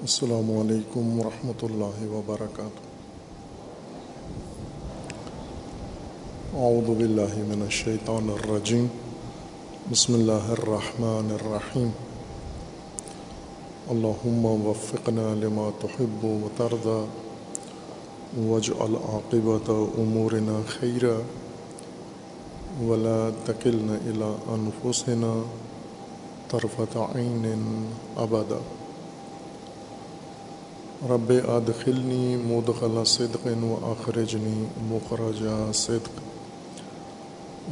السلام علیکم ورحمۃ اللہ وبرکاتہ۔ اعوذ باللہ من الشیطان الرجیم۔ بسم اللہ الرحمن الرحیم۔ اللہم وفقنا لما تحب و ترضى واجعل عاقبت امورنا خیرا۔ ولا تکلنا الى انفسنا طرفت عین ابدا۔ رب ادخلنی مدخل صدق و اخرجنی مخرج صدق.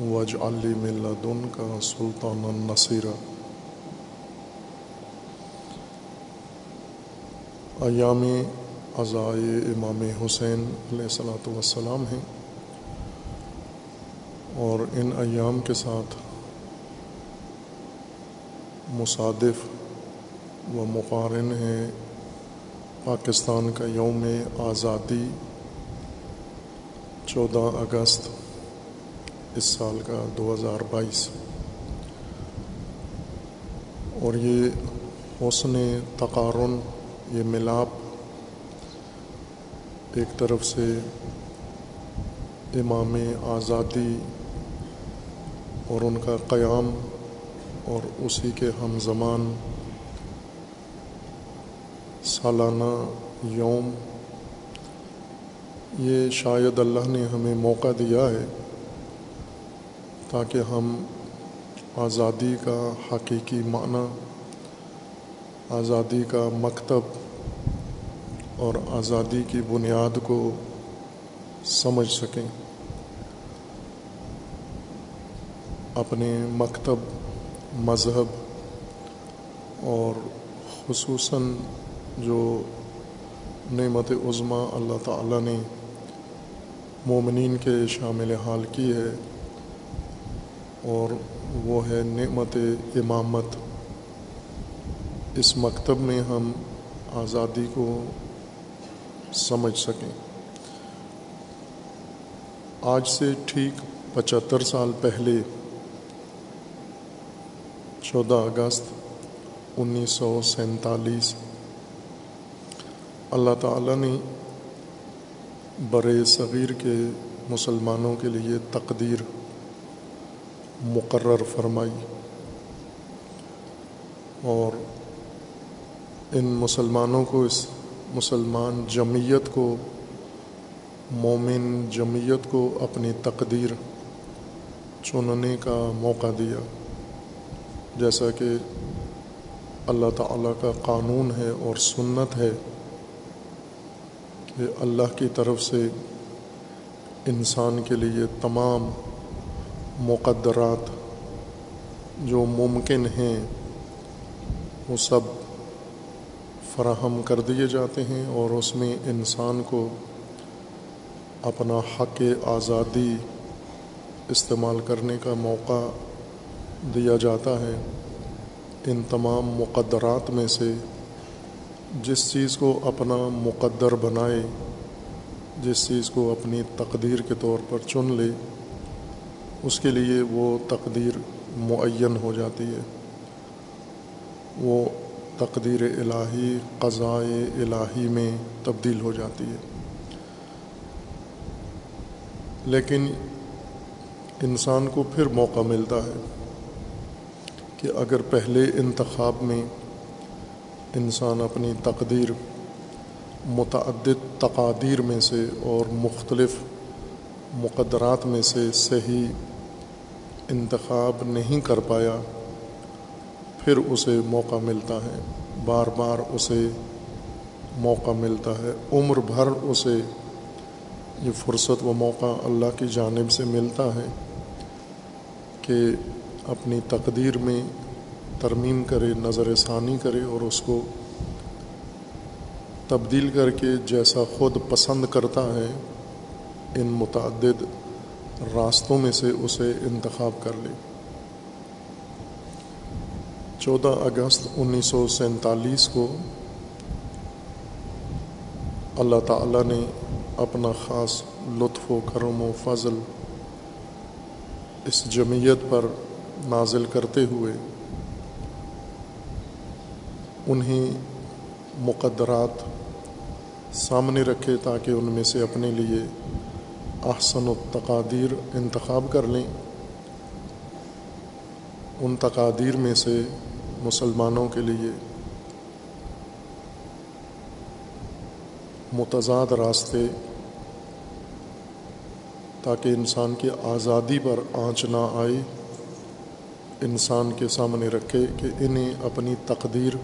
وج علی ملدن کا سلطان النصیر ایام عزائے امام حسین علیہ السلاۃ وسلام ہیں اور ان ایام کے ساتھ مصادف و مقارن ہیں پاکستان کا یوم آزادی چودہ اگست اس سال کا دو ہزار بائیس۔ اور یہ حسن تقارن، یہ ملاپ ایک طرف سے امام آزادی اور ان کا قیام اور اسی کے ہم زمان سالانہ یوم، یہ شاید اللہ نے ہمیں موقع دیا ہے تاکہ ہم آزادی کا حقیقی معنی، آزادی کا مکتب اور آزادی کی بنیاد کو سمجھ سکیں۔ اپنے مکتب، مذہب اور خصوصاً جو نعمت عظمہ اللہ تعالیٰ نے مومنین کے شامل حال کی ہے، اور وہ ہے نعمت امامت۔ اس مکتب میں ہم آزادی کو سمجھ سکیں۔ آج سے ٹھیک پچہتر سال پہلے، چودہ اگست انیس سو سینتالیس اللہ تعالیٰ نے بر صغیر کے مسلمانوں کے لیے تقدیر مقرر فرمائی اور ان مسلمانوں کو اس مسلمان جمعیت کو، مومن جمعیت کو اپنی تقدیر چننے کا موقع دیا۔ جیسا کہ اللہ تعالیٰ کا قانون ہے اور سنت ہے اللہ کی طرف سے انسان کے لیے تمام مقدرات جو ممکن ہیں، وہ سب فراہم کر دیے جاتے ہیں اور اس میں انسان کو اپنا حق آزادی استعمال کرنے کا موقع دیا جاتا ہے۔ ان تمام مقدرات میں سے جس چیز کو اپنا مقدر بنائے، جس چیز کو اپنی تقدیر کے طور پر چن لے، اس کے لیے وہ تقدیر معین ہو جاتی ہے۔ وہ تقدیر الہی، قضائے الہی میں تبدیل ہو جاتی ہے۔ لیکن انسان کو پھر موقع ملتا ہے کہ اگر پہلے انتخاب میں انسان اپنی تقدیر، متعدد تقادیر میں سے اور مختلف مقدرات میں سے صحیح انتخاب نہیں کر پایا، پھر اسے موقع ملتا ہے، بار بار اسے موقع ملتا ہے، عمر بھر اسے یہ فرصت و موقع اللہ کی جانب سے ملتا ہے کہ اپنی تقدیر میں ترمیم کرے، نظر ثانی کرے اور اس کو تبدیل کر کے جیسا خود پسند کرتا ہے، ان متعدد راستوں میں سے اسے انتخاب کر لے۔ چودہ اگست انیس سو سینتالیس کو اللہ تعالیٰ نے اپنا خاص لطف و کرم و فضل اس جمعیت پر نازل کرتے ہوئے انہیں مقدرات سامنے رکھے تاکہ ان میں سے اپنے لیے احسن و تقادیر انتخاب کر لیں۔ ان تقادیر میں سے مسلمانوں کے لیے متضاد راستے تاکہ انسان کی آزادی پر آنچ نہ آئے، انسان کے سامنے رکھے کہ انہیں اپنی تقدیر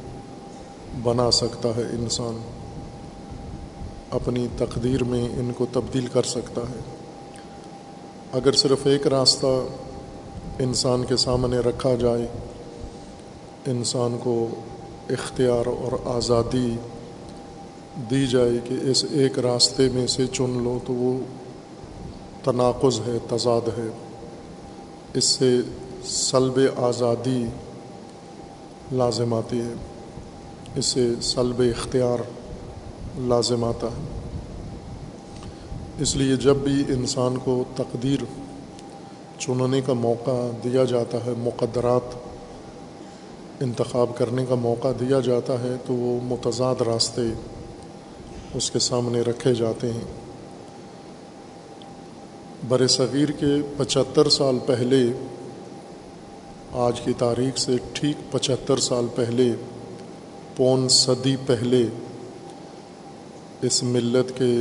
بنا سکتا ہے انسان۔ اپنی تقدیر میں ان کو تبدیل کر سکتا ہے۔ اگر صرف ایک راستہ انسان کے سامنے رکھا جائے، انسان کو اختیار اور آزادی دی جائے کہ اس ایک راستے میں سے چن لو، تو وہ تناقض ہے، تضاد ہے۔ اس سے سلب آزادی لازم آتی ہے۔ اس سے سلب اختیار لازم آتا ہے۔ اس لیے جب بھی انسان کو تقدیر چننے کا موقع دیا جاتا ہے، مقدرات انتخاب کرنے کا موقع دیا جاتا ہے، تو وہ متضاد راستے اس کے سامنے رکھے جاتے ہیں۔ بر صغیر کے پچہتر سال پہلے، آج کی تاریخ سے ٹھیک پچہتر سال پہلے پون صدی پہلے اس ملت کے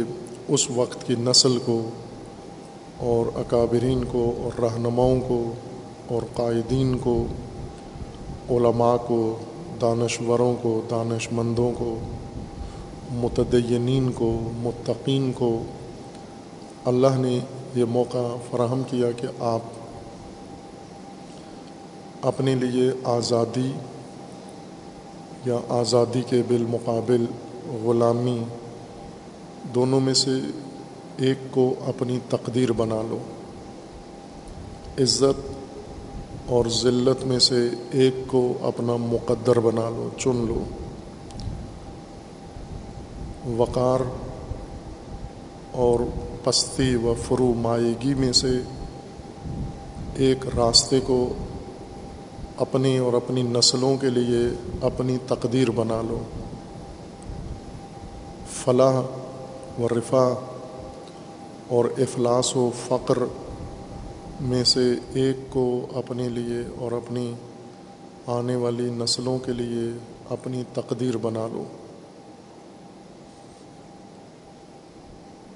اس وقت کی نسل کو اور اکابرین کو اور رہنماؤں کو اور قائدین کو، علماء کو، دانشوروں کو دانش مندوں کو، متدینین کو، متقین کو، اللہ نے یہ موقع فراہم کیا کہ آپ اپنے لیے آزادی یا آزادی کے بالمقابل غلامی، دونوں میں سے ایک کو اپنی تقدیر بنا لو۔ عزت اور ذلت میں سے ایک کو اپنا مقدر بنا لو، چن لو۔ وقار اور پستی و فرو مائیگی میں سے ایک راستے کو اپنی اور اپنی نسلوں کے لیے اپنی تقدیر بنا لو۔ فلاح و رفا اور افلاس و فقر میں سے ایک کو اپنے لیے اور اپنی آنے والی نسلوں کے لیے اپنی تقدیر بنا لو۔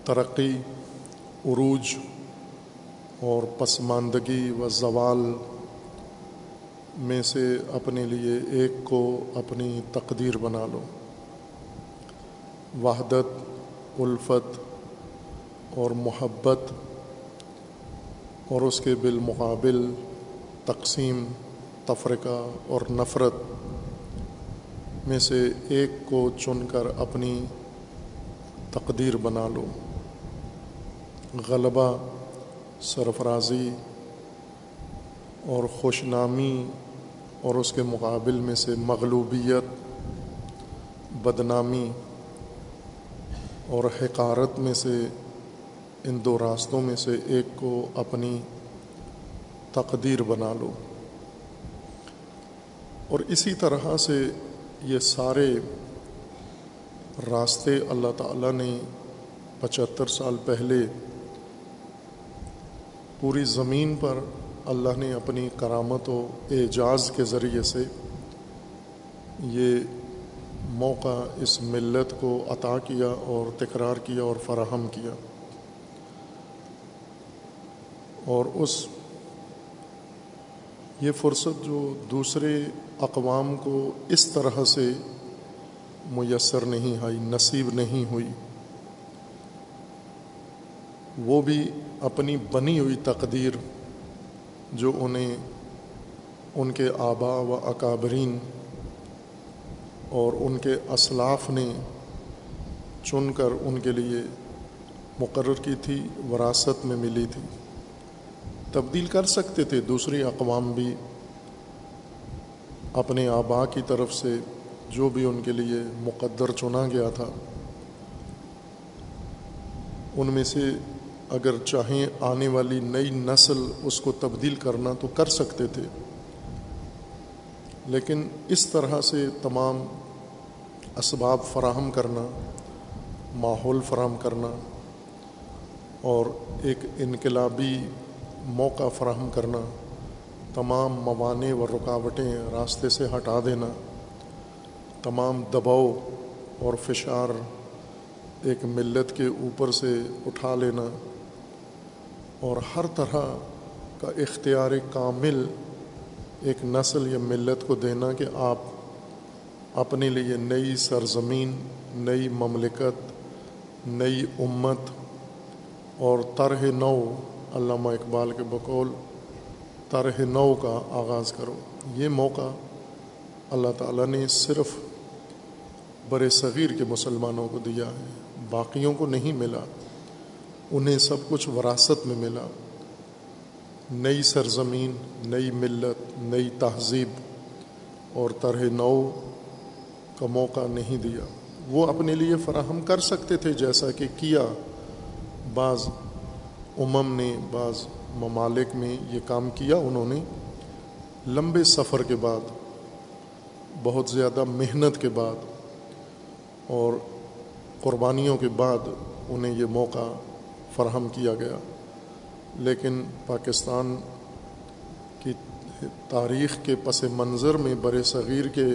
ترقی، عروج اور پسماندگی و زوال میں سے اپنے لیے ایک کو اپنی تقدیر بنا لو۔ وحدت، الفت اور محبت اور اس کے بالمقابل تقسیم، تفرقہ اور نفرت میں سے ایک کو چن کر اپنی تقدیر بنا لو۔ غلبہ، سرفرازی اور خوش نامی اور اس کے مقابل میں سے مغلوبیت، بدنامی اور حقارت میں سے، ان دو راستوں میں سے ایک کو اپنی تقدیر بنا لو۔ اور اسی طرح سے یہ سارے راستے اللہ تعالیٰ نے پچہتر سال پہلے پوری زمین پر اللہ نے اپنی کرامت و اعجاز کے ذریعے سے یہ موقع، اس ملت کو عطا کیا اور تکرار کیا اور فراہم کیا۔ اور اس یہ فرصت جو دوسرے اقوام کو اس طرح سے میسر نہیں آئی، نصیب نہیں ہوئی، وہ بھی اپنی بنی ہوئی تقدیر جو انہیں ان کے آبا و اکابرین اور ان کے اسلاف نے چن کر ان کے لیے مقرر کی تھی، وراثت میں ملی تھی۔ تبدیل کر سکتے تھے دوسری اقوام بھی اپنے آبا کی طرف سے، جو بھی ان کے لیے مقدر چنا گیا تھا۔ ان میں سے اگر چاہیں آنے والی نئی نسل اس کو تبدیل کرنا تو کر سکتے تھے۔ لیکن اس طرح سے تمام اسباب فراہم کرنا، ماحول فراہم کرنا اور ایک انقلابی موقع فراہم کرنا، تمام موانع و رکاوٹیں راستے سے ہٹا دینا، تمام دباؤ اور فشار ایک ملت کے اوپر سے اٹھا لینا اور ہر طرح کا اختیار کامل ایک نسل یا ملت کو دینا کہ آپ اپنے لیے نئی سرزمین، نئی مملکت، نئی امت اور طرح نو، علامہ اقبال کے بقول، طرح نو کا آغاز کرو۔ یہ موقع اللہ تعالیٰ نے صرف بر صغیر کے مسلمانوں کو دیا ہے، باقیوں کو نہیں ملا۔ انہیں سب کچھ وراثت میں ملا۔ نئی سرزمین، نئی ملت، نئی تہذیب اور طرح نو کا موقع نہیں دیا۔ وہ اپنے لیے فراہم کر سکتے تھے جیسا کہ کیا۔ بعض امم نے، بعض ممالک میں یہ کام کیا۔ انہوں نے لمبے سفر کے بعد، بہت زیادہ محنت کے بعد اور قربانیوں کے بعد انہیں یہ موقع فراہم کیا گیا۔ لیکن پاکستان کی تاریخ کے پس منظر میں بر صغیر کے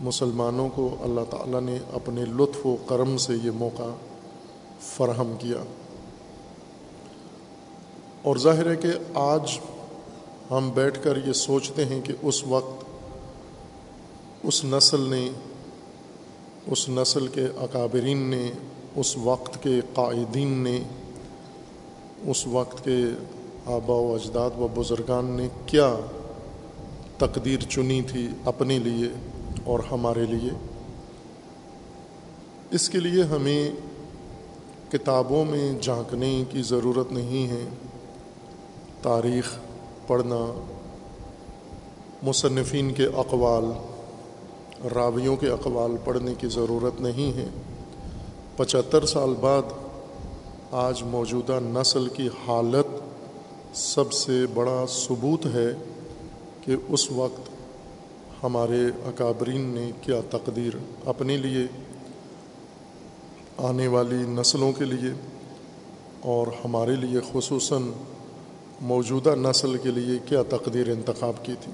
مسلمانوں کو اللہ تعالیٰ نے اپنے لطف و کرم سے یہ موقع فراہم کیا۔ اور ظاہر ہے کہ آج ہم بیٹھ کر یہ سوچتے ہیں کہ اس وقت اس نسل نے، اس نسل کے اکابرین نے اس وقت کے قائدین نے، اس وقت کے آبا و اجداد و بزرگان نے کیا تقدیر چنی تھی اپنے لیے اور ہمارے لیے؟ اس کے لیے ہمیں کتابوں میں جھانکنے کی ضرورت نہیں ہے، تاریخ پڑھنا، مصنفین کے اقوال، راویوں کے اقوال پڑھنے کی ضرورت نہیں ہے۔ پچہتر سال بعد آج موجودہ نسل کی حالت سب سے بڑا ثبوت ہے کہ اس وقت ہمارے اکابرین نے کیا تقدیر اپنے لیے، آنے والی نسلوں کے لیے، اور ہمارے لیے خصوصاً موجودہ نسل کے لیے کیا تقدیر انتخاب کی تھی۔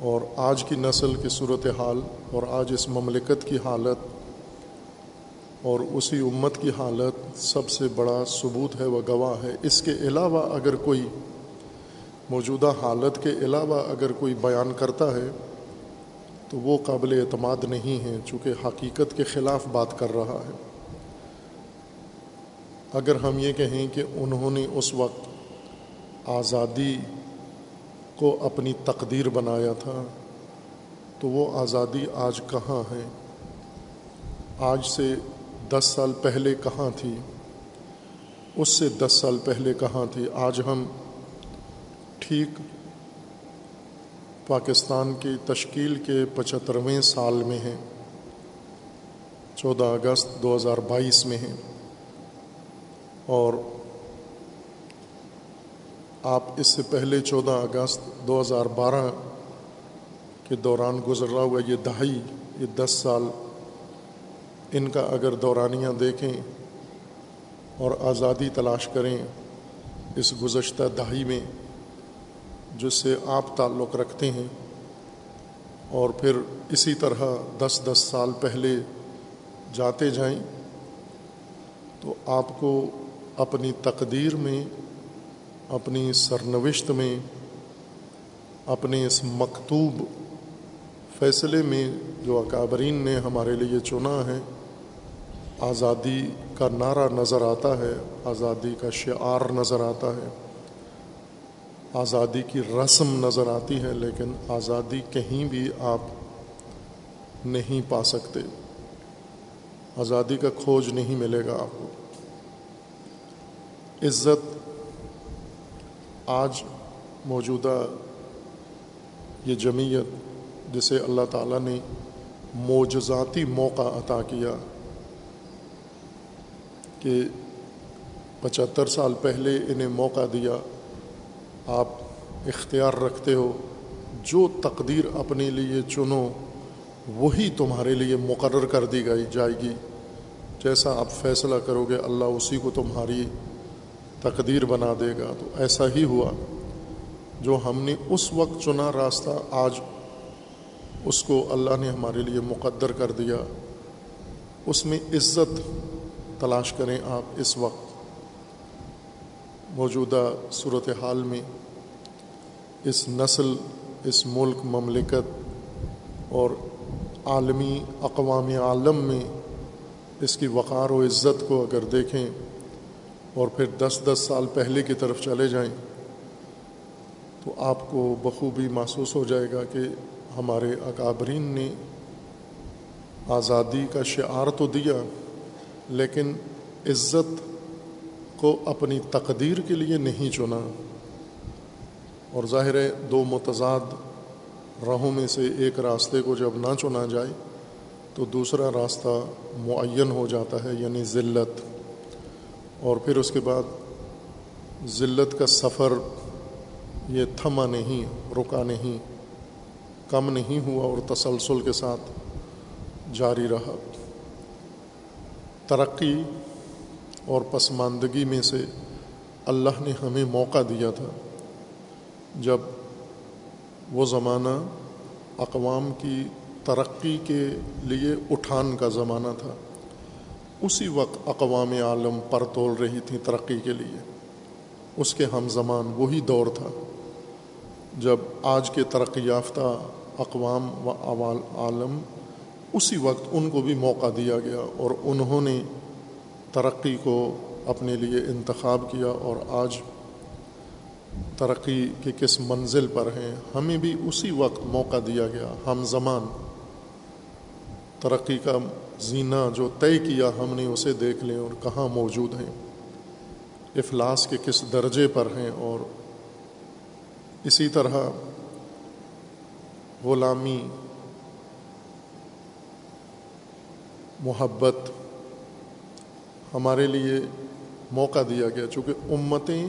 اور آج کی نسل کی صورت حال اور آج اس مملکت کی حالت اور اسی امت کی حالت سب سے بڑا ثبوت ہے وہ گواہ ہے۔ اس کے علاوہ اگر کوئی موجودہ حالت کے علاوہ اگر کوئی بیان کرتا ہے تو وہ قابل اعتماد نہیں ہے، چونکہ حقیقت کے خلاف بات کر رہا ہے۔ اگر ہم یہ کہیں کہ انہوں نے اس وقت آزادی کو اپنی تقدیر بنایا تھا، تو وہ آزادی آج کہاں ہے؟ آج سے دس سال پہلے کہاں تھی؟ اس سے دس سال پہلے کہاں تھی؟ آج ہم ٹھیک پاکستان کی تشکیل کے پچہترویں سال میں ہیں۔ چودہ اگست دو ہزار بائیس میں ہیں۔ اور آپ اس سے پہلے چودہ اگست دو ہزار بارہ کے دوران گزرا ہوا یہ دہائی، یہ دس سال ان کا اگر دورانیہ دیکھیں اور آزادی تلاش کریں اس گزشتہ دہائی میں، جس سے آپ تعلق رکھتے ہیں، اور پھر اسی طرح دس دس سال پہلے جاتے جائیں، تو آپ کو اپنی تقدیر میں، اپنی سرنوشت میں، اپنے اس مکتوب فیصلے میں جو اکابرین نے ہمارے لیے چنا ہے آزادی کا نعرہ نظر آتا ہے، آزادی کا شعار نظر آتا ہے۔ آزادی کی رسم نظر آتی ہے، لیکن آزادی کہیں بھی آپ نہیں پا سکتے۔ آزادی کا کھوج نہیں ملے گا آپ کو۔ عزت آج موجودہ یہ جمعیت، جسے اللہ تعالیٰ نے معجزاتی موقع عطا کیا کہ پچہتر سال پہلے انہیں موقع دیا، آپ اختیار رکھتے ہو، جو تقدیر اپنے لیے چنو، وہی تمہارے لیے مقرر کر دی گئی جائے گی۔ جیسا آپ فیصلہ کرو گے، اللہ اسی کو تمہاری تقدیر بنا دے گا۔ تو ایسا ہی ہوا۔ جو ہم نے اس وقت چنا راستہ، آج اس کو اللہ نے ہمارے لیے مقدر کر دیا۔ اس میں عزت تلاش کریں آپ اس وقت موجودہ صورت حال میں اس نسل، اس ملک، مملکت اور عالمی اقوام عالم میں اس کی وقار و عزت کو اگر دیکھیں اور پھر دس دس سال پہلے کی طرف چلے جائیں تو آپ کو بخوبی محسوس ہو جائے گا کہ ہمارے اکابرین نے آزادی کا شعار تو دیا لیکن عزت کو اپنی تقدیر کے لیے نہیں چنا۔ اور ظاہر ہے، دو متضاد راہوں میں سے ایک راستے کو جب نہ چنا جائے، تو دوسرا راستہ معین ہو جاتا ہے یعنی ذلت۔ اور پھر اس کے بعد ذلت کا سفر یہ تھما نہیں، رکا نہیں، کم نہیں ہوا اور تسلسل کے ساتھ جاری رہا۔ ترقی اور پسماندگی میں سے اللہ نے ہمیں موقع دیا تھا۔ جب وہ زمانہ اقوام کی ترقی کے لیے اٹھان کا زمانہ تھا، اسی وقت اقوام عالم پر تول رہی تھیں ترقی کے لیے۔ اس کے ہم زمان وہی دور تھا۔ جب آج کے ترقی یافتہ اقوام و اوال عالم اسی وقت ان کو بھی موقع دیا گیا اور انہوں نے ترقی کو اپنے لیے انتخاب کیا اور آج ترقی کے کس منزل پر ہیں، ہمیں بھی اسی وقت موقع دیا گیا۔ ہم زمان ترقی کا زینہ جو طے کیا ہم نے اسے دیکھ لیں اور کہاں موجود ہیں۔ افلاس کے کس درجے پر ہیں اور اسی طرح غلامی محبت ہمارے لیے موقع دیا گیا، چونکہ امتیں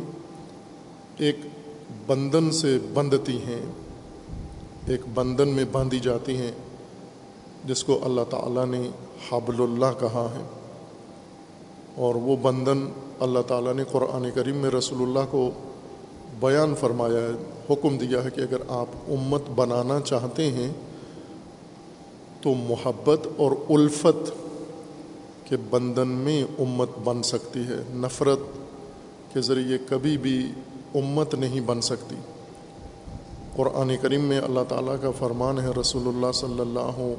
ایک بندھن سے بندھتی ہیں، ایک بندھن میں باندھی جاتی ہیں، جس کو اللہ تعالیٰ نے حبل اللہ کہا ہے۔ اور وہ بندھن اللہ تعالیٰ نے قرآن کریم میں رسول اللہ کو بیان فرمایا ہے، حکم دیا ہے کہ اگر آپ امت بنانا چاہتے ہیں تو محبت اور الفت کے بندھن میں امت بن سکتی ہے۔ نفرت کے ذریعے کبھی بھی امت نہیں بن سکتی۔ قرآن کریم میں اللہ تعالیٰ کا فرمان ہے رسول اللہ صلی اللہ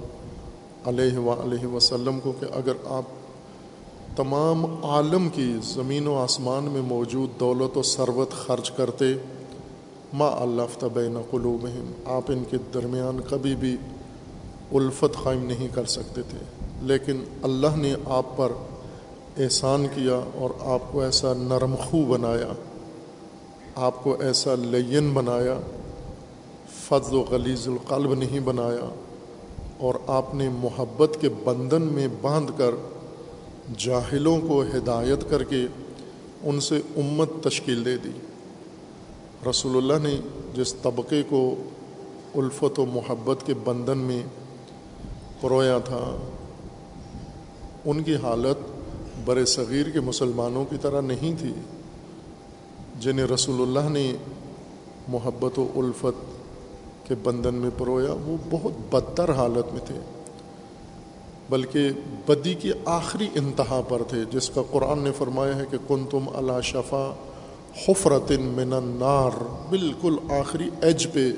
علیہ و وسلم کو کہ اگر آپ تمام عالم کی زمین و آسمان میں موجود دولت و ثروت خرچ کرتے، ما اللہ بین قلوبہم، آپ ان کے درمیان کبھی بھی الفت قائم نہیں کر سکتے تھے۔ لیکن اللہ نے آپ پر احسان کیا اور آپ کو ایسا نرم خو بنایا، آپ کو ایسا لین بنایا، فضل و غلیظ القلب نہیں بنایا، اور آپ نے محبت کے بندھن میں باندھ کر جاہلوں کو ہدایت کر کے ان سے امت تشکیل دے دی۔ رسول اللہ نے جس طبقے کو الفت و محبت کے بندھن میں پرویا تھا ان کی حالت بر صغیر کے مسلمانوں کی طرح نہیں تھی، جنہیں رسول اللہ نے محبت و الفت کے بندھن میں پرویا، وہ بہت بدتر حالت میں تھے۔ بلکہ بدی کی آخری انتہا پر تھے، جس کا قرآن نے فرمایا ہے کہ کن تم اللہ شفا حفرت من النار، بالکل آخری ایج پہ،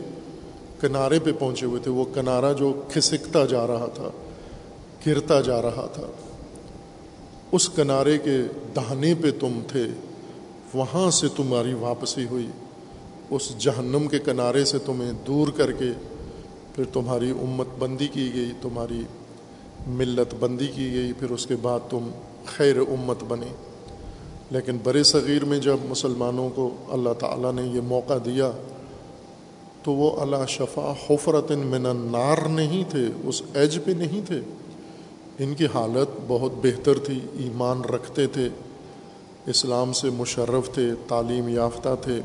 کنارے پہ پہنچے ہوئے تھے۔ وہ کنارہ جو کھسکتا جا رہا تھا، گرتا جا رہا تھا۔ اس کنارے کے دہانے پہ تم تھے، وہاں سے تمہاری واپسی ہوئی۔ اس جہنم کے کنارے سے تمہیں دور کر کے پھر تمہاری امت بندی کی گئی، تمہاری ملت بندی کی گئی، پھر اس کے بعد تم خیر امت بنے۔ لیکن برے صغیر میں جب مسلمانوں کو اللہ تعالیٰ نے یہ موقع دیا، تو وہ اللہ شفا حفرت من النار نہیں تھے، اس ایج پہ نہیں تھے۔ ان کی حالت بہت بہتر تھی، ایمان رکھتے تھے، اسلام سے مشرف تھے، تعلیم یافتہ تھے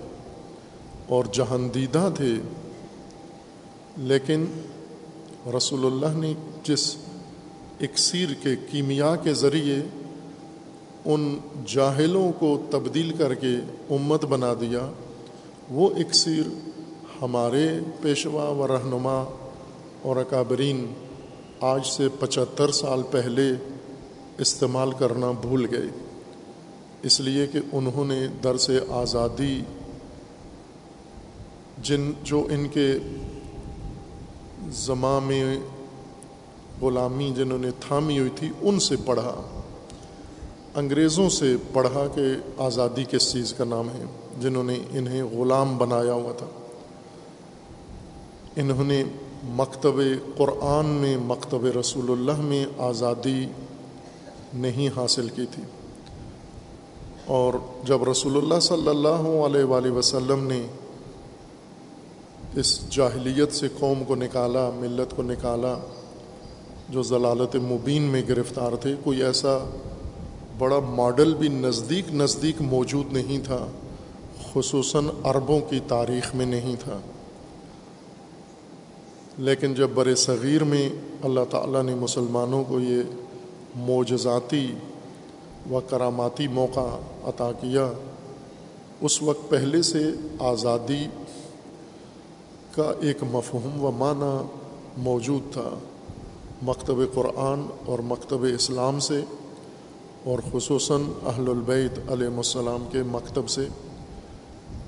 اور جہاندیدہ تھے۔ لیکن رسول اللہ نے جس اکثیر کے کیمیا کے ذریعے ان جاہلوں کو تبدیل کر کے امت بنا دیا، وہ اکثیر ہمارے پیشوا و رہنما اور اکابرین آج سے پچہتر سال پہلے استعمال کرنا بھول گئے۔ اس لیے کہ انہوں نے درس آزادی، جن جو ان کے زماں میں غلامی جنہوں نے تھامی ہوئی تھی، ان سے پڑھا۔ انگریزوں سے پڑھا کہ آزادی کس چیز کا نام ہے، جنہوں نے انہیں غلام بنایا ہوا تھا۔ انہوں نے مکتب قرآن میں، مکتب رسول اللہ میں آزادی نہیں حاصل کی تھی۔ اور جب رسول اللہ صلی اللہ علیہ وآلہ وسلم نے اس جاہلیت سے قوم کو نکالا، ملت کو نکالا، جو ضلالت مبین میں گرفتار تھے، کوئی ایسا بڑا ماڈل بھی نزدیک نزدیک موجود نہیں تھا، خصوصاً عربوں کی تاریخ میں نہیں تھا۔ لیکن جب بر صغیر میں اللہ تعالیٰ نے مسلمانوں کو یہ معجزاتی و کراماتی موقع عطا کیا، اس وقت پہلے سے آزادی کا ایک مفہوم و معنی موجود تھا۔ مکتب قرآن اور مکتب اسلام سے، اور خصوصاً اہل البیت علیہ السلام کے مکتب سے،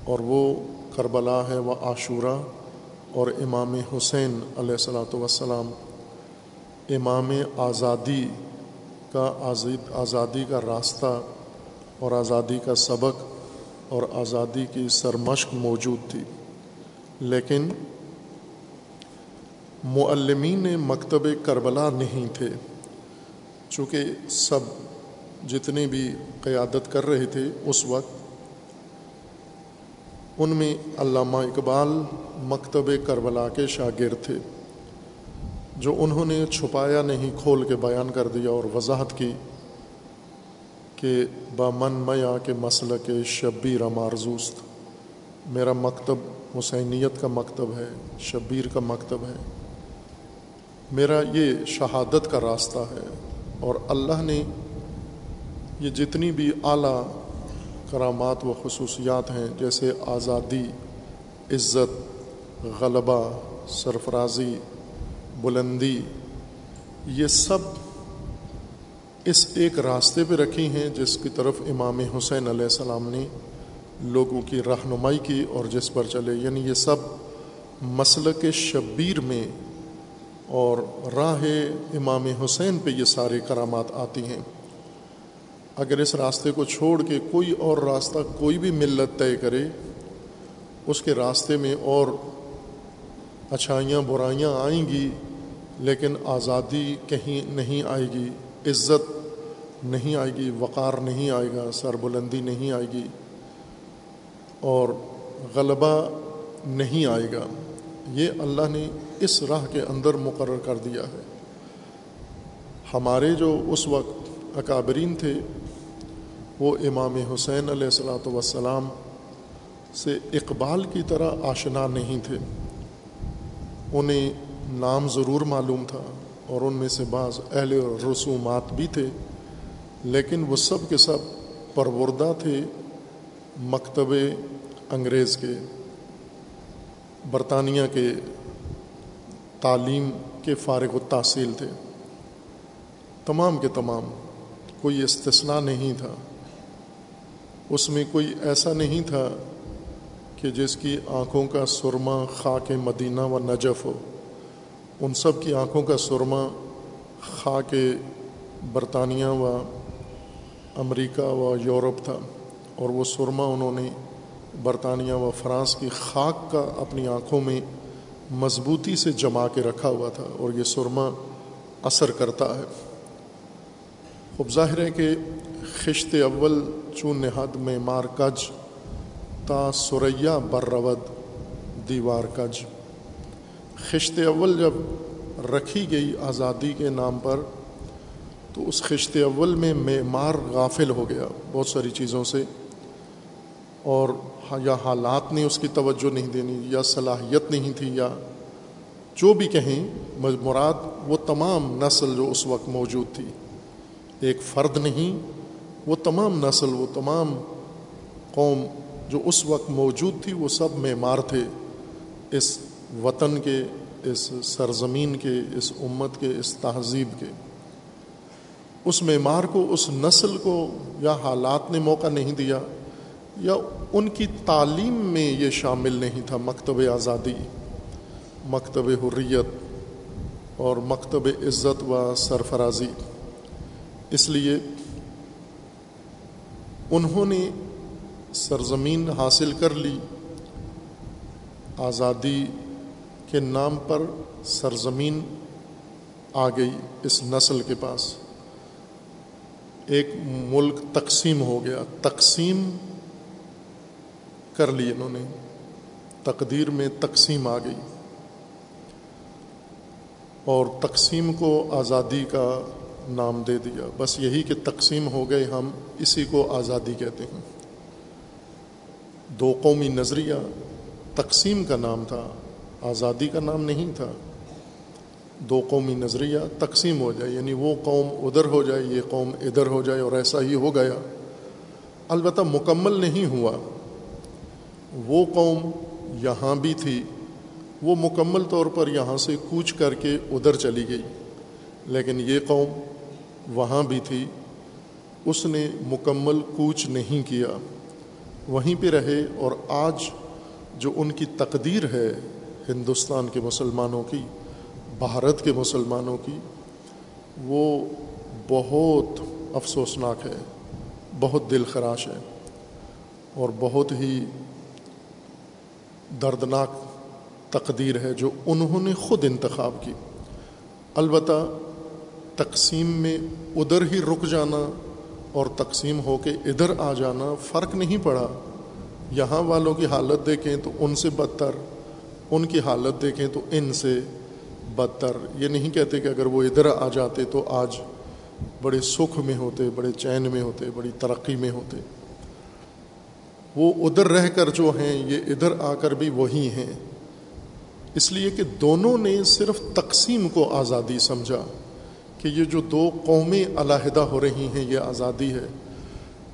اور وہ کربلا ہے و عاشورہ۔ اور امام حسین علیہ السلاۃ وسلام امام آزادی کا آزاد، آزادی کا راستہ اور آزادی کا سبق اور آزادی کی سرمشق موجود تھی۔ لیکن معلمین مکتب کربلا نہیں تھے، چونکہ سب جتنے بھی قیادت کر رہے تھے، اس وقت ان میں علامہ اقبال مکتب کربلا کے شاگرد تھے، جو انہوں نے چھپایا نہیں کھول کے بیان کر دیا اور وضاحت کی کہ بامن میا کے مسئلہ کے شبیر مارزوست، میرا مکتب حسینیت کا مکتب ہے، شبیر کا مکتب ہے۔ میرا یہ شہادت کا راستہ ہے اور اللہ نے یہ جتنی بھی اعلیٰ کرامات و خصوصیات ہیں، جیسے آزادی، عزت، غلبہ، سرفرازی، بلندی، یہ سب اس ایک راستے پہ رکھی ہیں جس کی طرف امام حسین علیہ السلام نے لوگوں کی رہنمائی کی اور جس پر چلے۔ یعنی یہ سب مسلک شبیر میں اور راہ امام حسین پہ یہ سارے کرامات آتی ہیں۔ اگر اس راستے کو چھوڑ کے کوئی اور راستہ کوئی بھی ملت طے کرے، اس کے راستے میں اور اچھائیاں برائیاں آئیں گی، لیکن آزادی کہیں نہیں آئے گی، عزت نہیں آئے گی، وقار نہیں آئے گا سر بلندی نہیں آئے گی، اور غلبہ نہیں آئے گا۔ یہ اللہ نے اس راہ کے اندر مقرر کر دیا ہے۔ ہمارے جو اس وقت اکابرین تھے، وہ امام حسین علیہ السلاۃ وسلام سے اقبال کی طرح آشنا نہیں تھے۔ انہیں نام ضرور معلوم تھا اور ان میں سے بعض اہل رسومات بھی تھے، لیکن وہ سب کے سب پروردہ تھے مکتب انگریز کے، برطانیہ کے تعلیم کے فارغ و تحصیل تھے۔ تمام کے تمام کوئی استثنا نہیں تھا۔ اس میں کوئی ایسا نہیں تھا کہ جس کی آنکھوں کا سرما خاک مدینہ و نجف ہو۔ ان سب کی آنکھوں کا سرما خاک برطانیہ و امریکہ و یورپ تھا۔ اور وہ سرما انہوں نے برطانیہ و فرانس کی خاک کا اپنی آنکھوں میں مضبوطی سے جما کے رکھا ہوا تھا۔ اور یہ سرما اثر کرتا ہے۔ خوب ظاہر ہے کہ خشت اول چون نہد میں مار کج تا سریا برود دیوار کج۔ خشت اول جب رکھی گئی آزادی کے نام پر، تو اس خشت اول میں معمار غافل ہو گیا بہت ساری چیزوں سے۔ اور یا حالات نے اس کی توجہ نہیں دینی، یا صلاحیت نہیں تھی، یا جو بھی کہیں، مراد وہ تمام نسل جو اس وقت موجود تھی۔ ایک فرد نہیں، وہ تمام نسل، وہ تمام قوم جو اس وقت موجود تھی، وہ سب معمار تھے۔ اس وطن کے، اس سرزمین کے، اس امت کے، اس تہذیب کے۔ اس معمار کو، اس نسل کو یا حالات نے موقع نہیں دیا، یا ان کی تعلیم میں یہ شامل نہیں تھا۔ مکتب آزادی، مکتب حریت اور مکتب عزت و سرفرازی۔ اس لیے انہوں نے سرزمین حاصل کر لی۔ آزادی کے نام پر سرزمین آ گئی اس نسل کے پاس۔ ایک ملک تقسیم ہو گیا۔ تقسیم کر لی انہوں نے۔ تقدیر میں تقسیم آ گئی۔ اور تقسیم کو آزادی کا نام دے دیا۔ بس یہی کہ تقسیم ہو گئے، ہم اسی کو آزادی کہتے ہیں۔ دو قومی نظریہ، تقسیم کا نام تھا، آزادی کا نام نہیں تھا۔ دو قومی نظریہ، تقسیم ہو جائے یعنی وہ قوم ادھر ہو جائے، یہ قوم ادھر ہو جائے اور ایسا ہی ہو گیا۔ البتہ مکمل نہیں ہوا۔ وہ قوم یہاں بھی تھی، وہ مکمل طور پر یہاں سے کوچ کر کے ادھر چلی گئی۔ لیکن یہ قوم وہاں بھی تھی۔ اس نے مکمل کوچ نہیں کیا۔ وہیں پہ رہے اور آج جو ان کی تقدیر ہے ہندوستان کے مسلمانوں کی، بھارت کے مسلمانوں کی، وہ بہت افسوسناک ہے، بہت دل خراش ہے اور بہت ہی دردناک تقدیر ہے جو انہوں نے خود انتخاب کی۔ البتہ تقسیم میں ادھر ہی رک جانا اور تقسیم ہو کے ادھر آ جانا فرق نہیں پڑا۔ یہاں والوں کی حالت دیکھیں تو ان سے بدتر، ان کی حالت دیکھیں تو ان سے بدتر۔ یہ نہیں کہتے کہ اگر وہ ادھر آ جاتے تو آج بڑے سکھ میں ہوتے، بڑے چین میں ہوتے، بڑی ترقی میں ہوتے۔ وہ ادھر رہ کر جو ہیں، یہ ادھر آ کر بھی وہی ہیں۔ اس لیے کہ دونوں نے صرف تقسیم کو آزادی سمجھا۔ کہ یہ جو دو قومیں علیحدہ ہو رہی ہیں، یہ آزادی ہے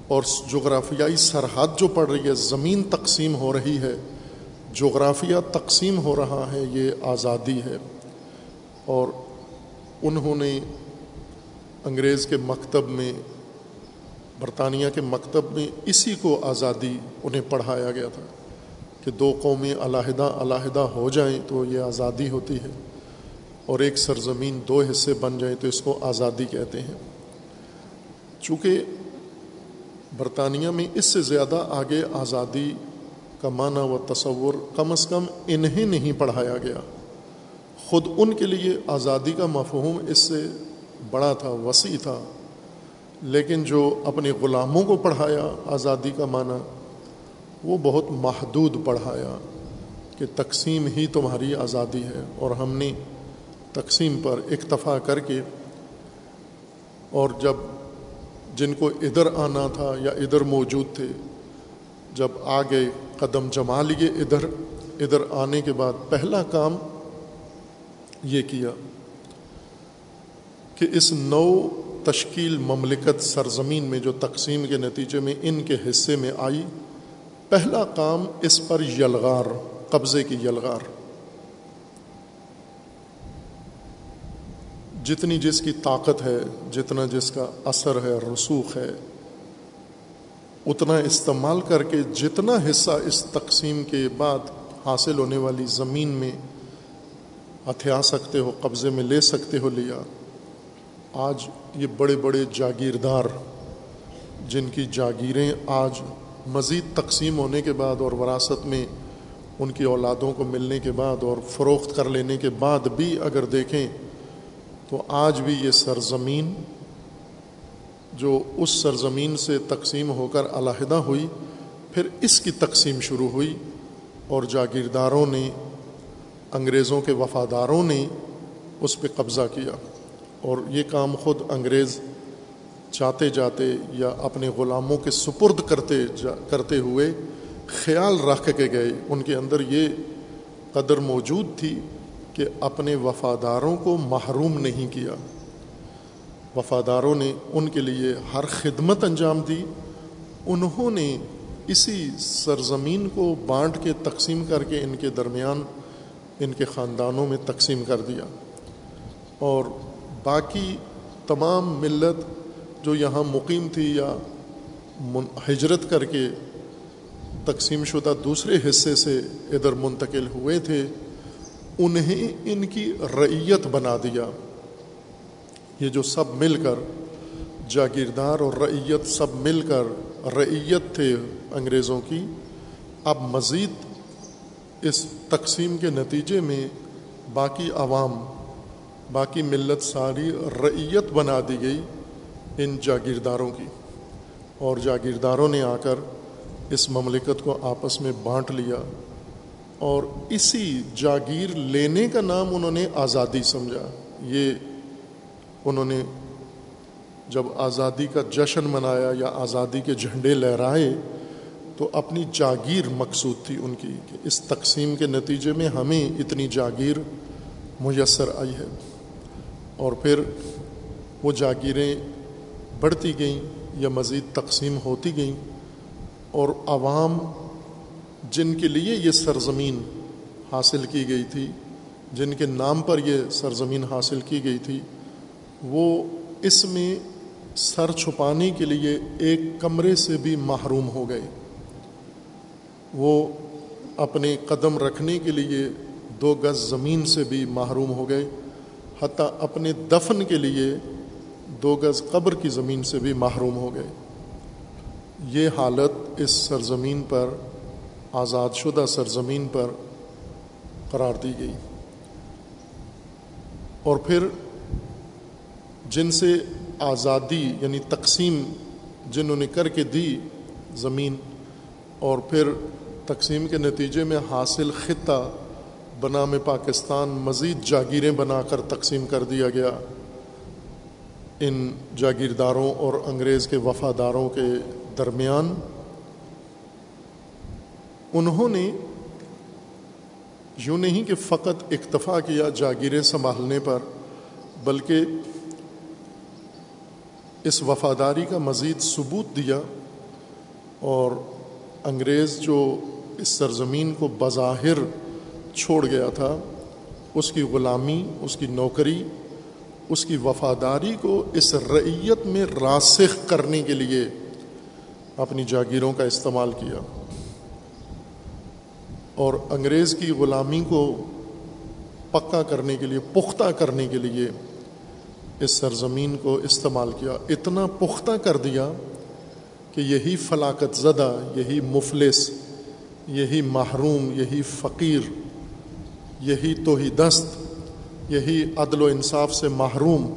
اور جغرافیائی سرحد جو پڑ رہی ہے، زمین تقسیم ہو رہی ہے، جغرافیہ تقسیم ہو رہا ہے، یہ آزادی ہے۔ اور انہوں نے انگریز کے مکتب میں، برطانیہ کے مکتب میں اسی کو آزادی انہیں پڑھایا گیا تھا کہ دو قومیں علیحدہ علیحدہ ہو جائیں تو یہ آزادی ہوتی ہے۔ اور ایک سرزمین دو حصے بن جائیں تو اس کو آزادی کہتے ہیں۔ چونکہ برطانیہ میں اس سے زیادہ آگے آزادی کا معنی و تصور کم از کم انہیں نہیں پڑھایا گیا۔ خود ان کے لیے آزادی کا مفہوم اس سے بڑا تھا، وسیع تھا۔ لیکن جو اپنے غلاموں کو پڑھایا آزادی کا معنی، وہ بہت محدود پڑھایا کہ تقسیم ہی تمہاری آزادی ہے۔ اور ہم نے تقسیم پر اکتفا کر کے اور جب جن کو ادھر آنا تھا یا ادھر موجود تھے، جب آگے قدم جما لیے ادھر ادھر آنے کے بعد پہلا کام یہ کیا کہ اس نو تشکیل مملکت سرزمین میں جو تقسیم کے نتیجے میں ان کے حصے میں آئی، پہلا کام اس پر یلغار، قبضے کی یلغار۔ جتنی جس کی طاقت ہے، جتنا جس کا اثر ہے، رسوخ ہے، اتنا استعمال کر کے جتنا حصہ اس تقسیم کے بعد حاصل ہونے والی زمین میں ہتھیا سکتے ہو، قبضے میں لے سکتے ہو لیا، آج یہ بڑے بڑے جاگیردار جن کی جاگیریں آج مزید تقسیم ہونے کے بعد اور وراثت میں ان کی اولادوں کو ملنے کے بعد اور فروخت کر لینے کے بعد بھی اگر دیکھیں تو آج بھی یہ سرزمین جو اس سرزمین سے تقسیم ہو کر علیحدہ ہوئی، پھر اس کی تقسیم شروع ہوئی اور جاگیرداروں نے، انگریزوں کے وفاداروں نے اس پہ قبضہ کیا اور یہ کام خود انگریز چاہتے جاتے یا اپنے غلاموں کے سپرد کرتے جا، کرتے ہوئے خیال رکھ کے گئے۔ ان کے اندر یہ قدر موجود تھی کہ اپنے وفاداروں کو محروم نہیں کیا۔ وفاداروں نے ان کے لیے ہر خدمت انجام دی۔ انہوں نے اسی سرزمین کو بانٹ کے تقسیم کر کے ان کے درمیان ان کے خاندانوں میں تقسیم کر دیا۔ اور باقی تمام ملت جو یہاں مقیم تھی یا ہجرت کر کے تقسیم شدہ دوسرے حصے سے ادھر منتقل ہوئے تھے انہیں ان کی رعیت بنا دیا۔ یہ جو سب مل کر جاگیردار اور رعیت سب مل کر رعیت تھے انگریزوں کی، اب مزید اس تقسیم کے نتیجے میں باقی عوام، باقی ملت ساری رعیت بنا دی گئی ان جاگیرداروں کی۔ اور جاگیرداروں نے آ کر اس مملکت کو آپس میں بانٹ لیا۔ اور اسی جاگیر لینے کا نام انہوں نے آزادی سمجھا۔ یہ انہوں نے جب آزادی کا جشن منایا یا آزادی کے جھنڈے لہرائے تو اپنی جاگیر مقصود تھی ان کی کہ اس تقسیم کے نتیجے میں ہمیں اتنی جاگیر میسر آئی ہے۔ اور پھر وہ جاگیریں بڑھتی گئیں یا مزید تقسیم ہوتی گئیں اور عوام جن کے لیے یہ سرزمین حاصل کی گئی تھی، جن کے نام پر یہ سرزمین حاصل کی گئی تھی، وہ اس میں سر چھپانے کے لیے ایک کمرے سے بھی محروم ہو گئے۔ وہ اپنے قدم رکھنے کے لیے دو گز زمین سے بھی محروم ہو گئے، حتیٰ اپنے دفن کے لیے دو گز قبر کی زمین سے بھی محروم ہو گئے۔ یہ حالت اس سرزمین پر آزاد شدہ سرزمین پر قرار دی گئی۔ اور پھر جن سے آزادی یعنی تقسیم جنہوں نے کر کے دی زمین، اور پھر تقسیم کے نتیجے میں حاصل خطہ بنام پاکستان مزید جاگیریں بنا کر تقسیم کر دیا گیا۔ ان جاگیرداروں اور انگریز کے وفاداروں کے درمیان انہوں نے یوں نہیں کہ فقط اکتفا کیا جاگیریں سنبھالنے پر، بلکہ اس وفاداری کا مزید ثبوت دیا اور انگریز جو اس سرزمین کو بظاہر چھوڑ گیا تھا، اس کی غلامی، اس کی نوکری، اس کی وفاداری کو اس رعیت میں راسخ کرنے کے لیے اپنی جاگیروں کا استعمال کیا۔ اور انگریز کی غلامی کو پکا کرنے کے لیے، پختہ کرنے کے لیے اس سرزمین کو استعمال کیا۔ اتنا پختہ کر دیا کہ یہی فلاقت زدہ، یہی مفلس، یہی محروم، یہی فقیر، یہی توہی دست یہی عدل و انصاف سے محروم،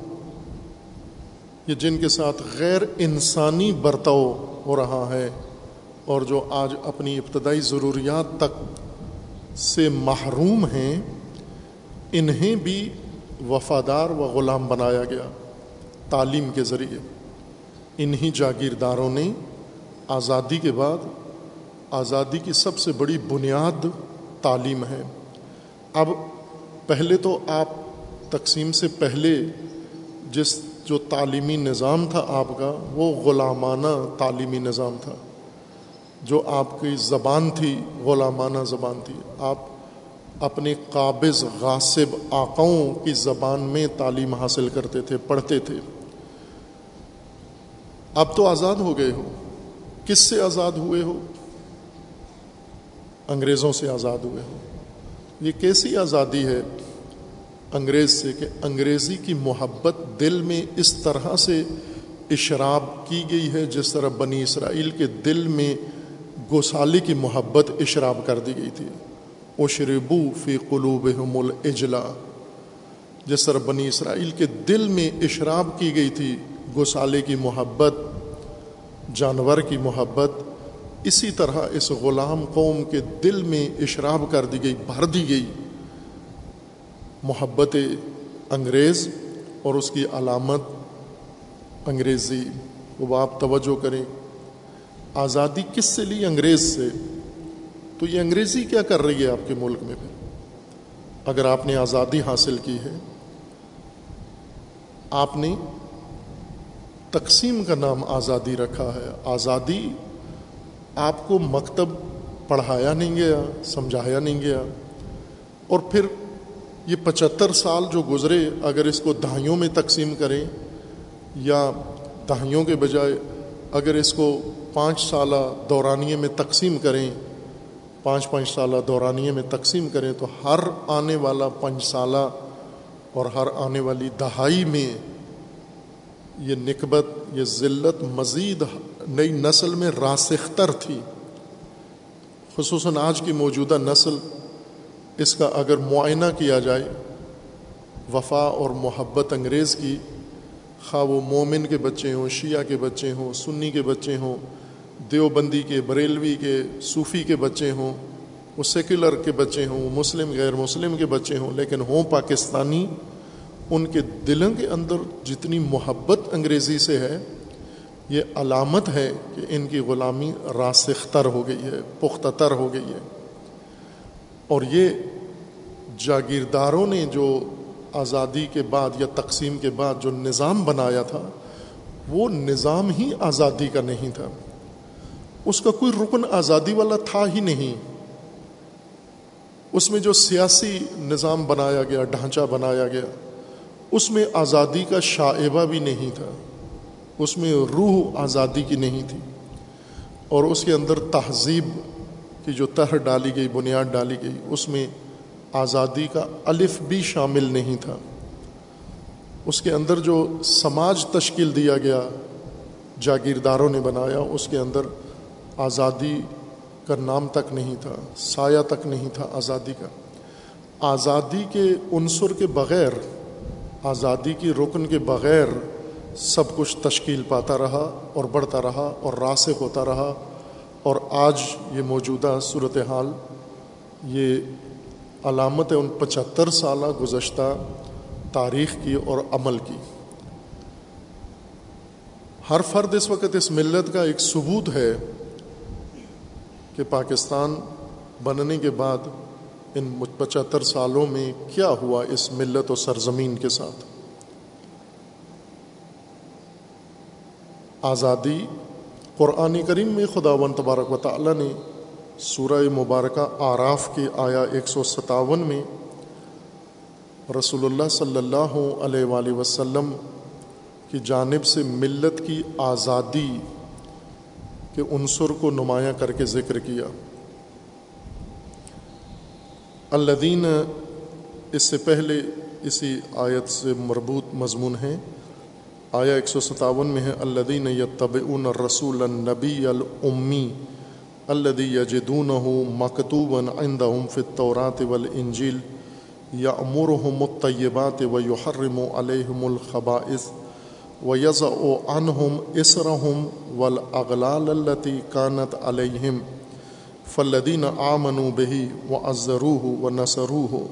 یہ جن کے ساتھ غیر انسانی برتاؤ ہو رہا ہے اور جو آج اپنی ابتدائی ضروریات تک سے محروم ہیں، انہیں بھی وفادار و غلام بنایا گیا تعلیم کے ذریعے۔ انہی جاگیرداروں نے آزادی کے بعد آزادی کی سب سے بڑی بنیاد تعلیم ہے۔ اب پہلے تو آپ تقسیم سے پہلے جس جو تعلیمی نظام تھا آپ کا، وہ غلامانہ تعلیمی نظام تھا۔ جو آپ کی زبان تھی غلامانہ زبان تھی، آپ اپنے قابض، غاصب آقاؤں کی زبان میں تعلیم حاصل کرتے تھے، پڑھتے تھے۔ اب تو آزاد ہو گئے ہو۔ کس سے آزاد ہوئے ہو؟ انگریزوں سے آزاد ہوئے ہو۔ یہ کیسی آزادی ہے؟ انگریز سے کہ انگریزی کی محبت دل میں اس طرح سے اشراب کی گئی ہے جس طرح بنی اسرائیل کے دل میں گوسالی کی محبت اشراب کر دی گئی تھی۔ اشربو فی قلوب الاجلا۔ جس طرح بنی اسرائیل کے دل میں اشراب کی گئی تھی گوسالے کی محبت، جانور کی محبت، اسی طرح اس غلام قوم کے دل میں اشراب کر دی گئی، بھر دی گئی۔ محبت انگریز اور اس کی علامت انگریزی۔ وہ آپ توجہ کریں۔ آزادی کس سے لی انگریز سے؟ تو یہ انگریزی کیا کر رہی ہے آپ کے ملک میں پھر؟ اگر آپ نے آزادی حاصل کی ہے، آپ نے تقسیم کا نام آزادی رکھا ہے۔ آزادی آپ کو مکتب پڑھایا نہیں گیا، سمجھایا نہیں گیا۔ اور پھر یہ پچہتر سال جو گزرے، اگر اس کو دہائیوں میں تقسیم کریں یا دہائیوں کے بجائے اگر اس کو پانچ سالہ دورانیے میں تقسیم کریں، پانچ پانچ سالہ دورانیے میں تقسیم کریں تو ہر آنے والا پانچ سالہ اور ہر آنے والی دہائی میں یہ نکبت، یہ ذلت مزید نئی نسل میں راسختر تھی۔ خصوصاً آج کی موجودہ نسل، اس کا اگر معائنہ کیا جائے، وفا اور محبت انگریز کی، خواہ وہ مومن کے بچے ہوں، شیعہ کے بچے ہوں، سنی کے بچے ہوں دیوبندی کے، بریلوی کے، صوفی کے بچے ہوں، وہ سیکولر کے بچے ہوں مسلم، غیر مسلم کے بچے ہوں، لیکن ہوں پاکستانی، ان کے دلوں کے اندر جتنی محبت انگریزی سے ہے، یہ علامت ہے کہ ان کی غلامی راسختر ہو گئی ہے، پختہ تر ہو گئی ہے۔ اور یہ جاگیرداروں نے جو آزادی کے بعد یا تقسیم کے بعد جو نظام بنایا تھا، وہ نظام ہی آزادی کا نہیں تھا۔ اس کا کوئی رکن آزادی والا تھا ہی نہیں۔ اس میں جو سیاسی نظام بنایا گیا، ڈھانچہ بنایا گیا، اس میں آزادی کا شائبہ بھی نہیں تھا۔ اس میں روح آزادی کی نہیں تھی۔ اور اس کے اندر تہذیب کی جو تہ ڈالی گئی، بنیاد ڈالی گئی، اس میں آزادی کا الف بھی شامل نہیں تھا۔ اس کے اندر جو سماج تشکیل دیا گیا، جاگیرداروں نے بنایا، اس کے اندر آزادی کا نام تک نہیں تھا، سایہ تک نہیں تھا آزادی کا۔ آزادی کے عنصر کے بغیر، آزادی کی رکن کے بغیر سب کچھ تشکیل پاتا رہا اور بڑھتا رہا اور راسک ہوتا رہا۔ اور آج یہ موجودہ صورت حال یہ علامت ہے ان پچہتر سالہ گزشتہ تاریخ کی اور عمل کی۔ ہر فرد اس وقت اس ملت کا ایک ثبوت ہے کہ پاکستان بننے کے بعد ان پچہتر سالوں میں کیا ہوا اس ملت و سرزمین کے ساتھ؟ آزادی قرآن کریم میں خدا و تبارک و تعالیٰ نے سورہ مبارکہ آراف کے آیا ایک سو ستاون میں رسول اللہ صلی اللہ علیہ وآلہ وسلم کی جانب سے ملت کی آزادی کے عنصر کو نمایاں کر کے ذکر کیا۔ الدین اس سے پہلے اسی آیت سے مربوط مضمون ہیں آیا ایک سو ستاون میں ہے الدین طب رسول النبی المی الدی یجدون مکتوب عندهم في التوراة والإنجيل يأمرهم الطيبات ويحرم عليهم الخبائث۔ ويزع عنهم إسرهم والأغلال التي كانت عليهم فالذين آمنوا به وعزروه ونصروه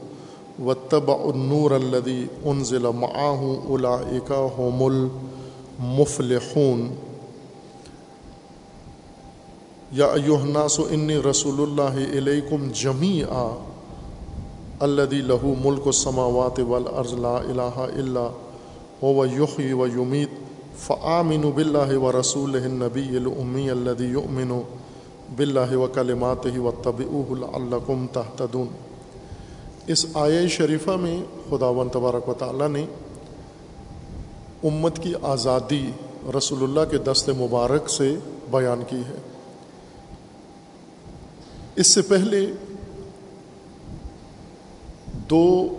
واتبعوا النور الذي انزل معه اولئك هم المفلحون يا ايها الناس اني رسول الله اليكم جميعا الذي له ملك السماوات والارض لا اله الا هو يحيي ويميت، فآمنوا بالله ورسوله النبي الأمي الذي يؤمن بالله وكلماته واتبعوه لعلكم تهتدون۔ اس آیہ شریفہ میں خدا و تبارک و تعالیٰ نے امت کی آزادی رسول اللہ کے دست مبارک سے بیان کی ہے۔ اس سے پہلے دو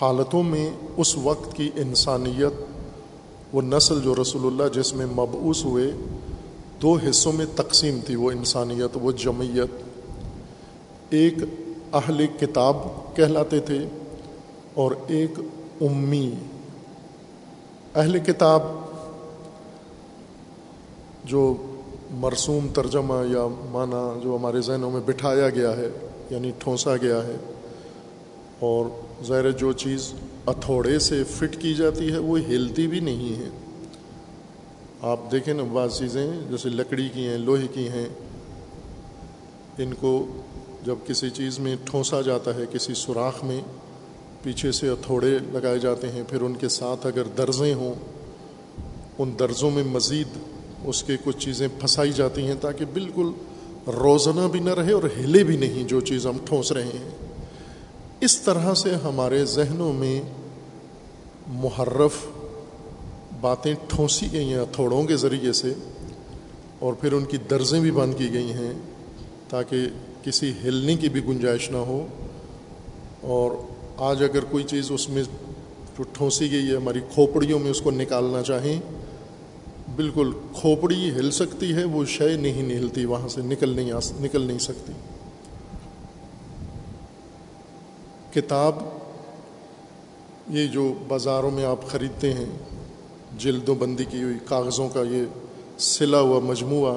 حالتوں میں اس وقت کی انسانیت وہ نسل جو رسول اللہ جس میں مبعوث ہوئے، دو حصوں میں تقسیم تھی وہ انسانیت، وہ جمعیت۔ ایک اہل کتاب کہلاتے تھے اور ایک امی۔ اہل کتاب جو مرسوم ترجمہ یا معنی جو ہمارے ذہنوں میں بٹھایا گیا ہے یعنی ٹھونسا گیا ہے اور ظاہر جو چیز اتھوڑے سے فٹ کی جاتی ہے وہ ہلتی بھی نہیں ہے۔ آپ دیکھیں نا بعض چیزیں جیسے لکڑی کی ہیں، لوہے کی ہیں۔ ان کو جب کسی چیز میں ٹھونسا جاتا ہے، کسی سوراخ میں پیچھے سے ہتھوڑے لگائے جاتے ہیں، پھر ان کے ساتھ اگر درزیں ہوں، ان درزوں میں مزید اس کے کچھ چیزیں پھنسائی جاتی ہیں تاکہ بالکل روزنہ بھی نہ رہے اور ہلے بھی نہیں جو چیز ہم ٹھونس رہے ہیں۔ اس طرح سے ہمارے ذہنوں میں محرف باتیں ٹھونسی گئی ہیں ہتھوڑوں کے ذریعے سے، اور پھر ان کی درزیں بھی بند کی گئی ہیں تاکہ کسی ہلنے کی بھی گنجائش نہ ہو۔ اور آج اگر کوئی چیز اس میں جو ٹھونسی گئی ہے، ہماری کھوپڑیوں میں اس کو نکالنا چاہیں، بالکل کھوپڑی ہل سکتی ہے، وہ شے نہیں نہلتی وہاں سے نکل نہیں آ نکل نہیں سکتی۔ کتاب، یہ جو بازاروں میں آپ خریدتے ہیں جلد و بندی کی ہوئی کاغذوں کا یہ سلا ہوا، مجموعہ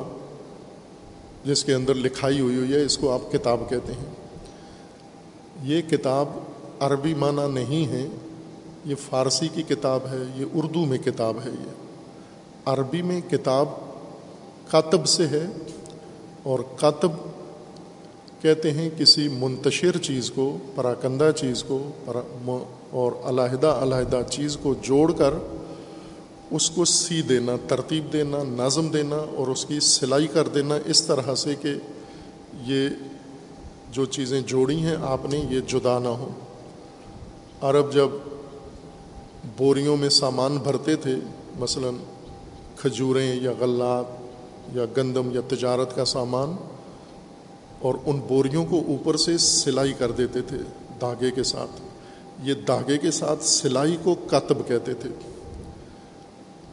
جس کے اندر لکھائی ہوئی ہوئی ہے، اس کو آپ کتاب کہتے ہیں۔ یہ کتاب عربی معنی نہیں ہے، یہ فارسی کی کتاب ہے، یہ اردو میں کتاب ہے یہ۔ عربی میں کتاب کاتب سے ہے اور کاتب کہتے ہیں کسی منتشر چیز کو، پراکندہ چیز کو اور علیحدہ علیحدہ چیز کو جوڑ کر اس کو سی دینا، ترتیب دینا، نظم دینا اور اس کی سلائی کر دینا، اس طرح سے کہ یہ جو چیزیں جوڑی ہیں، آپ نے یہ جدا نہ ہوں۔ عرب جب بوریوں میں سامان بھرتے تھے، مثلا کھجوریں یا غلات یا گندم یا تجارت کا سامان اور ان بوریوں کو اوپر سے سلائی کر دیتے تھے دھاگے کے ساتھ۔ یہ دھاگے کے ساتھ سلائی کو کتب کہتے تھے۔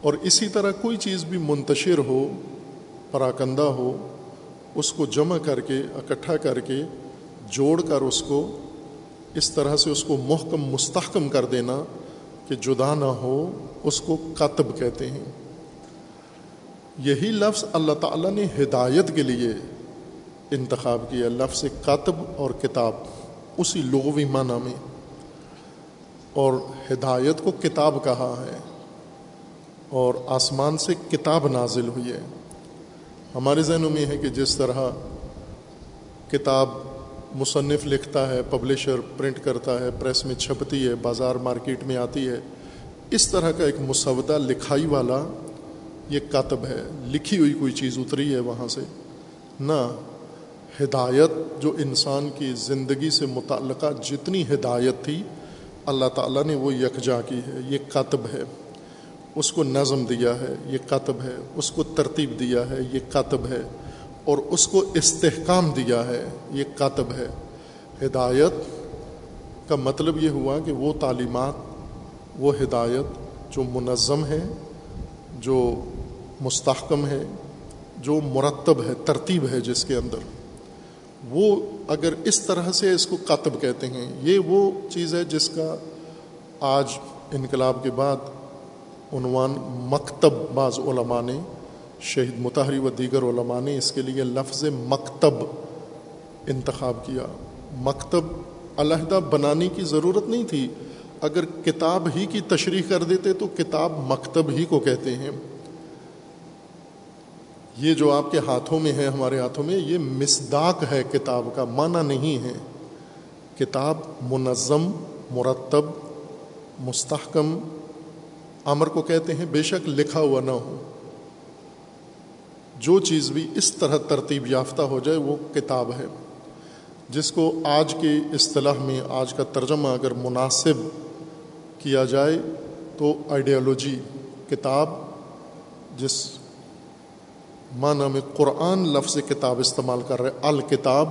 اور اسی طرح کوئی چیز بھی منتشر ہو پراکندہ ہو، اس کو جمع کر کے، اکٹھا کر کے، جوڑ کر اس کو، اس طرح سے اس کو محکم، مستحکم کر دینا کہ جدا نہ ہو، اس کو کتب کہتے ہیں۔ یہی لفظ اللہ تعالیٰ نے ہدایت کے لیے انتخاب کیا، لفظ کاتب اور کتاب، اسی لغوی معنی میں۔ اور ہدایت کو کتاب کہا ہے، اور آسمان سے کتاب نازل ہوئی ہے۔ ہمارے ذہنوں میں ہے کہ جس طرح کتاب مصنف لکھتا ہے، پبلشر پرنٹ کرتا ہے، پریس میں چھپتی ہے، بازار مارکیٹ میں آتی ہے، اس طرح کا ایک مسودہ لکھائی والا یہ کاتب ہے۔ لکھی ہوئی کوئی چیز اتری ہے وہاں سے، نہ ہدایت جو انسان کی زندگی سے متعلقہ جتنی ہدایت تھی، اللہ تعالیٰ نے وہ یکجا کی ہے، یہ کاتب ہے۔ اس کو نظم دیا ہے، یہ کاتب ہے۔ اس کو ترتیب دیا ہے، یہ کاتب ہے۔ اور اس کو استحکام دیا ہے، یہ کاتب ہے۔ ہدایت کا مطلب یہ ہوا کہ وہ تعلیمات، وہ ہدایت جو منظم ہے، جو مستحکم ہے، جو مرتب ہے، ترتیب ہے جس کے اندر۔ وہ اگر اس طرح سے اس کو کاتب کہتے ہیں، یہ وہ چیز ہے جس کا آج انقلاب کے بعد عنوان مکتب بعض علماء نے، شہید متحری و دیگر علماء نے اس کے لیے لفظ مکتب انتخاب کیا۔ مکتب علیحدہ بنانے کی ضرورت نہیں تھی۔ اگر کتاب ہی کی تشریح کر دیتے تو کتاب مکتب ہی کو کہتے ہیں۔ یہ جو آپ کے ہاتھوں میں ہے، ہمارے ہاتھوں میں، یہ مصداق ہے کتاب کا، معنی نہیں ہے۔ کتاب منظم، مرتب، مستحکم، امر کو کہتے ہیں، بے شک لکھا ہوا نہ ہو۔ جو چیز بھی اس طرح ترتیب یافتہ ہو جائے، وہ کتاب ہے۔ جس کو آج کے اصطلاح میں، آج کا ترجمہ اگر مناسب کیا جائے، تو آئیڈیالوجی کتاب، جس معنی میں قرآن لفظ کتاب استعمال کر رہے الکتاب،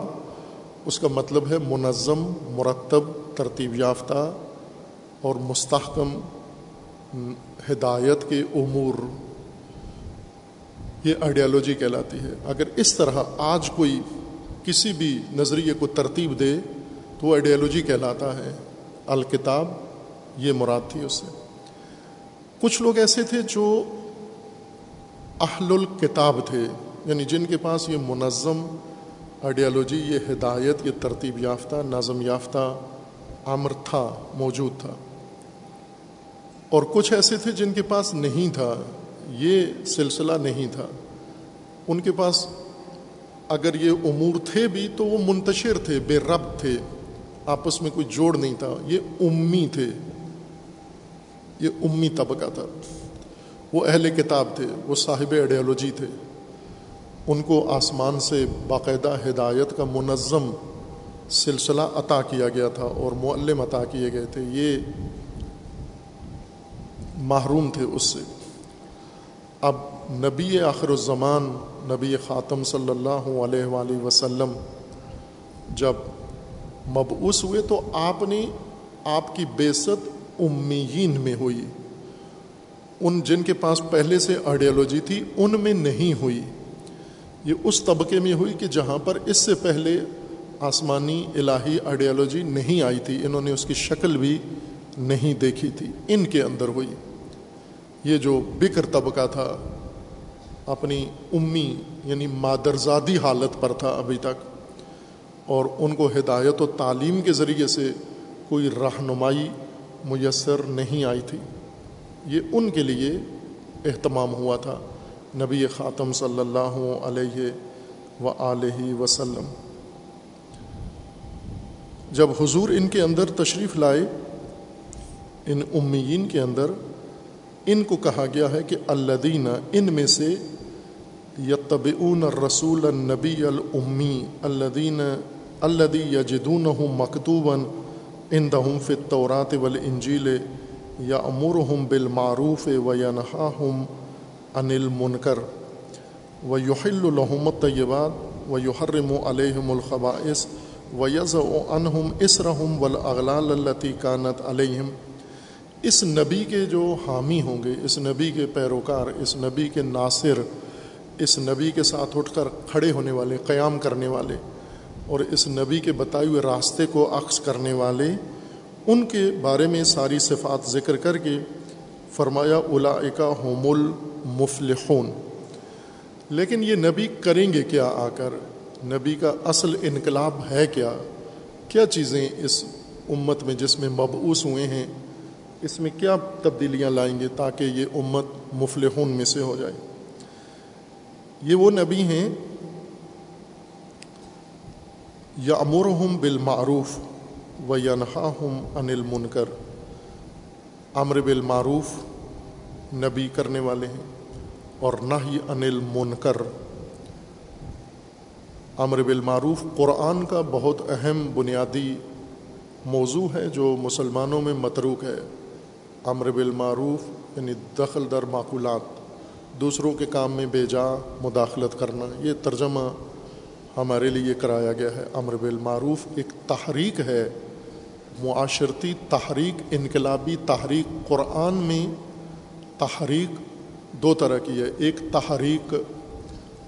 اس کا مطلب ہے منظم، مرتب، ترتیب یافتہ اور مستحکم، ہدایت کے امور۔ یہ آئیڈیالوجی کہلاتی ہے۔ اگر اس طرح آج کوئی کسی بھی نظریے کو ترتیب دے تو وہ آئیڈیالوجی کہلاتا ہے۔ الکتاب، یہ مراد تھی اس سے۔ کچھ لوگ ایسے تھے جو اہل الکتاب تھے یعنی جن کے پاس یہ منظم آئیڈیالوجی یہ ہدایت، یہ ترتیب یافتہ، نظم یافتہ امر تھا، موجود تھا۔ اور کچھ ایسے تھے جن کے پاس نہیں تھا، یہ سلسلہ نہیں تھا۔ ان کے پاس اگر یہ امور تھے بھی تو وہ منتشر تھے، بے رب تھے، آپس میں کوئی جوڑ نہیں تھا، یہ امی تھے۔ یہ امی طبقہ تھا۔ وہ اہل کتاب تھے، وہ صاحب آئیڈیالوجی تھے۔ ان کو آسمان سے باقاعدہ ہدایت کا منظم سلسلہ عطا کیا گیا تھا اور معلم عطا کیے گئے تھے۔ یہ محروم تھے اس سے۔ اب نبی آخر الزمان، نبی خاتم صلی اللہ علیہ وآلہ وسلم جب مبعوث ہوئے تو آپ نے آپ کی بیست امیین میں ہوئی۔ ان جن کے پاس پہلے سے آئیڈیالوجی تھی، ان میں نہیں ہوئی۔ یہ اس طبقے میں ہوئی کہ جہاں پر اس سے پہلے آسمانی الہی آئیڈیالوجی نہیں آئی تھی، انہوں نے اس کی شکل بھی نہیں دیکھی تھی۔ ان کے اندر ہوئی۔ یہ جو بکر طبقہ تھا، اپنی امی یعنی مادرزادی حالت پر تھا ابھی تک، اور ان کو ہدایت و تعلیم کے ذریعے سے کوئی رہنمائی میسر نہیں آئی تھی۔ یہ ان کے لیے اہتمام ہوا تھا۔ نبی خاتم صلی اللہ علیہ و علیہ وسلم۔ جب حضور ان کے اندر تشریف لائے، ان امیین کے اندر ان کو کہا گیا ہے کہ الدین ان میں سے یتبعون الرسول النبی المی الدین الدی یجدون مکتوباً ان دہم فطورات ول انجیل یا امور ہم بالمعروف و یا نہا ہم انل منکر و یحل الحمت طیبات و یحرم علیہم الخباءث و یز و انہم اسرحم ولاغلال التی کانت علیہم اس نبی کے جو حامی ہوں گے، اس نبی کے پیروکار، اس نبی کے ناصر، اس نبی کے ساتھ اٹھ کر کھڑے ہونے والے، قیام کرنے والے اور اس نبی کے بتائے ہوئے راستے کو عکس کرنے والے ان کے بارے میں ساری صفات ذکر کر کے فرمایا الاقا ہوم المفلحون۔ لیکن یہ نبی کریں گے کیا آ کر؟ نبی کا اصل انقلاب ہے کیا؟ کیا چیزیں اس امت میں جس میں مبعوث ہوئے ہیں، اس میں کیا تبدیلیاں لائیں گے تاکہ یہ امت مفلحون میں سے ہو جائے؟ یہ وہ نبی ہیں یا امرحم بالمعروف۔ و ینہا ہم انل منکر امر بالمعروف نبی کرنے والے ہیں اور نہ ہی انل منکر امر بالمعروف قرآن کا بہت اہم بنیادی موضوع ہے جو مسلمانوں میں متروک ہے۔ امر بالمعروف یعنی دخل در معقولات، دوسروں کے کام میں بے جا، مداخلت کرنا، یہ ترجمہ ہمارے لیے کرایا گیا ہے۔ امر بالمعروف ایک تحریک ہے۔ معاشرتی تحریک، انقلابی تحریک، قرآن میں تحریک دو طرح کی ہے۔ ایک تحریک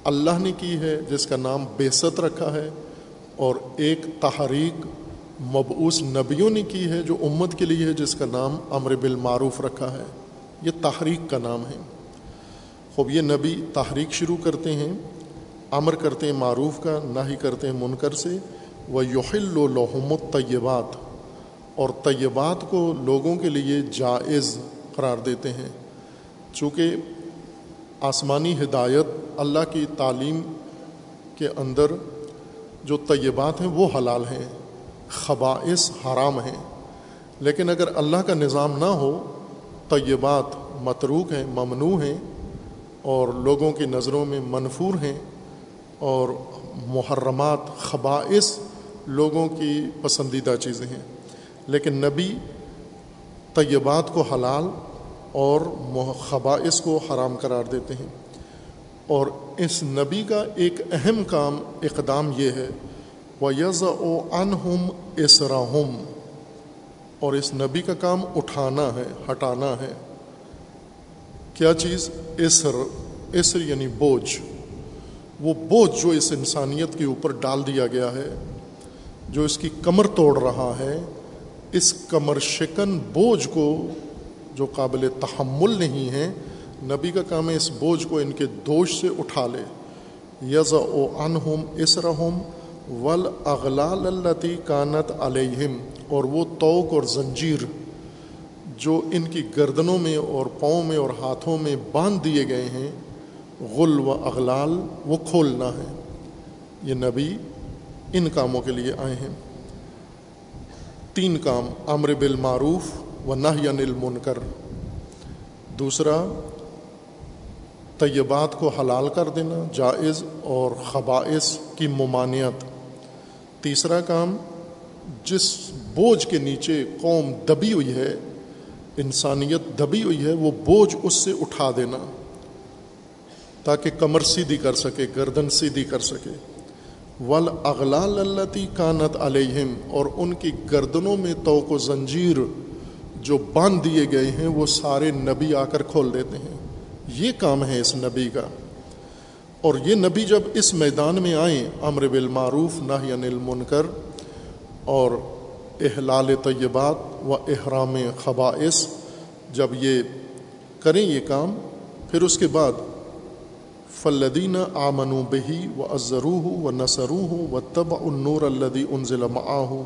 اللہ نے کی ہے، جس کا نام بیست رکھا ہے، اور ایک تحریک مبعوث نبیوں نے کی ہے، جو امت کے لیے ہے، جس کا نام امر بالمعروف رکھا ہے۔ یہ تحریک کا نام ہے۔ خوب، یہ نبی تحریک شروع کرتے ہیں۔ امر کرتے ہیں معروف کا نہ ہی کرتے ہیں منکر سے۔ وہ یحل و لحمت طیبات اور طیبات کو لوگوں کے لیے جائز قرار دیتے ہیں۔ چونکہ آسمانی ہدایت اللہ کی تعلیم کے اندر جو طیبات ہیں وہ حلال ہیں خباعث حرام ہیں۔ لیکن اگر اللہ کا نظام نہ ہو، طیبات متروک ہیں، ممنوع ہیں اور لوگوں کی نظروں میں منفور ہیں اور محرمات خباعث لوگوں کی پسندیدہ چیزیں ہیں۔ لیکن نبی طیبات کو حلال اور خباعث کو حرام قرار دیتے ہیں۔ اور اس نبی کا ایک اہم کام، اقدام یہ ہے و یز او انہم اسراہم اور اس نبی کا کام اٹھانا ہے، ہٹانا ہے۔ کیا چیز؟ اسر اسر یعنی بوجھ۔ وہ بوجھ جو اس انسانیت کے اوپر ڈال دیا گیا ہے، جو اس کی کمر توڑ رہا ہے اس کمر شکن بوجھ کو جو قابل تحمل نہیں ہے، نبی کا کام ہے اس بوجھ کو ان کے دوش سے اٹھا لے۔ یز او انہم اسرہم ول اغلال التی کانت علیہم، اور وہ توق اور زنجیر جو ان کی گردنوں میں اور پاؤں میں اور ہاتھوں میں باندھ دیے گئے ہیں، غل و اغلال وہ کھولنا ہے۔ یہ نبی ان کاموں کے لیے آئے ہیں۔ تین کام، امر بالمعروف و نہ انل منکر دوسرا، طیبات کو حلال کر دینا جائز اور خباعث کی ممانعت۔ تیسرا کام، جس بوجھ کے نیچے قوم دبی ہوئی ہے، انسانیت دبی ہوئی ہے، وہ بوجھ اس سے اٹھا دینا تاکہ کمر سیدھی کر سکے، گردن سیدھی کر سکے۔ ول اغلال التی کانت علیہم، اور ان کی گردنوں میں توق و زنجیر جو باندھ دیے گئے ہیں، وہ سارے نبی آ کر کھول دیتے ہیں۔ یہ کام ہے اس نبی کا۔ اور یہ نبی جب اس میدان میں آئیں، امر بالمعروف نہ انل منکر اور احلال طیبات و احرام خباعث جب یہ کریں یہ کام، پھر اس کے بعد فلدین آمن بہی و ازرو و نثرو و تب النور الدی ان ضلع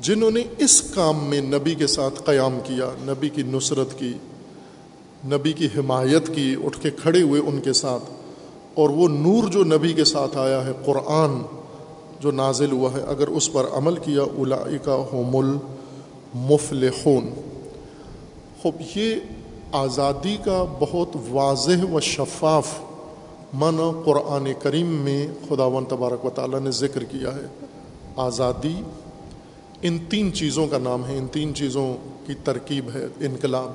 جنہوں نے اس کام میں نبی کے ساتھ قیام کیا، نبی کی نصرت کی، نبی کی حمایت کی، اٹھ کے کھڑے ہوئے ان کے ساتھ۔ اور وہ نور جو نبی کے ساتھ آیا ہے، قرآن جو نازل ہوا ہے، اگر اس پر عمل کیا الا ہوم المفلحون۔ خب یہ آزادی کا بہت واضح و شفاف من قرآن کریم میں خدا و تبارک و تعالیٰ نے ذکر کیا ہے، آزادی، ان تین چیزوں کا نام ہے، ان تین چیزوں کی ترکیب ہے، انقلاب،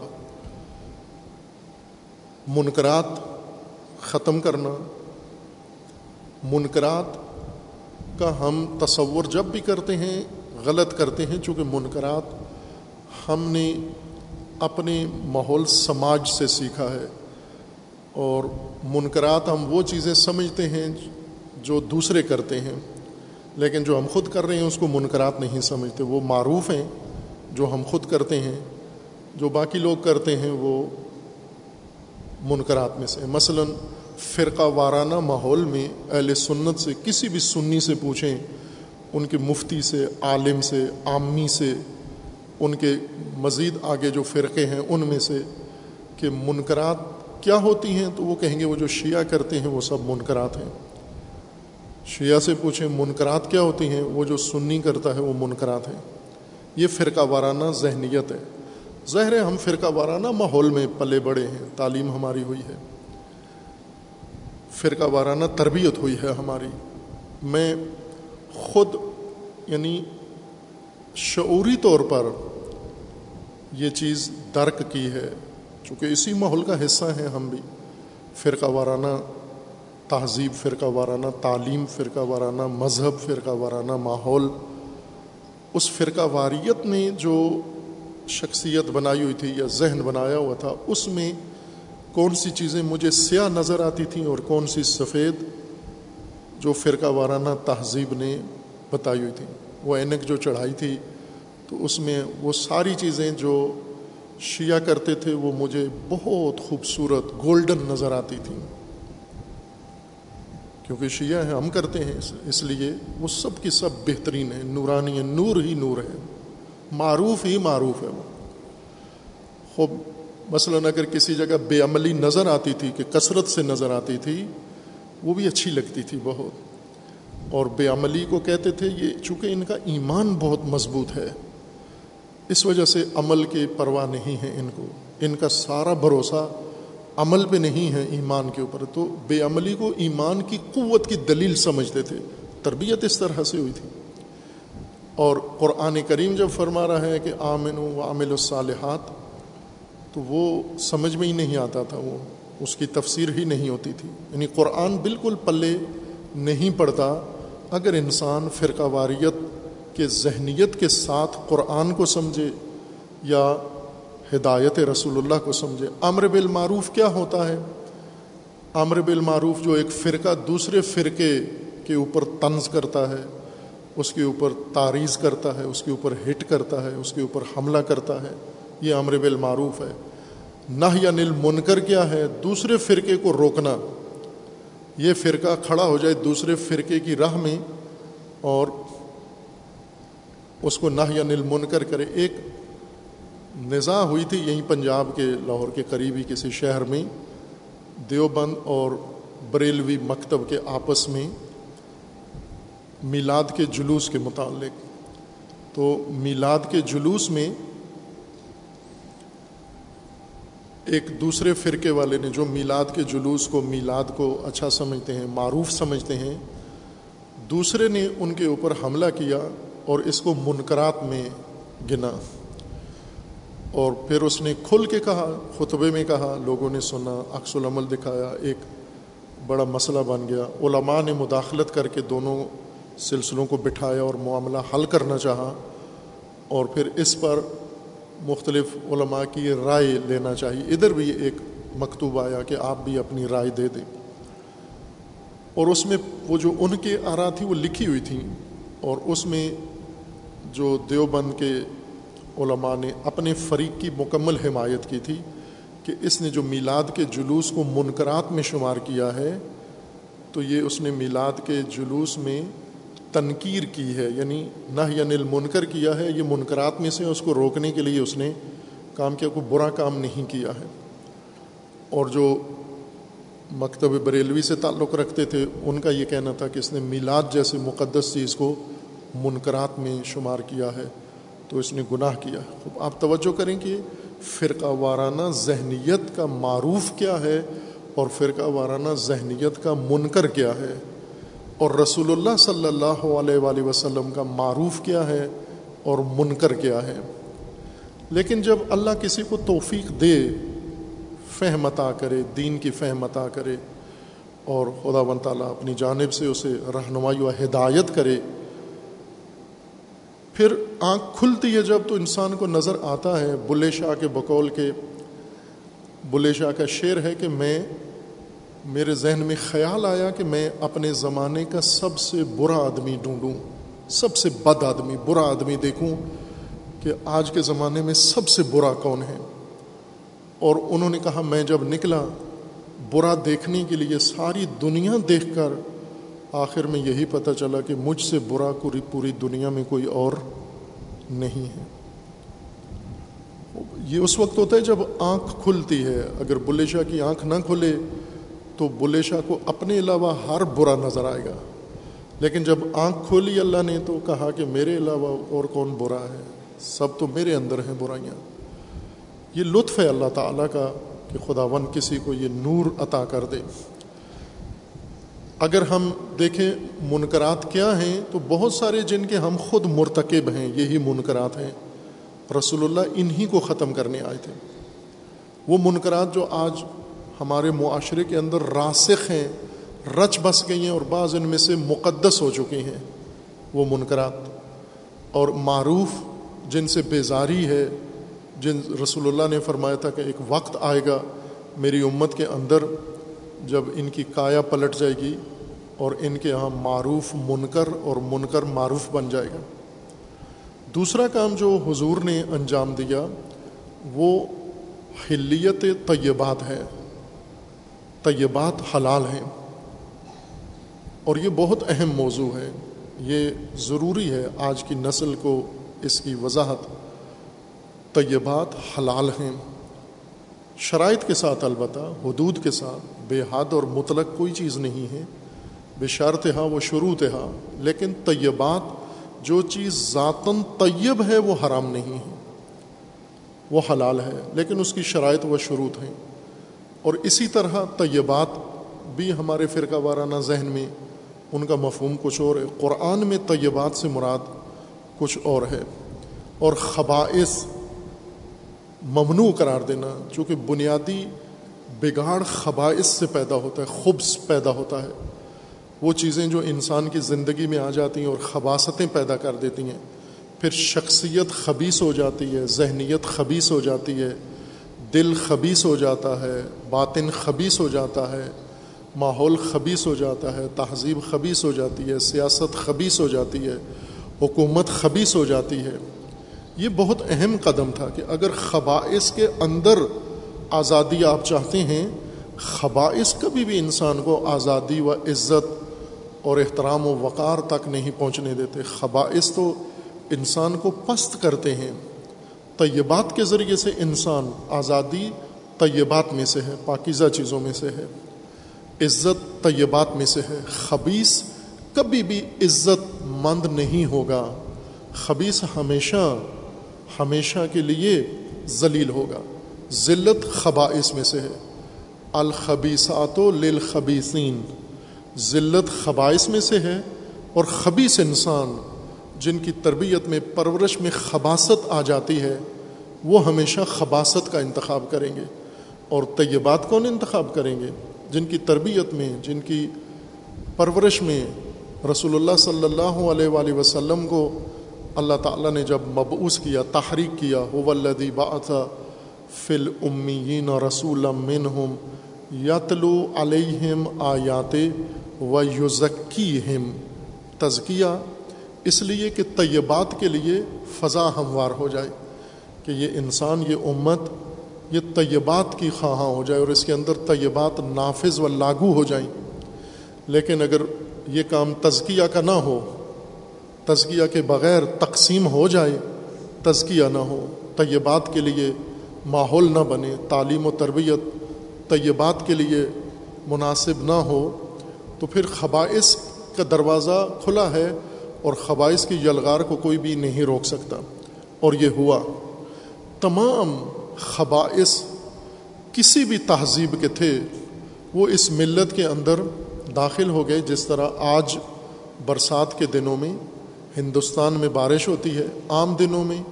منکرات ختم کرنا، منکرات کا ہم تصور جب بھی کرتے ہیں، غلط کرتے ہیں، چونکہ منکرات ہم نے اپنے ماحول، سماج سے سیکھا ہے۔ اور منکرات ہم وہ چیزیں سمجھتے ہیں جو دوسرے کرتے ہیں، لیکن جو ہم خود کر رہے ہیں اس کو منکرات نہیں سمجھتے، وہ معروف ہیں جو ہم خود کرتے ہیں، جو باقی لوگ کرتے ہیں وہ منکرات میں سے۔ مثلا فرقہ وارانہ ماحول میں اہل سنت سے کسی بھی سنی سے پوچھیں، ان کے مفتی سے، عالم سے، عامی سے، ان کے مزید آگے جو فرقے ہیں، ان میں سے کہ منکرات کیا ہوتی ہیں؟ تو وہ کہیں گے وہ جو شیعہ کرتے ہیں وہ سب منکرات ہیں۔ شیعہ سے پوچھیں منکرات کیا ہوتی ہیں؟ وہ جو سنی کرتا ہے وہ منکرات ہیں۔ یہ فرقہ وارانہ ذہنیت ہے۔ ظاہر ہے ہم فرقہ وارانہ ماحول میں پلے بڑے ہیں، تعلیم ہماری ہوئی ہے۔ فرقہ وارانہ تربیت ہوئی ہے ہماری۔ میں خود یعنی شعوری طور پر یہ چیز درک کی ہے۔ چونکہ اسی ماحول کا حصہ ہیں ہم بھی۔ فرقہ وارانہ تہذیب، فرقہ وارانہ تعلیم، فرقہ وارانہ مذہب، فرقہ وارانہ ماحول۔ اس فرقہ واریت میں جو شخصیت بنائی ہوئی تھی یا ذہن بنایا ہوا تھا، اس میں کون سی چیزیں مجھے سیاہ نظر آتی تھیں اور کون سی سفید جو فرقہ وارانہ تہذیب نے بتائی ہوئی تھیں۔ وہ اینک جو چڑھائی تھی، تو اس میں وہ ساری چیزیں جو شیعہ کرتے تھے، وہ مجھے بہت خوبصورت گولڈن نظر آتی تھیں۔ کیونکہ شیعہ ہیں، ہم کرتے ہیں اس لیے وہ سب کی سب بہترین ہیں۔ نورانی ہے نور ہی نور ہے معروف ہی معروف ہے وہ۔ خوب، مثلاً اگر کسی جگہ بے عملی نظر آتی تھی، کہ کثرت سے نظر آتی تھی، وہ بھی اچھی لگتی تھی بہت۔ اور بے عملی کو کہتے تھے، یہ چونکہ ان کا ایمان بہت مضبوط ہے۔ اس وجہ سے عمل کے پرواہ نہیں ہے ان کو۔ ان کا سارا بھروسہ عمل پہ نہیں ہے ایمان کے اوپر۔ تو بے عملی کو ایمان کی قوت کی دلیل سمجھتے تھے۔ تربیت اس طرح سے ہوئی تھی۔ اور قرآن کریم جب فرما رہا ہے کہ آمن و عامل الصالحات، تو وہ سمجھ میں ہی نہیں آتا تھا۔ وہ اس کی تفسیر ہی نہیں ہوتی تھی۔ یعنی قرآن بالکل پلے نہیں پڑتا۔ اگر انسان فرقہ واریت کہ ذہنیت کے ساتھ قرآن کو سمجھے یا ہدایت رسول اللہ کو سمجھے، امر بالمعروف کیا ہوتا ہے؟ امر بالمعروف جو ایک فرقہ دوسرے فرقے کے اوپر طنز کرتا ہے، اس کے اوپر تاریز کرتا ہے، اس کے اوپر ہٹ کرتا ہے، اس کے اوپر حملہ کرتا ہے، یہ امر بالمعروف ہے۔ نہ یا نل منکر کیا ہے؟ دوسرے فرقے کو روکنا۔ یہ فرقہ کھڑا ہو جائے دوسرے فرقے کی راہ میں اور اس کو نہ یا نل منکر کرے۔ ایک نظا ہوئی تھی یہیں پنجاب کے لاہور کے قریبی کسی شہر میں، دیوبند اور بریلوی مکتب کے آپس میں میلاد کے جلوس کے متعلق۔ تو میلاد کے جلوس میں ایک دوسرے فرقے والے نے جو میلاد کے جلوس کو میلاد کو اچھا سمجھتے ہیں، معروف سمجھتے ہیں، دوسرے نے ان کے اوپر حملہ کیا۔ اور اس کو منکرات میں گنا۔ اور پھر اس نے کھل کے کہا، خطبے میں کہا، لوگوں نے سنا، عکس العمل دکھایا، ایک بڑا مسئلہ بن گیا۔ علماء نے مداخلت کر کے دونوں سلسلوں کو بٹھایا اور معاملہ حل کرنا چاہا۔ اور پھر اس پر مختلف علماء کی رائے لینا چاہیے ادھر بھی ایک مکتوب آیا کہ آپ بھی اپنی رائے دے دیں۔ اور اس میں وہ جو ان کے آرا تھی، وہ لکھی ہوئی تھیں۔ اور اس میں جو دیوبند کے علماء نے اپنے فریق کی مکمل حمایت کی تھی کہ اس نے جو میلاد کے جلوس کو منکرات میں شمار کیا ہے، تو یہ اس نے میلاد کے جلوس میں تنقیر کی ہے یعنی نہ یعنی المنکر کیا ہے، یہ منکرات میں سے اس کو روکنے کے لیے اس نے کام کیا، کوئی برا کام نہیں کیا ہے۔ اور جو مکتب بریلوی سے تعلق رکھتے تھے، ان کا یہ کہنا تھا کہ اس نے میلاد جیسے مقدس چیز کو منکرات میں شمار کیا ہے، تو اس نے گناہ کیا خوب، آپ توجہ کریں کہ فرقہ وارانہ ذہنیت کا معروف کیا ہے اور فرقہ وارانہ ذہنیت کا منکر کیا ہے۔ اور رسول اللہ صلی اللہ علیہ وآلہ وسلم کا معروف کیا ہے اور منکر کیا ہے۔ لیکن جب اللہ کسی کو توفیق دے، فہم عطا کرے، دین کی فہم عطا کرے اور خدا و تعالیٰ اپنی جانب سے اسے رہنمائی و ہدایت کرے پھر آنکھ کھلتی ہے جب تو انسان کو نظر آتا ہے، بلے شاہ کے بقول کے، بلے شاہ کا شعر ہے کہ میں، میرے ذہن میں خیال آیا کہ میں اپنے زمانے کا سب سے برا آدمی ڈھونڈوں، سب سے بد آدمی، برا آدمی دیکھوں کہ آج کے زمانے میں سب سے برا کون ہے۔ اور انہوں نے کہا، میں جب نکلا، برا دیکھنے کے لیے ساری دنیا دیکھ کر آخر میں یہی پتہ چلا کہ مجھ سے برا پوری پوری دنیا میں کوئی اور نہیں ہے۔ یہ اس وقت ہوتا ہے جب آنکھ کھلتی ہے۔ اگر بلے شاہ کی آنکھ نہ کھلے تو بلے شاہ کو اپنے علاوہ ہر برا نظر آئے گا۔ لیکن جب آنکھ کھولی اللہ نے تو کہا کہ میرے علاوہ اور کون برا ہے؟ سب تو میرے اندر ہیں برائیاں۔ یہ لطف ہے اللہ تعالیٰ کا کہ خدا ون کسی کو یہ نور عطا کر دے۔ اگر ہم دیکھیں منکرات کیا ہیں، تو بہت سارے جن کے ہم خود مرتکب ہیں، یہی منکرات ہیں۔ رسول اللہ انہی کو ختم کرنے آئے تھے۔ وہ منکرات جو آج ہمارے معاشرے کے اندر راسخ ہیں، رچ بس گئی ہیں اور بعض ان میں سے مقدس ہو چکی ہیں۔ وہ منکرات۔ اور معروف جن سے بیزاری ہے، جن رسول اللہ نے فرمایا تھا کہ ایک وقت آئے گا، میری امت کے اندر جب ان کی کایا پلٹ جائے گی اور ان کے یہاں معروف منکر اور منکر معروف بن جائے گا۔ دوسرا کام جو حضور نے انجام دیا وہ حلیت طیبات ہے۔ طیبات حلال ہیں۔ اور یہ بہت اہم موضوع ہے۔ یہ ضروری ہے آج کی نسل کو اس کی وضاحت۔ طیبات حلال ہیں۔ شرائط کے ساتھ البتہ، حدود کے ساتھ۔ بے حد اور مطلق کوئی چیز نہیں ہے۔ بے شرط ہاں وہ شروع ہاں لیکن طیبات، جو چیز ذاتاً طیب ہے، وہ حرام نہیں ہے۔ وہ حلال ہے، لیکن اس کی شرائط و شروط ہیں۔ اور اسی طرح طیبات بھی ہمارے فرقہ وارانہ ذہن میں، ان کا مفہوم کچھ اور ہے۔ قرآن میں طیبات سے مراد کچھ اور ہے۔ اور خباعث ممنوع قرار دینا، چونکہ بنیادی بگاڑ خباعث سے پیدا ہوتا ہے خبص پیدا ہوتا ہے۔ وہ چیزیں جو انسان کی زندگی میں آ جاتی ہیں اور خباستیں پیدا کر دیتی ہیں۔ پھر شخصیت خبیص ہو جاتی ہے، ذہنیت خبیص ہو جاتی ہے، دل خبیص ہو جاتا ہے، باطن خبیص ہو جاتا ہے، ماحول خبیص ہو جاتا ہے، تہذیب خبیص ہو جاتی ہے، سیاست خبیص ہو جاتی ہے، حکومت خبیص ہو جاتی ہے۔ یہ بہت اہم قدم تھا کہ اگر خباعث کے اندر آزادی آپ چاہتے ہیں خباعث کبھی بھی انسان کو آزادی و عزت اور احترام و وقار تک نہیں پہنچنے دیتے۔ خباعث تو انسان کو پست کرتے ہیں۔ طیبات کے ذریعے سے انسان آزادی طیبات میں سے ہے، پاکیزہ چیزوں میں سے ہے۔ عزت طیبات میں سے ہے۔ خبیص کبھی بھی عزت مند نہیں ہوگا۔ خبیص ہمیشہ ہمیشہ کے لیے ذلیل ہوگا۔ ذلت خبائص میں سے ہے۔ الخبیسات و للخبیسین ذلت خبائص میں سے ہے اور خبیص انسان جن کی تربیت میں پرورش میں خباست آ جاتی ہے، وہ ہمیشہ خباست کا انتخاب کریں گے اور طیبات کون انتخاب کریں گے؟ جن کی تربیت میں، جن کی پرورش میں۔ رسول اللہ صلی اللہ علیہ وآلہ وسلم کو اللہ تعالیٰ نے جب مبعوث کیا، تحریک کیا ولدی باۃ فل امین رسول منہم یتلو علیہم آیات و یوزکی ہم تزکیہ۔ اس لیے کہ طیبات کے لیے فضا ہموار ہو جائے، کہ یہ انسان، یہ امت، یہ طیبات کی خواہاں ہو جائے اور اس کے اندر طیبات نافذ و لاگو ہو جائیں۔ لیکن اگر یہ کام تزکیہ کا نہ ہو، تزکیہ کے بغیر تقسیم ہو جائے، تزکیہ نہ ہو، طیبات کے لیے ماحول نہ بنے، تعلیم و تربیت طیبات کے لیے مناسب نہ ہو، تو پھر خبائص کا دروازہ کھلا ہے اور خبائص کی یلغار کو کوئی بھی نہیں روک سکتا۔ اور یہ ہوا۔ تمام خبائص کسی بھی تہذیب کے تھے، وہ اس ملت کے اندر داخل ہو گئے۔ جس طرح آج برسات کے دنوں میں ہندوستان میں بارش ہوتی ہے، عام دنوں میں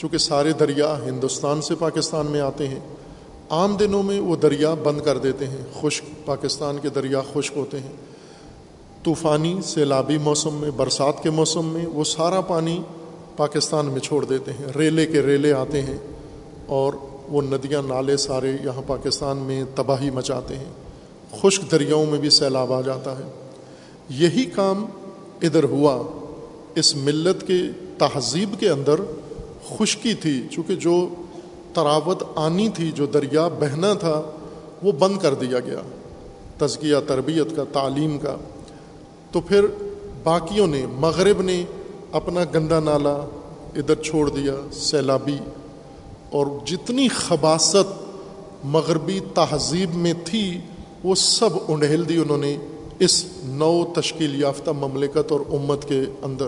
چونکہ سارے دریا ہندوستان سے پاکستان میں آتے ہیں، عام دنوں میں وہ دریا بند کر دیتے ہیں، خشک پاکستان کے دریا خشک ہوتے ہیں۔ طوفانی، سیلابی موسم میں، برسات کے موسم میں وہ سارا پانی پاکستان میں چھوڑ دیتے ہیں، ریلے کے ریلے آتے ہیں اور وہ ندیاں، نالے سارے یہاں پاکستان میں تباہی مچاتے ہیں۔ خشک دریاؤں میں بھی سیلاب آ جاتا ہے۔ یہی کام ادھر ہوا۔ اس ملت کے تہذیب کے اندر خشکی تھی، چونکہ جو تراوت آنی تھی، جو دریا بہنا تھا، وہ بند کر دیا گیا، تزکیہ، تربیت کا، تعلیم کا۔ تو پھر باقیوں نے، مغرب نے اپنا گندا نالا ادھر چھوڑ دیا، سیلابی۔ اور جتنی خباست مغربی تہذیب میں تھی، وہ سب انڈہل دی انہوں نے اس نو تشکیل یافتہ مملکت اور امت کے اندر۔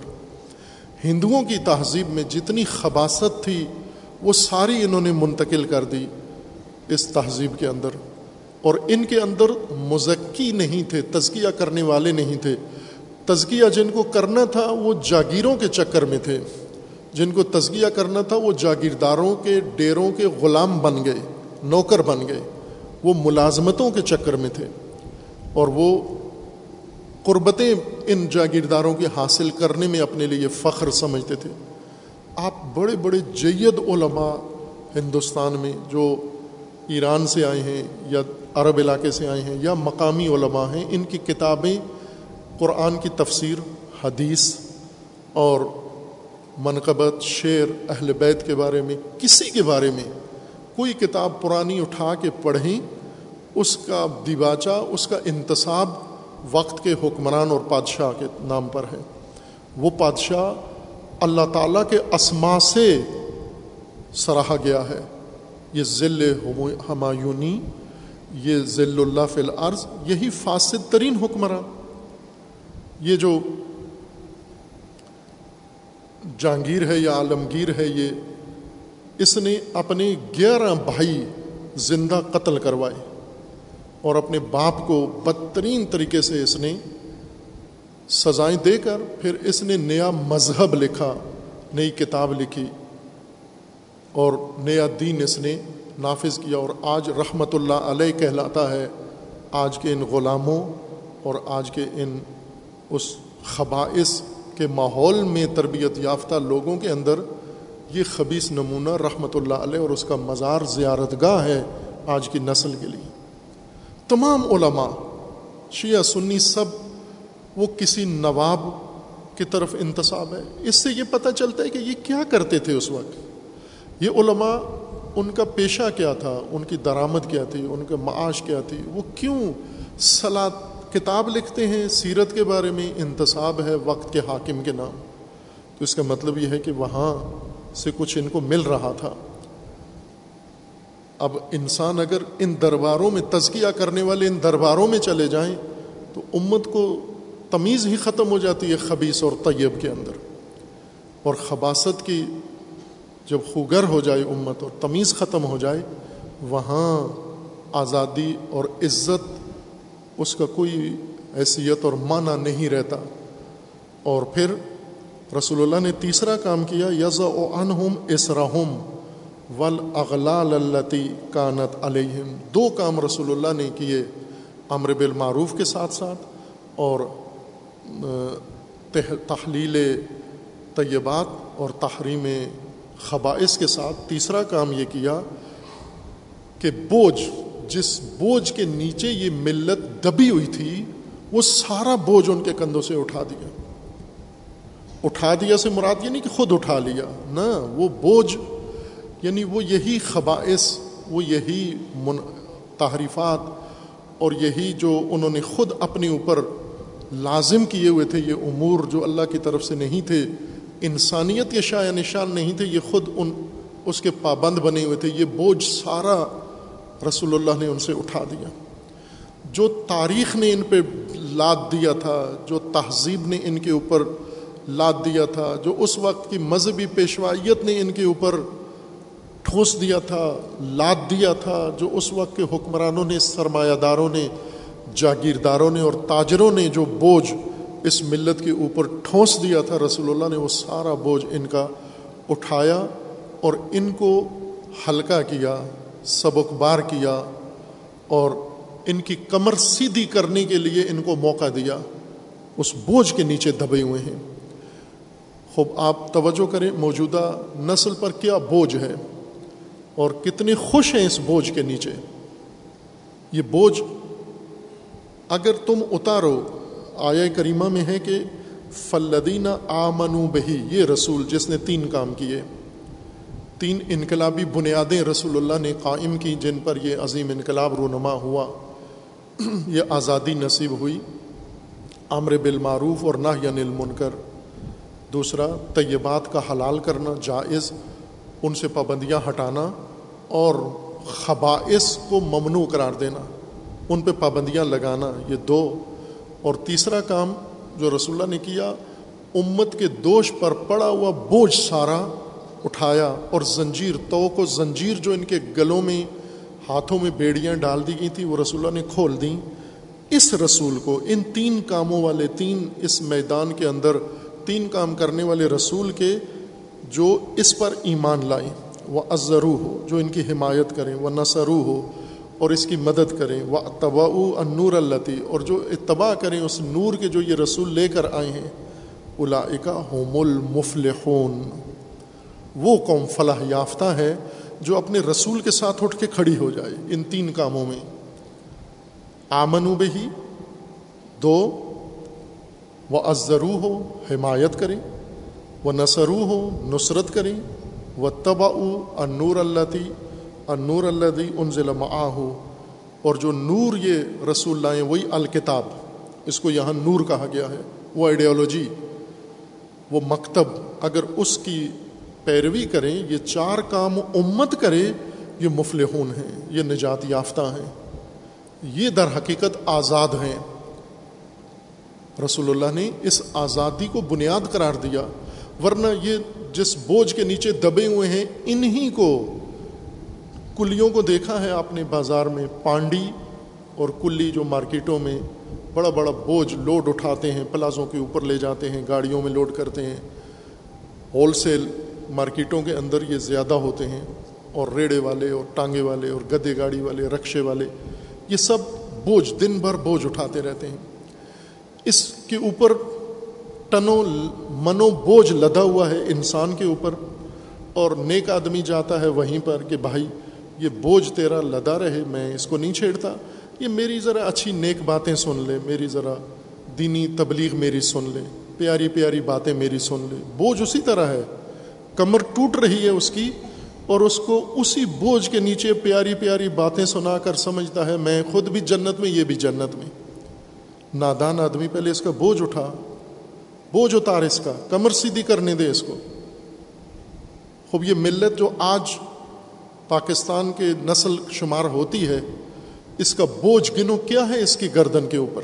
ہندوؤں کی تہذیب میں جتنی خباست تھی، وہ ساری انہوں نے منتقل کر دی اس تہذیب کے اندر۔ اور ان کے اندر مزکی نہیں تھے، تزکیہ کرنے والے نہیں تھے۔ تزکیہ جن کو کرنا تھا، وہ جاگیروں کے چکر میں تھے۔ جن کو تزکیہ کرنا تھا، وہ جاگیرداروں کے ڈیروں کے غلام بن گئے، نوکر بن گئے۔ وہ ملازمتوں کے چکر میں تھے۔ اور وہ قربتیں ان جاگیرداروں کے حاصل کرنے میں اپنے لیے فخر سمجھتے تھے۔ آپ بڑے بڑے جید علماء ہندوستان میں جو ایران سے آئے ہیں یا عرب علاقے سے آئے ہیں یا مقامی علماء ہیں، ان کی کتابیں قرآن کی تفسیر، حدیث اور منقبت، شعر، اہل بیت کے بارے میں، کسی کے بارے میں کوئی کتاب پرانی اٹھا کے پڑھیں، اس کا دیباچہ، اس کا انتصاب وقت کے حکمران اور بادشاہ کے نام پر ہے وہ بادشاہ اللہ تعالیٰ کے اسما سے سراہا گیا ہے۔ یہ ذل ہمایونی، یہ ذل اللہ فی الارض، یہی فاسد ترین حکمراں یہ جو جہانگیر ہے یا عالمگیر ہے، یہ اس نے اپنے گیارہ بھائی زندہ قتل کروائے۔ اور اپنے باپ کو بدترین طریقے سے اس نے سزائیں دے کر پھر اس نے نیا مذہب لکھا، نئی کتاب لکھی اور نیا دین اس نے نافذ کیا اور آج رحمۃ اللہ علیہ کہلاتا ہے، آج کے ان غلاموں اور آج کے ان اس خبائص کے ماحول میں تربیت یافتہ لوگوں کے اندر یہ خبیص نمونہ رحمۃ اللہ علیہ اور اس کا مزار زیارت گاہ ہے آج کی نسل کے لیے۔ تمام علماء، شیعہ، سنی سب، وہ کسی نواب کی طرف انتصاب ہے۔ اس سے یہ پتہ چلتا ہے کہ یہ کیا کرتے تھے اس وقت۔ یہ علماء، ان کا پیشہ کیا تھا؟ ان کی درآمد کیا تھی؟ ان کا معاش کیا تھی؟ وہ کیوں سلاد کتاب لکھتے ہیں؟ سیرت کے بارے میں انتصاب ہے وقت کے حاکم کے نام۔ تو اس کا مطلب یہ ہے کہ وہاں سے کچھ ان کو مل رہا تھا۔ اب انسان اگر ان درباروں میں تزکیہ کرنے والے ان درباروں میں چلے جائیں تو امت کو تمیز ہی ختم ہو جاتی ہے خبیص اور طیب کے اندر۔ اور خباصت کی جب خوگر ہو جائے امت اور تمیز ختم ہو جائے، وہاں آزادی اور عزت اس کا کوئی حیثیت اور معنی نہیں رہتا۔ اور پھر رسول اللہ نے تیسرا کام کیا یز و انہم اسرہم۔ ول اغلال التی کانت علیہم۔ دو کام رسول اللہ نے کیے امر بالمعروف کے ساتھ ساتھ اور تحلیل طیبات اور تحریم خبائص کے ساتھ۔ تیسرا کام یہ کیا کہ بوجھ، جس بوجھ کے نیچے یہ ملت دبی ہوئی تھی، وہ سارا بوجھ ان کے کندھوں سے اٹھا دیا۔ اٹھا دیا سے مراد یہ نہیں کہ خود اٹھا لیا، نہ، وہ بوجھ یعنی وہ یہی خبائص وہ یہی من، تحریفات اور یہی جو انہوں نے خود اپنے اوپر لازم کیے ہوئے تھے، یہ امور جو اللہ کی طرف سے نہیں تھے، انسانیت کے شاع نشان نہیں تھے، یہ خود ان، اس کے پابند بنے ہوئے تھے، یہ بوجھ سارا رسول اللہ نے ان سے اٹھا دیا۔ جو تاریخ نے ان پہ لاد دیا تھا، جو تہذیب نے ان کے اوپر لاد دیا تھا، جو اس وقت کی مذہبی پیشوائیت نے ان کے اوپر ٹھوس دیا تھا، لاد دیا تھا، جو اس وقت کے حکمرانوں نے، سرمایہ داروں نے، جاگیرداروں نے اور تاجروں نے جو بوجھ اس ملت کے اوپر ٹھونس دیا تھا، رسول اللہ نے وہ سارا بوجھ ان کا اٹھایا اور ان کو ہلکا کیا، سبک بار کیا اور ان کی کمر سیدھی کرنے کے لیے ان کو موقع دیا۔ اس بوجھ کے نیچے دبے ہوئے ہیں۔ خوب، آپ توجہ کریں، موجودہ نسل پر کیا بوجھ ہے؟ اور کتنے خوش ہیں اس بوجھ کے نیچے۔ یہ بوجھ اگر تم اتارو آیا کریمہ میں ہے کہ فلدینہ آمنو بہی یہ رسول جس نے تین کام کیے۔ تین انقلابی بنیادیں رسول اللہ نے قائم کی جن پر یہ عظیم انقلاب رونما ہوا۔ یہ آزادی نصیب ہوئی۔ امر بالمعروف اور نہ یا المنکر۔ دوسرا، طیبات کا حلال کرنا جائز۔ ان سے پابندیاں ہٹانا اور خبائص کو ممنوع قرار دینا، ان پہ پابندیاں لگانا، یہ دو۔ اور تیسرا کام جو رسول اللہ نے کیا، امت کے دوش پر پڑا ہوا بوجھ سارا اٹھایا اور زنجیر تو کو زنجیر جو ان کے گلوں میں، ہاتھوں میں بیڑیاں ڈال دی گئی تھیں وہ رسول اللہ نے کھول دیں۔ اس رسول کو، ان تین کاموں والے تین اس میدان کے اندر، تین کام کرنے والے رسول کے جو اس پر ایمان لائیں وہ ازرو ہو جو ان کی حمایت کریں وہ نثرو ہو اور اس کی مدد کریں وہ طباء النور التی اور جو اتباع کریں اس نور کے جو یہ رسول لے کر آئے ہیں الاقا ہوم المفلحون۔ وہ قوم فلاح یافتہ ہے جو اپنے رسول کے ساتھ اٹھ کے کھڑی ہو جائے ان تین کاموں میں۔ آمن بہی۔ دو وہ ازرو ہو حمایت کریں۔ وہ نثرو ہو نصرت کریں وہ تبا انور اللہ انور اللہ ان ضلع ہو اور جو نور یہ رسول اللہ وہی الکتاب۔ اس کو یہاں نور کہا گیا ہے۔ وہ آئیڈیالوجی وہ مکتب۔ اگر اس کی پیروی کریں، یہ چار کام امت کرے یہ مفلحون ہیں، یہ نجات یافتہ ہیں۔ یہ در حقیقت آزاد ہیں۔ رسول اللہ نے اس آزادی کو بنیاد قرار دیا۔ ورنہ یہ جس بوجھ کے نیچے دبے ہوئے ہیں، انہی کو کلیوں کو دیکھا ہے آپ نے بازار میں پانڈی اور کلی جو مارکیٹوں میں بڑا بڑا بوجھ لوڈ اٹھاتے ہیں، پلازوں کے اوپر لے جاتے ہیں، گاڑیوں میں لوڈ کرتے ہیں۔ ہول سیل مارکیٹوں کے اندر یہ زیادہ ہوتے ہیں اور ریڑے والے اور ٹانگے والے اور گدے گاڑی والے، رکشے والے، یہ سب بوجھ دن بھر بوجھ اٹھاتے رہتے ہیں۔ اس کے اوپر ٹنوں منو بوجھ لدا ہوا ہے انسان کے اوپر اور نیک آدمی جاتا ہے وہیں پر کہ بھائی یہ بوجھ تیرا لدا رہے، میں اس کو نہیں چھیڑتا۔ یہ میری ذرا اچھی نیک باتیں سن لے، میری ذرا دینی تبلیغ میری سن لے، پیاری پیاری باتیں میری سن لے۔ بوجھ اسی طرح ہے، کمر ٹوٹ رہی ہے اس کی اور اس کو اسی بوجھ کے نیچے پیاری پیاری باتیں سنا کر سمجھتا ہے، میں خود بھی جنت میں، یہ بھی جنت میں۔ نادان آدمی پہلے اس کا بوجھ اٹھا۔ بوجھ اتار اس کا، کمر سیدھی کرنے دے اس کو۔ خوب یہ ملت جو آج پاکستان کے نسل شمار ہوتی ہے، اس کا بوجھ گنو کیا ہے اس کی گردن کے اوپر؟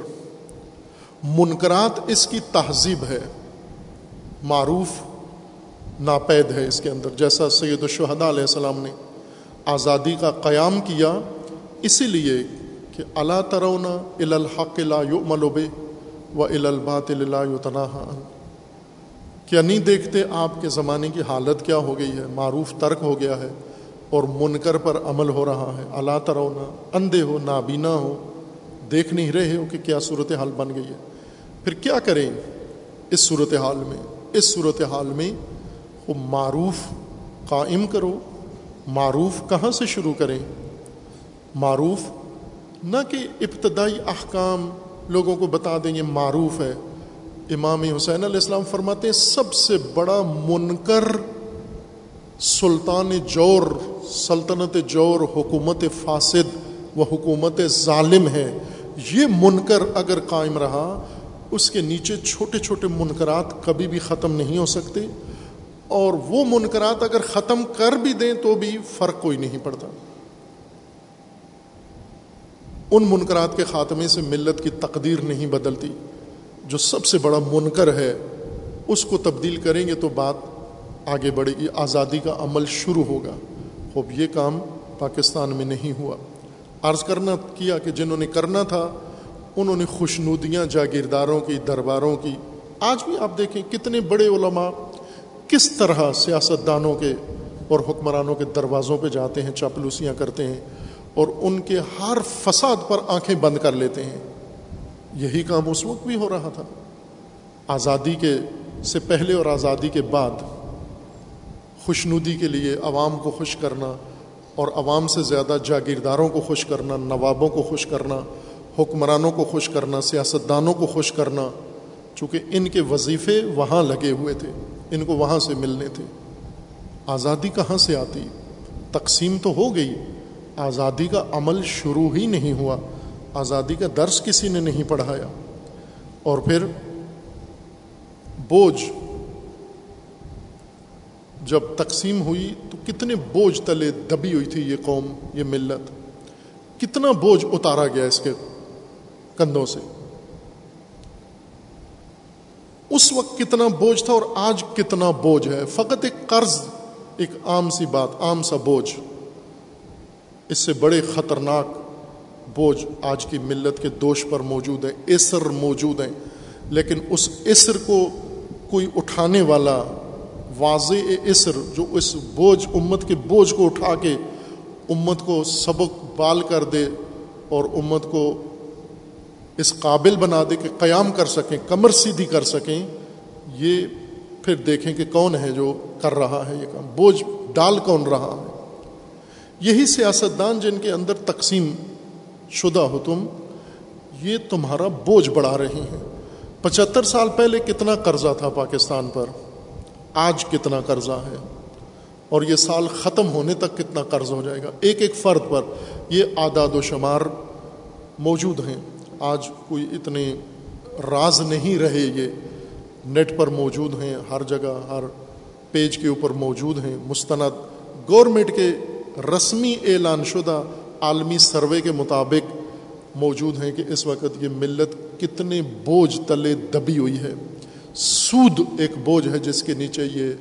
منکرات اس کی تہذیب ہے۔ معروف، ناپید ہے اس کے اندر۔ جیسا سید الشہداء علیہ السلام نے آزادی کا قیام کیا، اسی لیے کہ اللہ ترونا الحق لا یؤمل بے و البات لا یتناہا کیا نہیں دیکھتے آپ کے زمانے کی حالت کیا ہو گئی ہے؟ معروف ترک ہو گیا ہے اور منکر پر عمل ہو رہا ہے۔ اللہ ترونا، اندھے ہو، نابینا ہو، دیکھ نہیں رہے ہو کہ کیا صورت حال بن گئی ہے۔ پھر کیا کریں؟ اس صورت حال میں، اس صورت حال میں وہ معروف قائم کرو۔ معروف کہاں سے شروع کریں؟ معروف نہ کہ ابتدائی احکام لوگوں کو بتا دیں، یہ معروف ہے۔ امام حسین علیہ السلام فرماتے ہیں، سب سے بڑا منکر سلطان جور، سلطنت جور، حکومت فاسد و حکومت ظالم ہے۔ یہ منکر اگر قائم رہا، اس کے نیچے چھوٹے چھوٹے منکرات کبھی بھی ختم نہیں ہو سکتے۔ اور وہ منکرات اگر ختم کر بھی دیں تو بھی فرق کوئی نہیں پڑتا۔ ان منکرات کے خاتمے سے ملت کی تقدیر نہیں بدلتی۔ جو سب سے بڑا منکر ہے، اس کو تبدیل کریں گے تو بات آگے بڑھے گی، آزادی کا عمل شروع ہوگا۔ خوب، یہ کام پاکستان میں نہیں ہوا۔ عرض کرنا کیا کہ جنہوں نے کرنا تھا، انہوں نے خوشنودیاں جاگیرداروں کی، درباروں کی۔ آج بھی آپ دیکھیں کتنے بڑے علماء کس طرح سیاست دانوں کے اور حکمرانوں کے دروازوں پہ جاتے ہیں، چاپلوسیاں کرتے ہیں۔ اور ان کے ہر فساد پر آنکھیں بند کر لیتے ہیں۔ یہی کام اس وقت بھی ہو رہا تھا۔ آزادی کے سے پہلے اور آزادی کے بعد خوشنودی کے لیے عوام کو خوش کرنا اور عوام سے زیادہ جاگیرداروں کو خوش کرنا، نوابوں کو خوش کرنا، حکمرانوں کو خوش کرنا، سیاستدانوں کو خوش کرنا، چونکہ ان کے وظیفے وہاں لگے ہوئے تھے، ان کو وہاں سے ملنے تھے۔ آزادی کہاں سے آتی؟ تقسیم تو ہو گئی۔ آزادی کا عمل شروع ہی نہیں ہوا۔ آزادی کا درس کسی نے نہیں پڑھایا۔ اور پھر بوجھ۔ جب تقسیم ہوئی تو کتنے بوجھ تلے دبی ہوئی تھی یہ قوم، یہ ملت۔ کتنا بوجھ اتارا گیا اس کے کندھوں سے۔ اس وقت کتنا بوجھ تھا اور آج کتنا بوجھ ہے۔ فقط ایک قرض، ایک عام سی بات، عام سا بوجھ۔ اس سے بڑے خطرناک بوجھ آج کی ملت کے دوش پر موجود ہیں اسر موجود ہیں۔ لیکن اس اسر کو کوئی اٹھانے والا واضح اسر جو اس بوجھ، امت کے بوجھ کو اٹھا کے امت کو سبق بال کر دے اور امت کو اس قابل بنا دے کہ قیام کر سکیں، کمر سیدھی کر سکیں، یہ پھر دیکھیں کہ کون ہے جو کر رہا ہے یہ کام۔ بوجھ ڈال کون رہا ہے؟ یہی سیاستدان جن کے اندر تقسیم شدہ ہو تم، یہ تمہارا بوجھ بڑھا رہے ہیں۔ پچہتر سال پہلے کتنا قرضہ تھا پاکستان پر؟ آج کتنا قرضہ ہے؟ اور یہ سال ختم ہونے تک کتنا قرض ہو جائے گا؟ ایک ایک فرد پر یہ اعداد و شمار موجود ہیں۔ آج کوئی اتنے راز نہیں رہے، یہ نیٹ پر موجود ہیں، ہر جگہ، ہر پیج کے اوپر موجود ہیں۔ مستند گورنمنٹ کے رسمی اعلان شدہ عالمی سروے کے مطابق موجود ہیں کہ اس وقت یہ ملت کتنے بوجھ تلے دبی ہوئی ہے۔ سود ایک بوجھ ہے جس کے نیچے یہ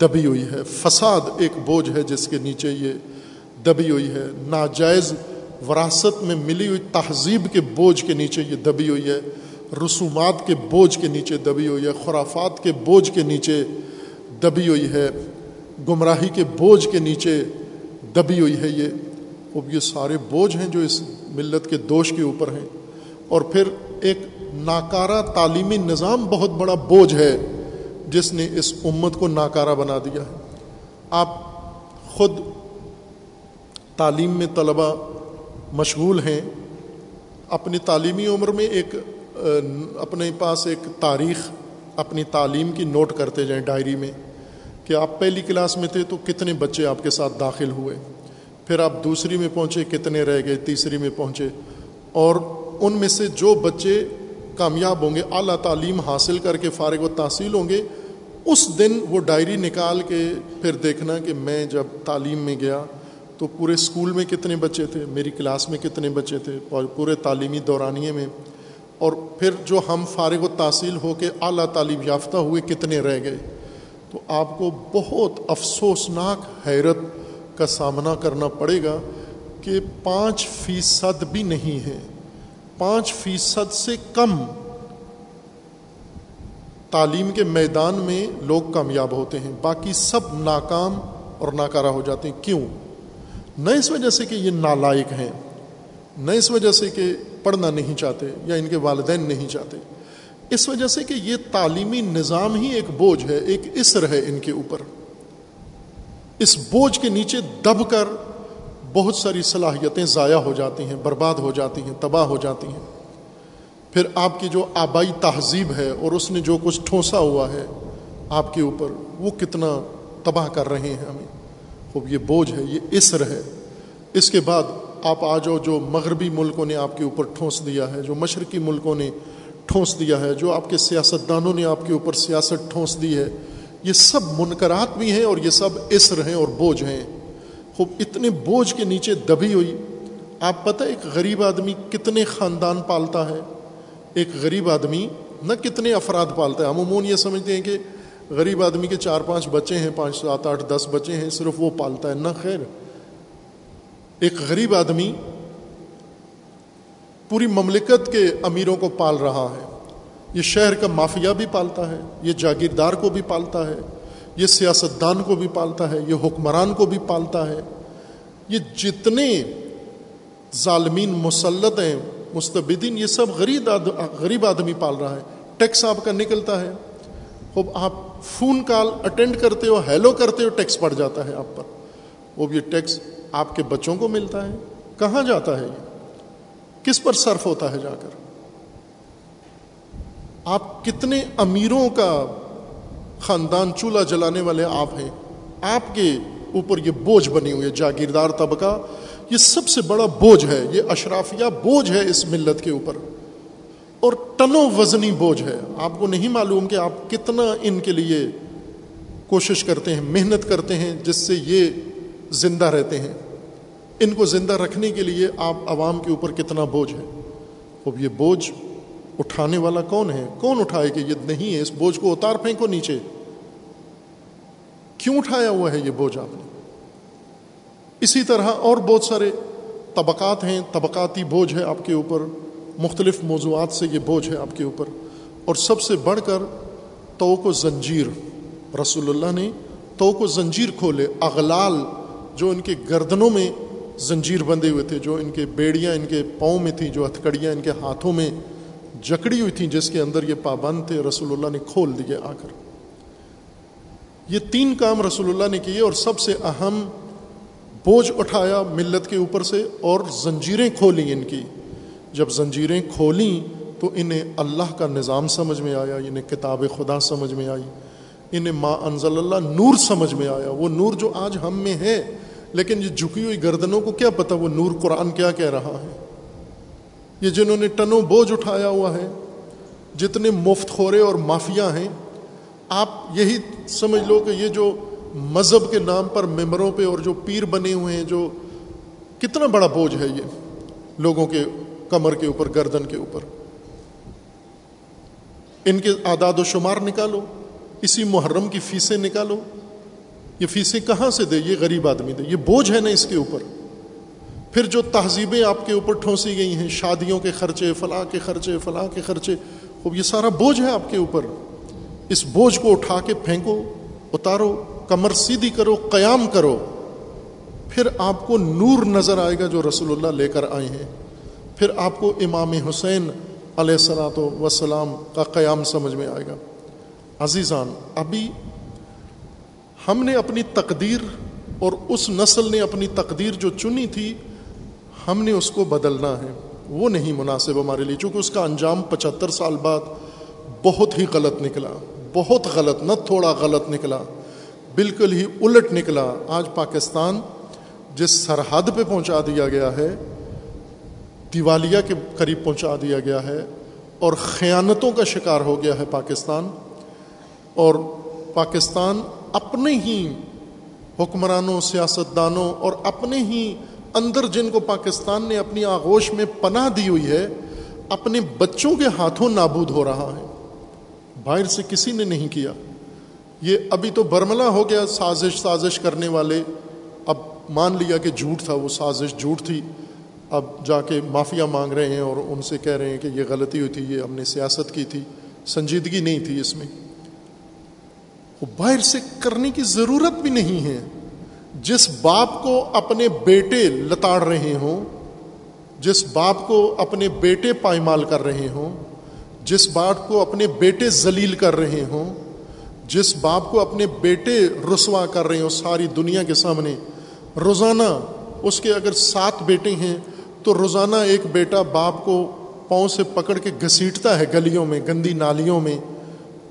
دبی ہوئی ہے۔ فساد ایک بوجھ ہے جس کے نیچے یہ دبی ہوئی ہے۔ ناجائز وراثت میں ملی ہوئی تہذیب کے بوجھ کے نیچے یہ دبی ہوئی ہے۔ رسومات کے بوجھ کے نیچے دبی ہوئی ہے۔ خرافات کے بوجھ کے نیچے دبی ہوئی ہے۔ گمراہی کے بوجھ کے نیچے دبی ہوئی ہے یہ۔ اب یہ سارے بوجھ ہیں جو اس ملت کے دوش کے اوپر ہیں۔ اور پھر ایک ناکارہ تعلیمی نظام بہت بڑا بوجھ ہے جس نے اس امت کو ناکارہ بنا دیا ہے۔ آپ خود تعلیم میں طلبہ مشغول ہیں۔ اپنی تعلیمی عمر میں ایک، اپنے پاس ایک تاریخ اپنی تعلیم کی نوٹ کرتے جائیں ڈائری میں۔ کہ آپ پہلی کلاس میں تھے تو کتنے بچے آپ کے ساتھ داخل ہوئے؟ پھر آپ دوسری میں پہنچے، کتنے رہ گئے؟ تیسری میں پہنچے۔ اور ان میں سے جو بچے کامیاب ہوں گے، اعلیٰ تعلیم حاصل کر کے فارغ و تحصیل ہوں گے، اس دن وہ ڈائری نکال کے پھر دیکھنا کہ میں جب تعلیم میں گیا تو پورے اسکول میں کتنے بچے تھے، میری کلاس میں کتنے بچے تھے، اور پورے تعلیمی دورانیے میں۔ اور پھر جو ہم فارغ و تحصیل ہو کے اعلیٰ تعلیم یافتہ ہوئے، کتنے رہ گئے؟ تو آپ کو بہت افسوسناک حیرت کا سامنا کرنا پڑے گا کہ پانچ فیصد بھی نہیں ہے۔ پانچ فیصد سے کم تعلیم کے میدان میں لوگ کامیاب ہوتے ہیں۔ باقی سب ناکام اور ناکارہ ہو جاتے ہیں۔ کیوں؟ نہ اس وجہ سے کہ یہ نالائق ہیں، نہ اس وجہ سے کہ پڑھنا نہیں چاہتے یا ان کے والدین نہیں چاہتے۔ اس وجہ سے کہ یہ تعلیمی نظام ہی ایک بوجھ ہے، ایک اسر ہے ان کے اوپر۔ اس بوجھ کے نیچے دب کر بہت ساری صلاحیتیں ضائع ہو جاتی ہیں، برباد ہو جاتی ہیں، تباہ ہو جاتی ہیں۔ پھر آپ کی جو آبائی تہذیب ہے اور اس نے جو کچھ ٹھونسا ہوا ہے آپ کے اوپر، وہ کتنا تباہ کر رہے ہیں ہمیں۔ خوب، یہ بوجھ ہے، یہ اسر ہے۔ اس کے بعد آپ آ جاؤ، جو مغربی ملکوں نے آپ کے اوپر ٹھونس دیا ہے، جو مشرقی ملکوں نے ٹھونس دیا ہے، جو آپ کے سیاستدانوں نے آپ کے اوپر سیاست ٹھونس دی ہے، یہ سب منکرات بھی ہیں اور یہ سب اسر ہیں اور بوجھ ہیں۔ خوب، اتنے بوجھ کے نیچے دبی ہوئی۔ آپ پتہ ایک غریب آدمی کتنے خاندان پالتا ہے؟ ایک غریب آدمی نہ کتنے افراد پالتا ہے۔ ہم عموماً یہ سمجھتے ہیں کہ غریب آدمی کے چار پانچ بچے ہیں، پانچ سات آٹھ دس بچے ہیں، صرف وہ پالتا ہے۔ نہ خیر، ایک غریب آدمی پوری مملکت کے امیروں کو پال رہا ہے۔ یہ شہر کا مافیا بھی پالتا ہے، یہ جاگیردار کو بھی پالتا ہے، یہ سیاستدان کو بھی پالتا ہے، یہ حکمران کو بھی پالتا ہے۔ یہ جتنے ظالمین مسلط ہیں مستبدین، یہ سب غریب غریب آدمی پال رہا ہے۔ ٹیکس آپ کا نکلتا ہے۔ خوب آپ فون کال اٹینڈ کرتے ہو، ہیلو کرتے ہو، ٹیکس پڑ جاتا ہے آپ پر۔ وہ بھی ٹیکس آپ کے بچوں کو ملتا ہے۔ کہاں جاتا ہے یہ؟ کس پر صرف ہوتا ہے جا کر؟ آپ کتنے امیروں کا خاندان چولہا جلانے والے آپ ہیں، آپ کے اوپر یہ بوجھ بنی ہوئی ہے، جاگیردار طبقہ، یہ سب سے بڑا بوجھ ہے، یہ اشرافیہ بوجھ ہے اس ملت کے اوپر۔ اور ٹنو وزنی بوجھ ہے۔ آپ کو نہیں معلوم کہ آپ کتنا ان کے لیے کوشش کرتے ہیں، محنت کرتے ہیں، جس سے یہ زندہ رہتے ہیں۔ ان کو زندہ رکھنے کے لیے آپ عوام کے اوپر کتنا بوجھ ہے؟ اب یہ بوجھ اٹھانے والا کون ہے؟ کون اٹھائے کہ یہ نہیں ہے، اس بوجھ کو اتار پھینکو نیچے۔ کیوں اٹھایا ہوا ہے یہ بوجھ آپ نے؟ اسی طرح اور بہت سارے طبقات ہیں، طبقاتی بوجھ ہے آپ کے اوپر، مختلف موضوعات سے یہ بوجھ ہے آپ کے اوپر۔ اور سب سے بڑھ کر توق و زنجیر، رسول اللہ نے توق و زنجیر کھولے، اغلال جو ان کے گردنوں میں زنجیر بندے ہوئے تھے جو ان کے بیڑیاں، ان کے پاؤں میں تھیں، جو ہتھکڑیاں ان کے ہاتھوں میں جکڑی ہوئی تھیں، جس کے اندر یہ پابند تھے، رسول اللہ نے کھول دیے آ کر۔ یہ تین کام رسول اللہ نے کیے اور سب سے اہم بوجھ اٹھایا ملت کے اوپر سے اور زنجیریں کھولیں ان کی۔ جب زنجیریں کھولیں تو انہیں اللہ کا نظام سمجھ میں آیا، انہیں کتاب خدا سمجھ میں آئی، انہیں ما انزل اللہ نور سمجھ میں آیا۔ وہ نور جو آج ہم میں ہے لیکن یہ جھکی ہوئی گردنوں کو کیا پتہ وہ نور قرآن کیا کہہ رہا ہے؟ یہ جنہوں نے ٹنوں بوجھ اٹھایا ہوا ہے، جتنے مفت خورے اور مافیا ہیں، آپ یہی سمجھ لو کہ یہ جو مذہب کے نام پر ممبروں پہ اور جو پیر بنے ہوئے ہیں، جو کتنا بڑا بوجھ ہے یہ لوگوں کے کمر کے اوپر، گردن کے اوپر۔ ان کے اعداد و شمار نکالو، اسی محرم کی فیسیں نکالو یہ فیسیں کہاں سے دے؟ یہ غریب آدمی دے۔ یہ بوجھ ہے نا اس کے اوپر۔ پھر جو تہذیبیں آپ کے اوپر ٹھونسی گئی ہیں، شادیوں کے خرچے، فلاں کے خرچے، فلاں کے خرچے، خوب یہ سارا بوجھ ہے آپ کے اوپر۔ اس بوجھ کو اٹھا کے پھینکو، اتارو، کمر سیدھی کرو، قیام کرو۔ پھر آپ کو نور نظر آئے گا جو رسول اللہ لے کر آئے ہیں۔ پھر آپ کو امام حسین علیہ السلاۃ وسلام کا قیام سمجھ میں آئے گا۔ عزیزان، ابھی ہم نے اپنی تقدیر اور اس نسل نے اپنی تقدیر جو چنی تھی، ہم نے اس کو بدلنا ہے۔ وہ نہیں مناسب ہمارے لیے، چونکہ اس کا انجام پچہتر سال بعد بہت ہی غلط نکلا۔ بہت غلط، نہ تھوڑا غلط نکلا، بالکل ہی الٹ نکلا۔ آج پاکستان جس سرحد پہ پہنچا دیا گیا ہے، دیوالیہ کے قریب پہنچا دیا گیا ہے، اور خیانتوں کا شکار ہو گیا ہے پاکستان۔ اور پاکستان اپنے ہی حکمرانوں، سیاستدانوں اور اپنے ہی اندر جن کو پاکستان نے اپنی آغوش میں پناہ دی ہوئی ہے، اپنے بچوں کے ہاتھوں نابود ہو رہا ہے۔ باہر سے کسی نے نہیں کیا۔ یہ ابھی تو برملا ہو گیا سازش سازش کرنے والے۔ اب مان لیا کہ جھوٹ تھا، وہ سازش جھوٹ تھی۔ اب جا کے معافیا مانگ رہے ہیں اور ان سے کہہ رہے ہیں کہ یہ غلطی ہوئی تھی، یہ ہم نے سیاست کی تھی۔ سنجیدگی نہیں تھی اس میں۔ وہ باہر سے کرنے کی ضرورت بھی نہیں ہے۔ جس باپ کو اپنے بیٹے لتاڑ رہے ہوں، جس باپ کو اپنے بیٹے پائمال کر رہے ہوں، جس باپ کو اپنے بیٹے ذلیل کر رہے ہوں، جس باپ کو اپنے بیٹے رسوا کر رہے ہوں ساری دنیا کے سامنے، روزانہ اس کے اگر سات بیٹے ہیں تو روزانہ ایک بیٹا باپ کو پاؤں سے پکڑ کے گھسیٹتا ہے گلیوں میں، گندی نالیوں میں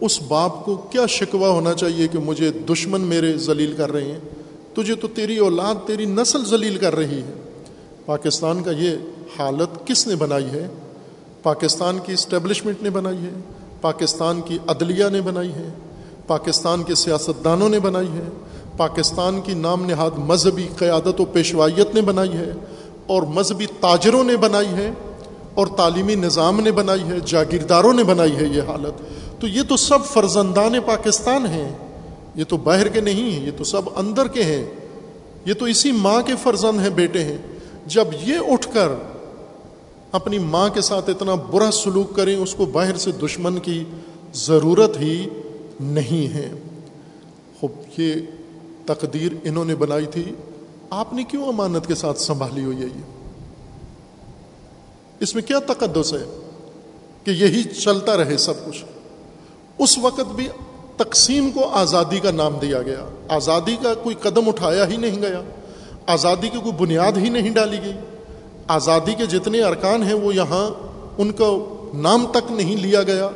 اس باپ کو کیا شکوہ ہونا چاہیے کہ مجھے دشمن میرے ذلیل کر رہے ہیں؟ تجھے تو تیری اولاد، تیری نسل ذلیل کر رہی ہے۔ پاکستان کا یہ حالت کس نے بنائی ہے؟ پاکستان کی اسٹیبلشمنٹ نے بنائی ہے۔ پاکستان کی عدلیہ نے بنائی ہے۔ پاکستان کے سیاستدانوں نے بنائی ہے۔ پاکستان کی نام نہاد مذہبی قیادت و پیشوائیت نے بنائی ہے۔ اور مذہبی تاجروں نے بنائی ہے۔ اور تعلیمی نظام نے بنائی ہے۔ جاگیرداروں نے بنائی ہے یہ حالت۔ تو یہ تو سب فرزندان پاکستان ہیں، یہ تو باہر کے نہیں ہیں، یہ تو سب اندر کے ہیں، یہ تو اسی ماں کے فرزند ہیں، بیٹے ہیں۔ جب یہ اٹھ کر اپنی ماں کے ساتھ اتنا برا سلوک کریں، اس کو باہر سے دشمن کی ضرورت ہی نہیں ہے۔ خوب، یہ تقدیر انہوں نے بنائی تھی۔ آپ نے کیوں امانت کے ساتھ سنبھالی ہوئی ہے یہ؟ اس میں کیا تقدس ہے کہ یہی چلتا رہے سب کچھ؟ اس وقت بھی تقسیم کو آزادی کا نام دیا گیا۔ آزادی کا کوئی قدم اٹھایا ہی نہیں گیا۔ آزادی کی کوئی بنیاد ہی نہیں ڈالی گئی۔ آزادی کے جتنے ارکان ہیں وہ یہاں ان کا نام تک نہیں لیا گیا۔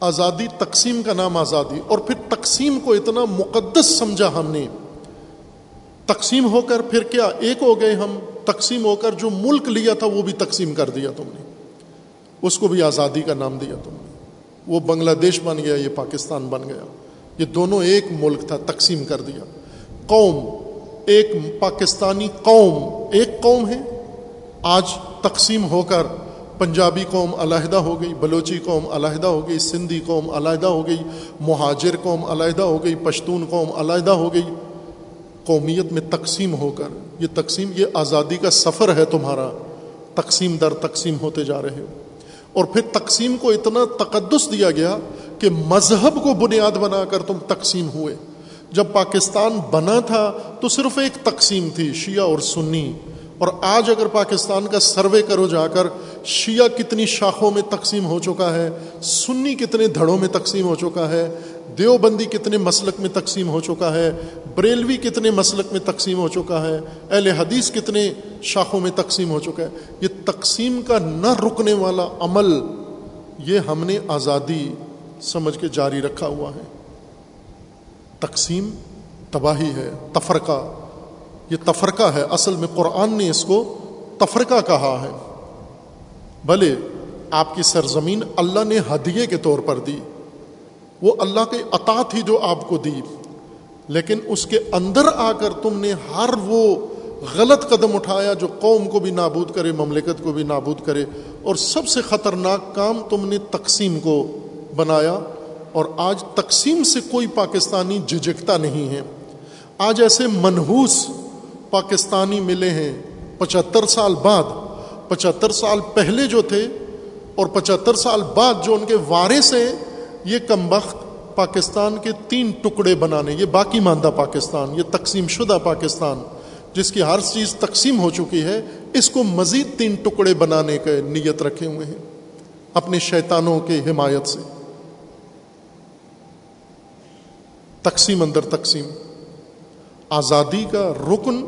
آزادی تقسیم کا نام آزادی۔ اور پھر تقسیم کو اتنا مقدس سمجھا ہم نے۔ تقسیم ہو کر پھر کیا ایک ہو گئے ہم۔ تقسیم ہو کر جو ملک لیا تھا وہ بھی تقسیم کر دیا تم نے۔ اس کو بھی آزادی کا نام دیا تم نے۔ وہ بنگلہ دیش بن گیا، یہ پاکستان بن گیا۔ یہ دونوں ایک ملک تھا، تقسیم کر دیا۔ قوم، ایک پاکستانی قوم، ایک قوم ہے۔ آج تقسیم ہو کر پنجابی قوم علیحدہ ہو گئی، بلوچی قوم علیحدہ ہو گئی، سندھی قوم علیحدہ ہو گئی، مہاجر قوم علیحدہ ہو گئی، پشتون قوم علیحدہ ہو گئی۔ قومیت میں تقسیم ہو کر، یہ تقسیم، یہ آزادی کا سفر ہے تمہارا۔ تقسیم در تقسیم ہوتے جا رہے ہو۔ اور پھر تقسیم کو اتنا تقدس دیا گیا کہ مذہب کو بنیاد بنا کر تم تقسیم ہوئے۔ جب پاکستان بنا تھا تو صرف ایک تقسیم تھی، شیعہ اور سنی۔ اور آج اگر پاکستان کا سروے کرو جا کر شیعہ کتنی شاخوں میں تقسیم ہو چکا ہے، سنی کتنے دھڑوں میں تقسیم ہو چکا ہے، دیوبندی کتنے مسلک میں تقسیم ہو چکا ہے بریلوی کتنے مسلک میں تقسیم ہو چکا ہے، اہل حدیث کتنے شاخوں میں تقسیم ہو چکا ہے۔ یہ تقسیم کا نہ رکنے والا عمل، یہ ہم نے آزادی سمجھ کے جاری رکھا ہوا ہے۔ تقسیم تباہی ہے، تفرقہ۔ یہ تفرقہ ہے، اصل میں قرآن نے اس کو تفرقہ کہا ہے۔ بھلے آپ کی سرزمین اللہ نے ہدیے کے طور پر دی، وہ اللہ کے عطا تھی جو آپ کو دی۔ لیکن اس کے اندر آ کر تم نے ہر وہ غلط قدم اٹھایا جو قوم کو بھی نابود کرے، مملکت کو بھی نابود کرے۔ اور سب سے خطرناک کام تم نے تقسیم کو بنایا۔ اور آج تقسیم سے کوئی پاکستانی جھجکتا نہیں ہے۔ آج ایسے منحوس پاکستانی ملے ہیں۔ پچہتر سال بعد، پچہتر سال پہلے جو تھے اور پچہتر سال بعد جو ان کے وارث ہیں، یہ کم وقت پاکستان کے تین ٹکڑے بنانے، یہ باقی ماندہ پاکستان، یہ تقسیم شدہ پاکستان، جس کی ہر چیز تقسیم ہو چکی ہے، اس کو مزید تین ٹکڑے بنانے کے نیت رکھے ہوئے ہیں، اپنے شیطانوں کے حمایت سے۔ تقسیم اندر تقسیم۔ آزادی کا رکن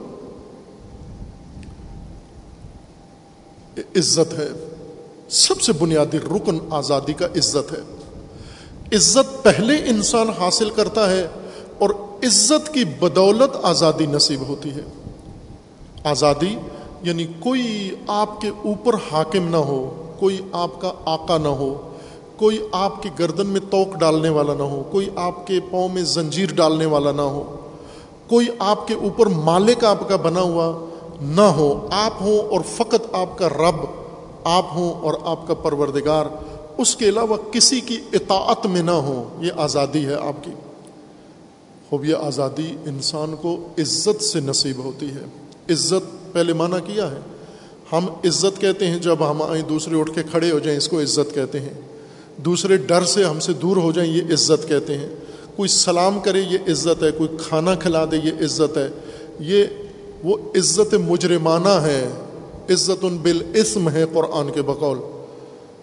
عزت ہے۔ سب سے بنیادی رکن آزادی کا عزت ہے۔ عزت پہلے انسان حاصل کرتا ہے اور عزت کی بدولت آزادی نصیب ہوتی ہے۔ آزادی یعنی کوئی آپ کے اوپر حاکم نہ ہو، کوئی آپ کا آقا نہ ہو، کوئی آپ کی گردن میں توک ڈالنے والا نہ ہو، کوئی آپ کے پاؤں میں زنجیر ڈالنے والا نہ ہو، کوئی آپ کے اوپر مالک آپ کا بنا ہوا نہ ہو، آپ ہوں اور فقط آپ کا رب، آپ ہوں اور آپ کا پروردگار۔ اس کے علاوہ کسی کی اطاعت میں نہ ہو یہ آزادی ہے آپ کی۔ خوب، یہ آزادی انسان کو عزت سے نصیب ہوتی ہے۔ عزت پہلے معنی کیا ہے؟ ہم عزت کہتے ہیں جب ہم آئیں، دوسرے اٹھ کے کھڑے ہو جائیں، اس کو عزت کہتے ہیں۔ دوسرے ڈر سے ہم سے دور ہو جائیں، یہ عزت کہتے ہیں۔ کوئی سلام کرے، یہ عزت ہے۔ کوئی کھانا کھلا دے، یہ عزت ہے۔ یہ وہ عزت مجرمانہ ہے۔ عزت ان بالاسم ہے قرآن کے بقول۔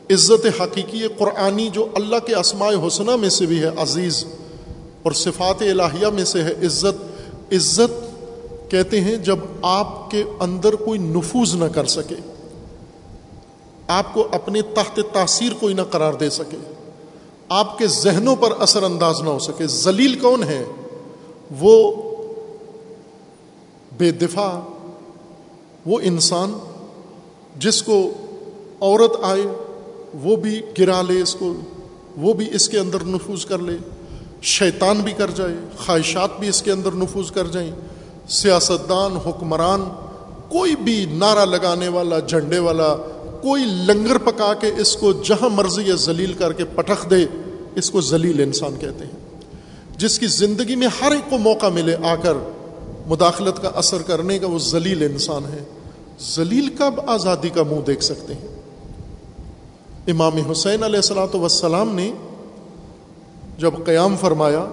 عزت حقیقی قرآنی جو اللہ کے اسماء حسنہ میں سے بھی ہے، عزیز، اور صفات الہیہ میں سے ہے عزت۔ عزت کہتے ہیں جب آپ کے اندر کوئی نفوذ نہ کر سکے، آپ کو اپنے تحت تاثیر کوئی نہ قرار دے سکے، آپ کے ذہنوں پر اثر انداز نہ ہو سکے۔ ذلیل کون ہے؟ وہ بے دفاع، وہ انسان جس کو عورت آئے وہ بھی گرا لے اس کو، وہ بھی اس کے اندر نفوذ کر لے۔ شیطان بھی کر جائے، خواہشات بھی اس کے اندر نفوذ کر جائیں۔ سیاستدان، حکمران، کوئی بھی نعرہ لگانے والا، جھنڈے والا، کوئی لنگر پکا کے اس کو جہاں مرضی یا ذلیل کر کے پٹخ دے، اس کو ذلیل انسان کہتے ہیں۔ جس کی زندگی میں ہر ایک کو موقع ملے آ کر مداخلت کا اثر کرنے کا، وہ ذلیل انسان ہے۔ ذلیل کب آزادی کا منہ دیکھ سکتے ہیں؟ امام حسین علیہ السلاۃ وسلام نے جب قیام فرمایا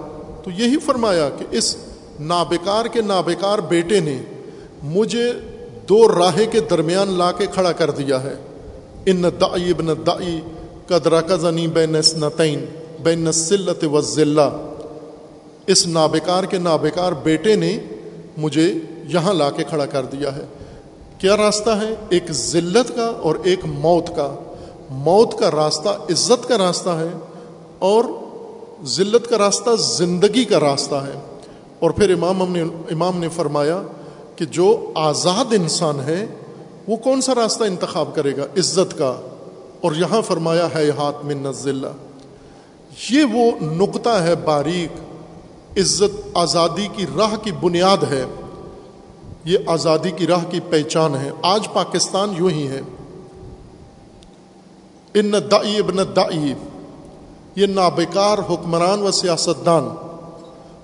تو یہی فرمایا کہ اس نابکار کے نابکار بیٹے نے مجھے دو راہے کے درمیان لا کے کھڑا کر دیا ہے۔ ان دائی ابن دائی قدرا کزنی بین نتعین بین سلت و ذلہ اس نابکار کے نابکار بیٹے نے مجھے یہاں لا کے کھڑا کر دیا ہے۔ کیا راستہ ہے؟ ایک ذلت کا اور ایک موت کا۔ موت کا راستہ، عزت کا راستہ ہے اور ذلت کا راستہ، زندگی کا راستہ ہے۔ اور پھر امام ہم نے، امام نے فرمایا کہ جو آزاد انسان ہے، وہ کون سا راستہ انتخاب کرے گا؟ عزت کا۔ اور یہاں فرمایا ہے، ہاتھ میں نزلہ۔ یہ وہ نقطہ ہے باریک۔ عزت آزادی کی راہ کی بنیاد ہے۔ یہ آزادی کی راہ کی پہچان ہے۔ آج پاکستان یوں ہی ہے۔ ان دائی ابن دائی، یہ نابکار حکمران و سیاستدان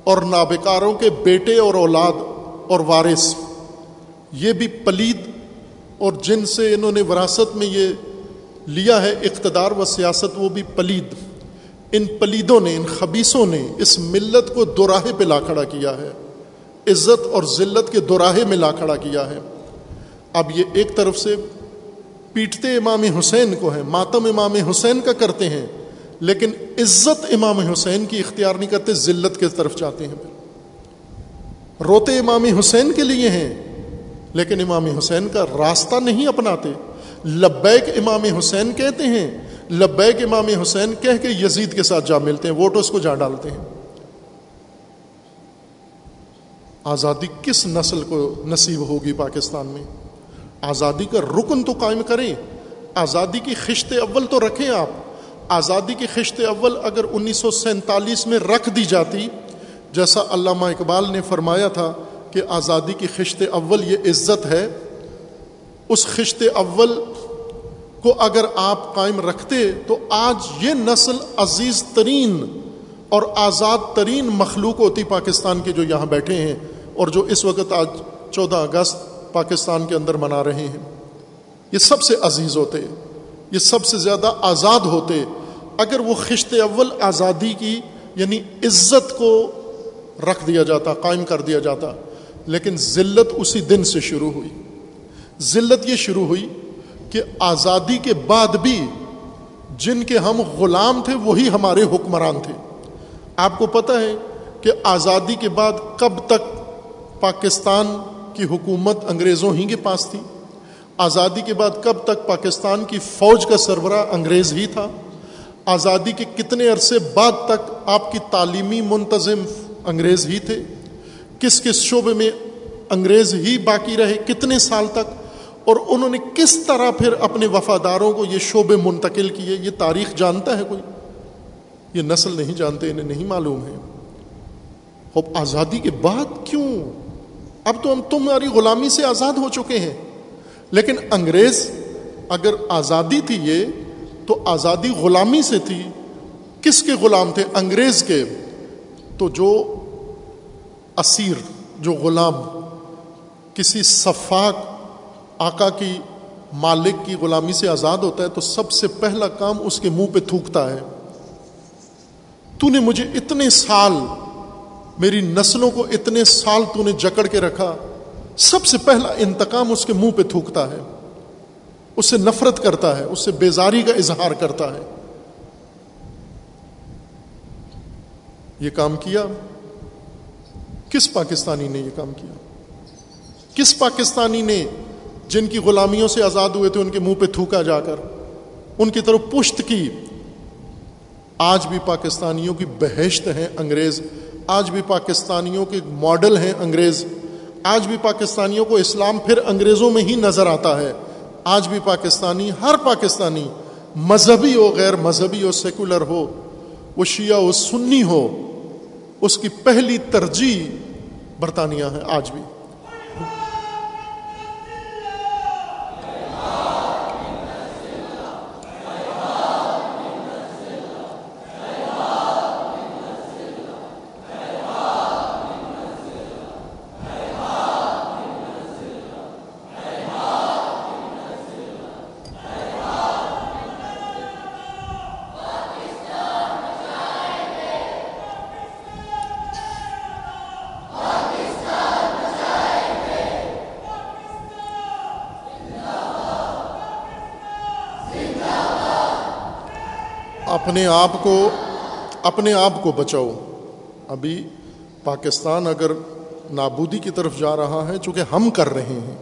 اور نابکاروں کے بیٹے اور اولاد اور وارث، یہ بھی پلید اور جن سے انہوں نے وراثت میں یہ لیا ہے اقتدار و سیاست، وہ بھی پلید۔ ان پلیدوں نے، ان خبیصوں نے اس ملت کو دوراہے پہ لا کھڑا کیا ہے، عزت اور ذلت کے دوراہے میں لا کھڑا کیا ہے۔ اب یہ ایک طرف سے پیٹتے امام حسین کو ہیں، ماتم امام حسین کا کرتے ہیں، لیکن عزت امام حسین کی اختیار نہیں کرتے، ذلت کے طرف جاتے ہیں۔ روتے امام حسین کے لیے ہیں، لیکن امام حسین کا راستہ نہیں اپناتے۔ لبیک امام حسین کہتے ہیں، لبیک امام حسین کہہ کے یزید کے ساتھ جا ملتے ہیں ووٹ اس کو جا ڈالتے ہیں۔ آزادی کس نسل کو نصیب ہوگی پاکستان میں؟ آزادی کا رکن تو قائم کریں۔ آزادی کی خشت اول تو رکھیں آپ۔ آزادی کی خشت اول اگر انیس سو سینتالیس میں رکھ دی جاتی، جیسا علامہ اقبال نے فرمایا تھا کہ آزادی کی خشت اول یہ عزت ہے۔ اس خشت اول کو اگر آپ قائم رکھتے تو آج یہ نسل عزیز ترین اور آزاد ترین مخلوق ہوتی پاکستان کے جو یہاں بیٹھے ہیں اور جو اس وقت آج چودہ اگست پاکستان کے اندر منا رہے ہیں۔ یہ سب سے عزیز ہوتے، یہ سب سے زیادہ آزاد ہوتے۔ اگر وہ خشت اول آزادی کی یعنی عزت کو رکھ دیا جاتا، قائم کر دیا جاتا، لیکن ذلت اسی دن سے شروع ہوئی۔ ذلت یہ شروع ہوئی کہ آزادی کے بعد بھی جن کے ہم غلام تھے، وہی ہمارے حکمران تھے۔ آپ کو پتہ ہے کہ آزادی کے بعد کب تک پاکستان کی حکومت انگریزوں ہی کے پاس تھی۔ آزادی کے بعد کب تک پاکستان کی فوج کا سربراہ انگریز ہی تھا؟ آزادی کے کتنے عرصے بعد تک آپ کی تعلیمی منتظم انگریز ہی تھے؟ کس کس شعبے میں انگریز ہی باقی رہے کتنے سال تک؟ اور انہوں نے کس طرح پھر اپنے وفاداروں کو یہ شعبے منتقل کیے؟ یہ تاریخ جانتا ہے کوئی؟ یہ نسل نہیں جانتے، انہیں نہیں معلوم ہے۔ اب آزادی کے بعد کیوں اب تو ہم تمہاری غلامی سے آزاد ہو چکے ہیں۔ لیکن انگریز، اگر آزادی تھی یہ، تو آزادی غلامی سے تھی۔ کس کے غلام تھے؟ انگریز کے۔ تو جو اسیر، جو غلام، کسی صفاق آقا کی مالک کی غلامی سے آزاد ہوتا ہے، تو سب سے پہلا کام اس کے منہ پہ تھوکتا ہے۔ تو نے مجھے اتنے سال میری نسلوں کو اتنے سال تو نے جکڑ کے رکھا، سب سے پہلا انتقام اس کے منہ پہ تھوکتا ہے۔ اس سے نفرت کرتا ہے، اس سے بیزاری کا اظہار کرتا ہے۔ یہ کام کیا؟ کس پاکستانی نے یہ کام کیا؟ کس پاکستانی نے جن کی غلامیوں سے آزاد ہوئے تھے، ان کے منہ پہ تھوکا جا کر، ان کی طرف پشت کی؟ آج بھی پاکستانیوں کی بہشت ہیں انگریز۔ آج بھی پاکستانیوں کے ماڈل ہیں انگریز۔ آج بھی پاکستانیوں کو اسلام پھر انگریزوں میں ہی نظر آتا ہے۔ آج بھی پاکستانی، ہر پاکستانی، مذہبی ہو، غیر مذہبی ہو، سیکولر ہو، وہ شیعہ ہو، سنی ہو، اس کی پہلی ترجیح برطانیہ ہے آج بھی۔ اپنے آپ کو، اپنے آپ کو بچاؤ۔ ابھی پاکستان اگر نابودی کی طرف جا رہا ہے، چونکہ ہم کر رہے ہیں،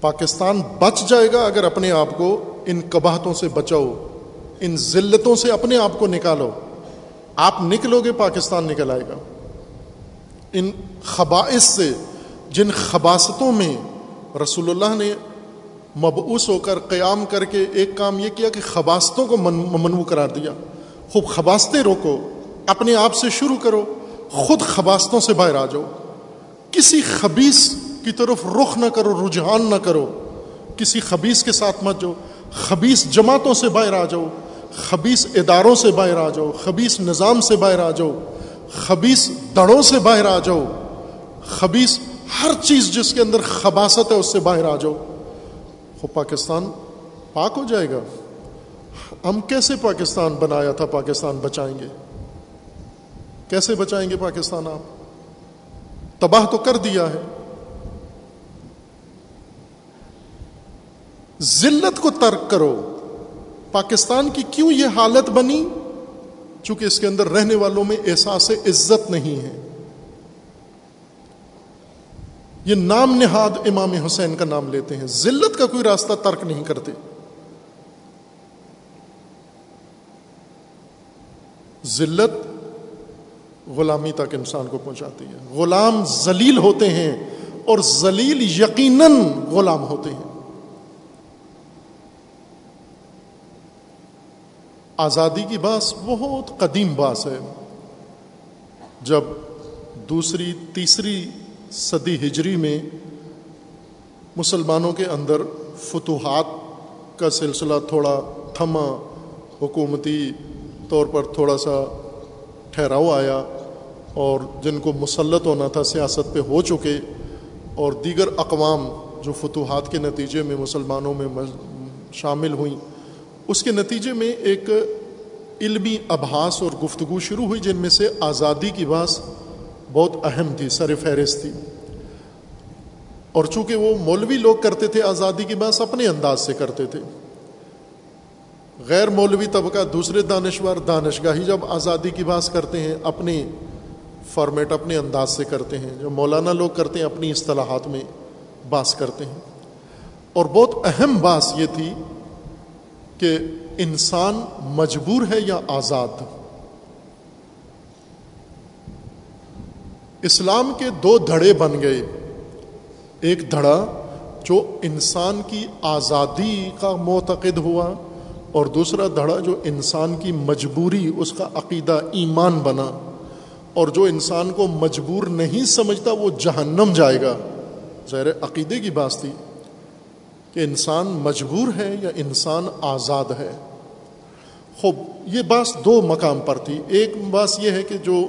پاکستان بچ جائے گا اگر اپنے آپ کو ان کباہتوں سے بچاؤ، ان ذلتوں سے اپنے آپ کو نکالو۔ آپ نکلو گے، پاکستان نکل آئے گا۔ ان خباعث سے، جن خباستوں میں رسول اللہ نے مبعوث ہو کر قیام کر کے ایک کام یہ کیا کہ خباستوں کو منو قرار دیا۔ خوب خباستیں روکو، اپنے آپ سے شروع کرو، خود خباستوں سے باہر آ جاؤ۔ کسی خبیص کی طرف رخ نہ کرو، رجحان نہ کرو۔ کسی خبیص کے ساتھ مت جاؤ۔ خبیص جماعتوں سے باہر آ جاؤ۔ خبیص اداروں سے باہر آ جاؤ۔ خبیص نظام سے باہر آ جاؤ۔ خبیص دڑوں سے باہر آ جاؤ۔ خبیص ہر چیز جس کے اندر خباست ہے اس سے باہر آ جاؤ۔ وہ پاکستان پاک ہو جائے گا؟ ہم کیسے پاکستان بنایا تھا پاکستان بچائیں گے؟ کیسے بچائیں گے پاکستان آپ؟ تباہ تو کر دیا ہے۔ ذلت کو ترک کرو۔ پاکستان کی کیوں یہ حالت بنی؟ چونکہ اس کے اندر رہنے والوں میں احساس عزت نہیں ہے۔ یہ نام نہاد امام حسین کا نام لیتے ہیں۔ ذلت کا کوئی راستہ ترک نہیں کرتے۔ ذلت غلامی تک انسان کو پہنچاتی ہے۔ غلام ذلیل ہوتے ہیں اور ذلیل یقیناً غلام ہوتے ہیں۔ آزادی کی باس بہت قدیم باس ہے۔ جب دوسری، تیسری صدی ہجری میں مسلمانوں کے اندر فتوحات کا سلسلہ تھوڑا تھما، حکومتی طور پر تھوڑا سا ٹھہراؤ آیا اور جن کو مسلط ہونا تھا، سیاست پہ ہو چکے اور دیگر اقوام جو فتوحات کے نتیجے میں مسلمانوں میں شامل ہوئیں۔ اس کے نتیجے میں ایک علمی ابحاس اور گفتگو شروع ہوئی، جن میں سے آزادی کی باس بہت اہم تھی، سر فہرست تھی۔ اور چونکہ وہ مولوی لوگ کرتے تھے، آزادی کی بات اپنے انداز سے کرتے تھے۔ غیر مولوی طبقہ دوسرے دانشور، دانشگاہی جب آزادی کی بات کرتے ہیں اپنے فارمیٹ اپنے انداز سے کرتے ہیں۔ جو مولانا لوگ کرتے ہیں، اپنی اصطلاحات میں باس کرتے ہیں۔ اور بہت اہم باس یہ تھی کہ انسان مجبور ہے یا آزاد؟ اسلام کے دو دھڑے بن گئے۔ ایک دھڑا جو انسان کی آزادی کا معتقد ہوا اور دوسرا دھڑا جو انسان کی مجبوری، اس کا عقیدہ ایمان بنا۔ اور جو انسان کو مجبور نہیں سمجھتا، وہ جہنم جائے گا۔ ظاہر عقیدے کی بات تھی کہ انسان مجبور ہے یا انسان آزاد ہے۔ خوب، یہ بات دو مقام پر تھی۔ ایک بات یہ ہے کہ جو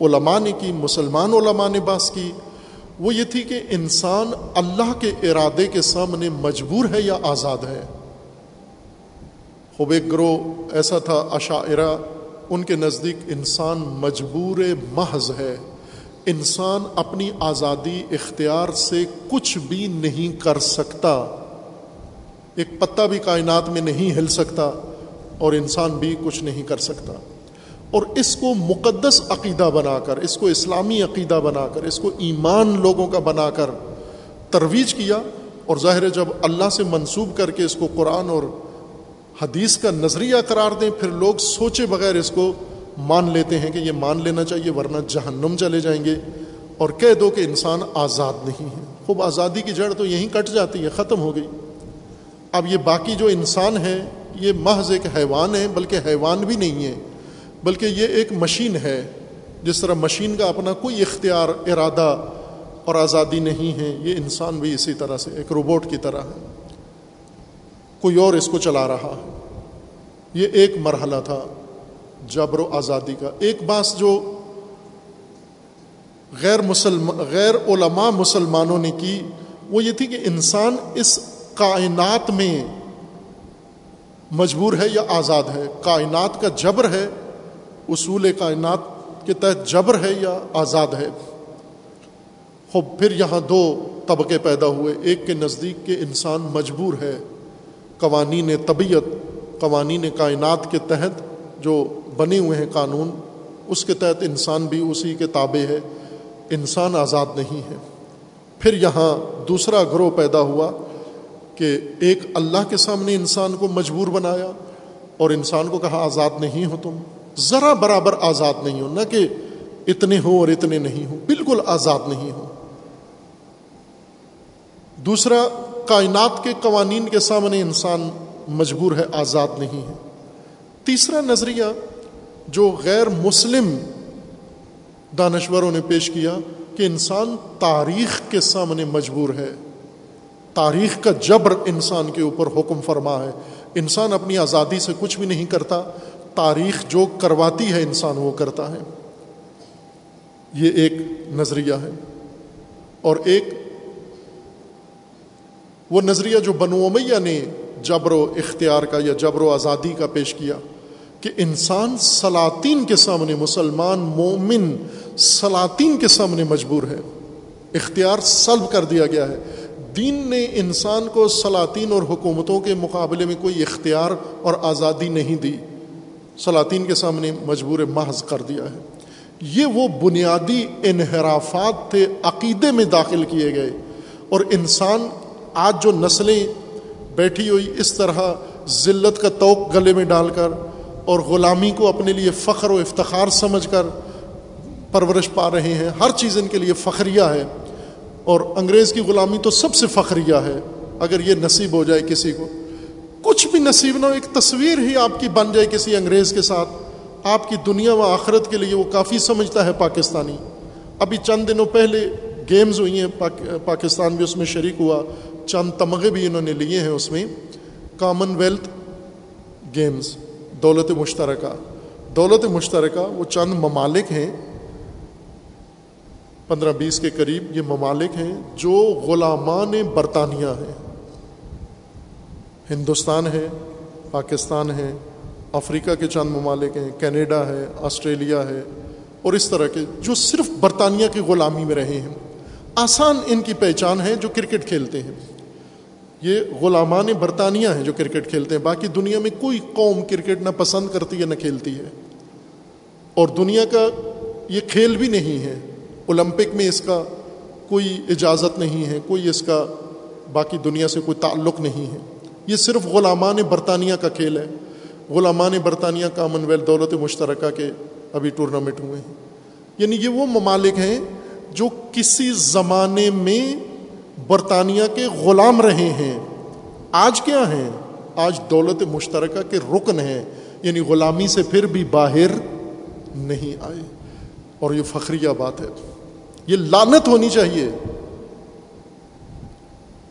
علماء نے کی، مسلمان علماء نے باس کی۔ وہ یہ تھی کہ انسان اللہ کے ارادے کے سامنے مجبور ہے یا آزاد ہے۔ خوب ایک گروہ ایسا تھا عشاعرہ ان کے نزدیک انسان مجبور محض ہے۔ انسان اپنی آزادی اختیار سے کچھ بھی نہیں کر سکتا۔ ایک پتا بھی کائنات میں نہیں ہل سکتا اور انسان بھی کچھ نہیں کر سکتا۔ اور اس کو مقدس عقیدہ بنا کر، اس کو اسلامی عقیدہ بنا کر، اس کو ایمان لوگوں کا بنا کر ترویج کیا اور ظاہر جب اللہ سے منسوب کر کے اس کو قرآن اور حدیث کا نظریہ قرار دیں، پھر لوگ سوچے بغیر اس کو مان لیتے ہیں کہ یہ مان لینا چاہیے ورنہ جہنم چلے جائیں گے اور کہہ دو کہ انسان آزاد نہیں ہے۔ خوب آزادی کی جڑ تو یہیں کٹ جاتی ہے، ختم ہو گئی۔ اب یہ باقی جو انسان ہے، یہ محض ایک حیوان ہے، بلکہ حیوان بھی نہیں ہے۔ بلکہ یہ ایک مشین ہے جس طرح مشین کا اپنا کوئی اختیار، ارادہ اور آزادی نہیں ہے، یہ انسان بھی اسی طرح سے ایک روبوٹ کی طرح ہے۔ کوئی اور اس کو چلا رہا ہے۔ یہ ایک مرحلہ تھا جبر و آزادی کا۔ ایک بات جو غیر مسلم، غیر علماء مسلمانوں نے کی، وہ یہ تھی کہ انسان اس کائنات میں مجبور ہے یا آزاد ہے۔ کائنات کا جبر ہے اصول کائنات کے تحت جبر ہے یا آزاد ہے؟ خوب پھر یہاں دو طبقے پیدا ہوئے۔ ایک کے نزدیک کے انسان مجبور ہے۔ قوانین طبیعت، قوانین کائنات کے تحت جو بنے ہوئے ہیں قانون، اس کے تحت انسان بھی اسی کے تابع ہے۔ انسان آزاد نہیں ہے۔ پھر یہاں دوسرا گروہ پیدا ہوا کہ ایک اللہ کے سامنے انسان کو مجبور بنایا اور انسان کو کہا آزاد نہیں ہو تم۔ ذرا برابر آزاد نہیں ہو نہ کہ اتنے ہو اور اتنے نہیں ہو بالکل آزاد نہیں ہو دوسرا، کائنات کے قوانین کے سامنے انسان مجبور ہے، آزاد نہیں ہے۔ تیسرا نظریہ، جو غیر مسلم دانشوروں نے پیش کیا کہ انسان تاریخ کے سامنے مجبور ہے۔ تاریخ کا جبر انسان کے اوپر حکم فرما ہے۔ انسان اپنی آزادی سے کچھ بھی نہیں کرتا تاریخ جو کرواتی ہے انسان، وہ کرتا ہے۔ یہ ایک نظریہ ہے۔ اور ایک وہ نظریہ جو بنو امیہ نے جبر و اختیار کا یا جبر و آزادی کا پیش کیا کہ انسان سلاطین کے سامنے مسلمان مومن سلاطین کے سامنے مجبور ہے۔ اختیار سلب کر دیا گیا ہے۔ دین نے انسان کو سلاطین اور حکومتوں کے مقابلے میں کوئی اختیار اور آزادی نہیں دی۔ سلاطین کے سامنے مجبور محض کر دیا ہے۔ یہ وہ بنیادی انحرافات تھے عقیدے میں داخل کیے گئے۔ اور انسان آج جو نسلیں بیٹھی ہوئی اس طرح ذلت کا توق گلے میں ڈال کر اور غلامی کو اپنے لیے فخر و افتخار سمجھ کر پرورش پا رہے ہیں، ہر چیز ان کے لیے فخریہ ہے۔ اور انگریز کی غلامی تو سب سے فخریہ ہے، اگر یہ نصیب ہو جائے کسی کو۔ کچھ بھی نصیب نہ ہو، ایک تصویر ہی آپ کی بن جائے کسی انگریز کے ساتھ۔ آپ کی دنیا و آخرت کے لیے وہ کافی سمجھتا ہے پاکستانی۔ ابھی چند دنوں پہلے گیمز ہوئی ہیں پاکستان بھی اس میں شریک ہوا۔ چند تمغے بھی انہوں نے لیے ہیں اس میں۔ کامن ویلتھ گیمز دولت مشترکہ۔ دولت مشترکہ، وہ چند ممالک ہیں۔ پندرہ بیس کے قریب یہ ممالک ہیں جو غلامان برطانیہ ہیں۔ ہندوستان ہے، پاکستان ہے، افریقہ کے چند ممالک ہیں، کینیڈا ہے، آسٹریلیا ہے، اور اس طرح کے جو صرف برطانیہ کی غلامی میں رہے ہیں۔ آسان ان کی پہچان ہے جو کرکٹ کھیلتے ہیں۔ یہ غلامان برطانیہ ہیں جو کرکٹ کھیلتے ہیں، باقی دنیا میں کوئی قوم کرکٹ نہ پسند کرتی ہے، نہ کھیلتی ہے۔ اور دنیا کا یہ کھیل بھی نہیں ہے۔ اولمپک میں اس کا کوئی اجازت نہیں ہے، کوئی اس کا باقی دنیا سے کوئی تعلق نہیں ہے۔ یہ صرف غلامان برطانیہ کا کھیل ہے۔ غلامان برطانیہ کامن ویلتھ دولت مشترکہ کے ابھی ٹورنامنٹ ہوئے ہیں۔ یعنی یہ وہ ممالک ہیں جو کسی زمانے میں برطانیہ کے غلام رہے ہیں۔ آج کیا ہیں؟ آج دولت مشترکہ کے رکن ہیں۔ یعنی غلامی سے پھر بھی باہر نہیں آئے۔ اور یہ فخریہ بات ہے۔ یہ لانت ہونی چاہیے۔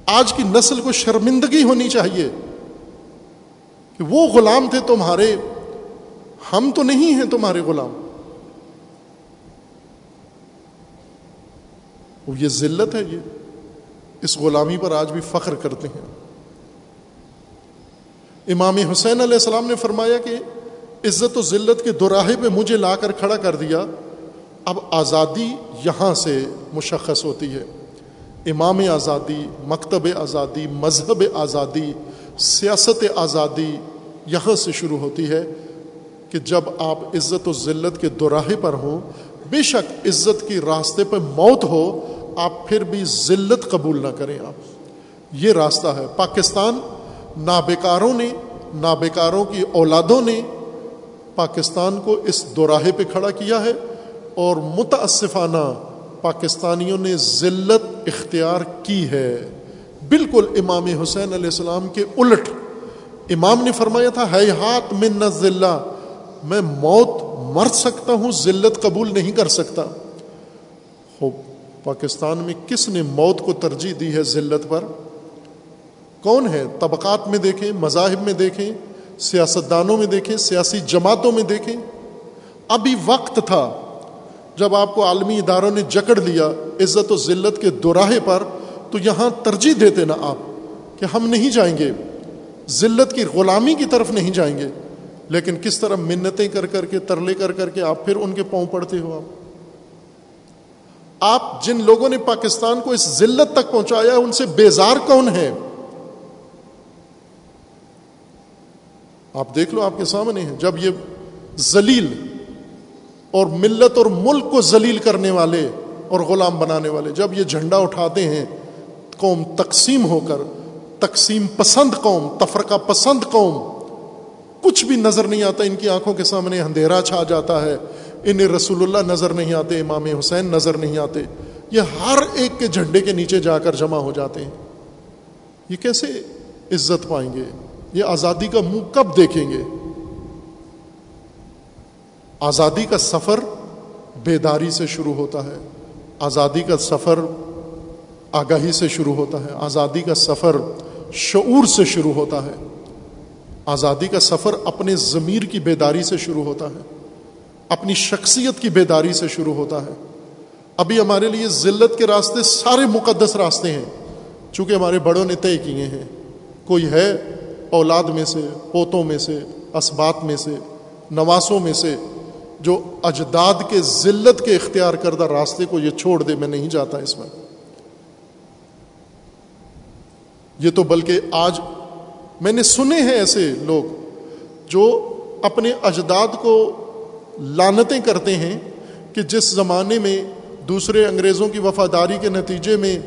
آج کی نسل کو شرمندگی ہونی چاہیے کہ وہ غلام تھے تمہارے، ہم تو نہیں ہیں تمہارے غلام۔ یہ ذلت ہے یہ۔ اس غلامی پر آج بھی فخر کرتے ہیں۔ امام حسین علیہ السلام نے فرمایا کہ عزت و ذلت کے دوراہے پہ مجھے لا کر کھڑا کر دیا۔ اب آزادی یہاں سے مشخص ہوتی ہے۔ امام آزادی، مکتب آزادی، مذہب آزادی، سیاست آزادی یہاں سے شروع ہوتی ہے کہ جب آپ عزت و ذلت کے دوراہے پر ہوں، بے شک عزت کی راستے پہ موت ہو، آپ پھر بھی ذلت قبول نہ کریں آپ۔ یہ راستہ ہے۔ پاکستان نابیکاروں نے، نابیکاروں کی اولادوں نے پاکستان کو اس دوراہے پہ کھڑا کیا ہے اور متاسفانہ پاکستانیوں نے ذلت اختیار کی ہے۔ بالکل امام حسین علیہ السلام کے الٹ۔ امام نے فرمایا تھا ہے ہاتھ میں نہ ذلہ، میں موت مر سکتا ہوں، ذلت قبول نہیں کر سکتا۔ ہو پاکستان میں کس نے موت کو ترجیح دی ہے ذلت پر؟ کون ہے؟ طبقات میں دیکھیں، مذاہب میں دیکھیں، سیاستدانوں میں دیکھیں، سیاسی جماعتوں میں دیکھیں۔ ابھی وقت تھا جب آپ کو عالمی اداروں نے جکڑ لیا، عزت و ذلت کے دوراہے پر، تو یہاں ترجیح دیتے نا آپ کہ ہم نہیں جائیں گے۔ ذلت کی غلامی کی طرف نہیں جائیں گے۔ لیکن کس طرح منتیں کر کر کے، ترلے کر کر کے آپ پھر ان کے پاؤں پڑتے ہو آپ؟ آپ جن لوگوں نے پاکستان کو اس ذلت تک پہنچایا، ان سے بیزار کون ہے آپ دیکھ لو آپ کے سامنے ہیں۔ جب یہ ذلیل اور ملت اور ملک کو ذلیل کرنے والے اور غلام بنانے والے۔ جب یہ جھنڈا اٹھاتے ہیں، قوم تقسیم ہو کر، تقسیم پسند قوم، تفرقہ پسند قوم، کچھ بھی نظر نہیں آتا ان کی آنکھوں کے سامنے، اندھیرا چھا جاتا ہے۔ انہیں رسول اللہ نظر نہیں آتے، امام حسین نظر نہیں آتے۔ یہ ہر ایک کے جھنڈے کے نیچے جا کر جمع ہو جاتے ہیں۔ یہ کیسے عزت پائیں گے؟ یہ آزادی کا منہ کب دیکھیں گے؟ آزادی کا سفر بیداری سے شروع ہوتا ہے۔ آزادی کا سفر آگاہی سے شروع ہوتا ہے۔ آزادی کا سفر شعور سے شروع ہوتا ہے۔ آزادی کا سفر اپنے ضمیر کی بیداری سے شروع ہوتا ہے۔ اپنی شخصیت کی بیداری سے شروع ہوتا ہے۔ ابھی ہمارے لیے ذلت کے راستے سارے مقدس راستے ہیں۔ چونکہ ہمارے بڑوں نے طے کیے ہیں۔ کوئی ہے اولاد میں سے، پوتوں میں سے اسبات میں سے نواسوں میں سے جو اجداد کے ذلت کے اختیار کردہ راستے کو یہ چھوڑ دے، میں نہیں جاتا اس میں۔ یہ تو بلکہ آج میں نے سنے ہیں ایسے لوگ جو اپنے اجداد کو لانتیں کرتے ہیں کہ جس زمانے میں دوسرے انگریزوں کی وفاداری کے نتیجے میں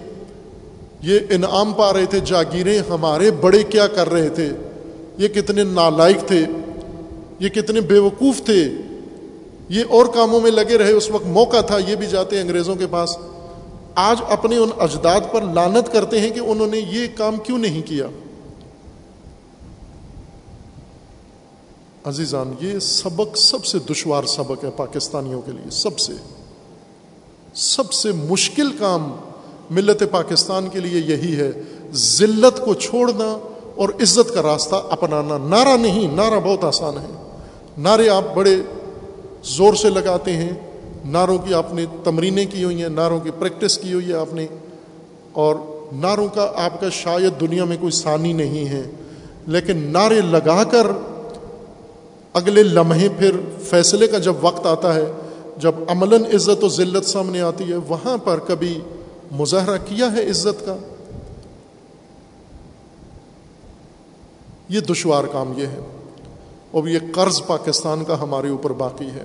یہ انعام پا رہے تھے، جاگیریں ہمارے بڑے کیا کر رہے تھے، یہ کتنے نالائق تھے، یہ کتنے بیوقوف تھے۔ یہ اور کاموں میں لگے رہے اس وقت موقع تھا، یہ بھی جاتے انگریزوں کے پاس۔ آج اپنے ان اجداد پر لانت کرتے ہیں کہ انہوں نے یہ کام کیوں نہیں کیا۔ عزیزان، یہ سبق سب سے دشوار سبق ہے پاکستانیوں کے لیے، سب سے۔ سب سے مشکل کام ملت پاکستان کے لیے یہی ہے، ذلت کو چھوڑنا اور عزت کا راستہ اپنانا۔ نعرہ نہیں، نعرہ بہت آسان ہے۔ نعرے آپ بڑے زور سے لگاتے ہیں، نعروں کی آپ نے تمرینیں کی ہوئی ہیں، نعروں کی پریکٹس کی ہوئی ہے آپ نے، اور نعروں کا آپ کا شاید دنیا میں کوئی ثانی نہیں ہے۔ لیکن نعرے لگا کر اگلے لمحے پھر فیصلے کا جب وقت آتا ہے، جب عملاً عزت و ذلت سامنے آتی ہے، وہاں پر کبھی مظاہرہ کیا ہے عزت کا؟ یہ دشوار کام یہ ہے۔ اور یہ قرض پاکستان کا ہمارے اوپر باقی ہے۔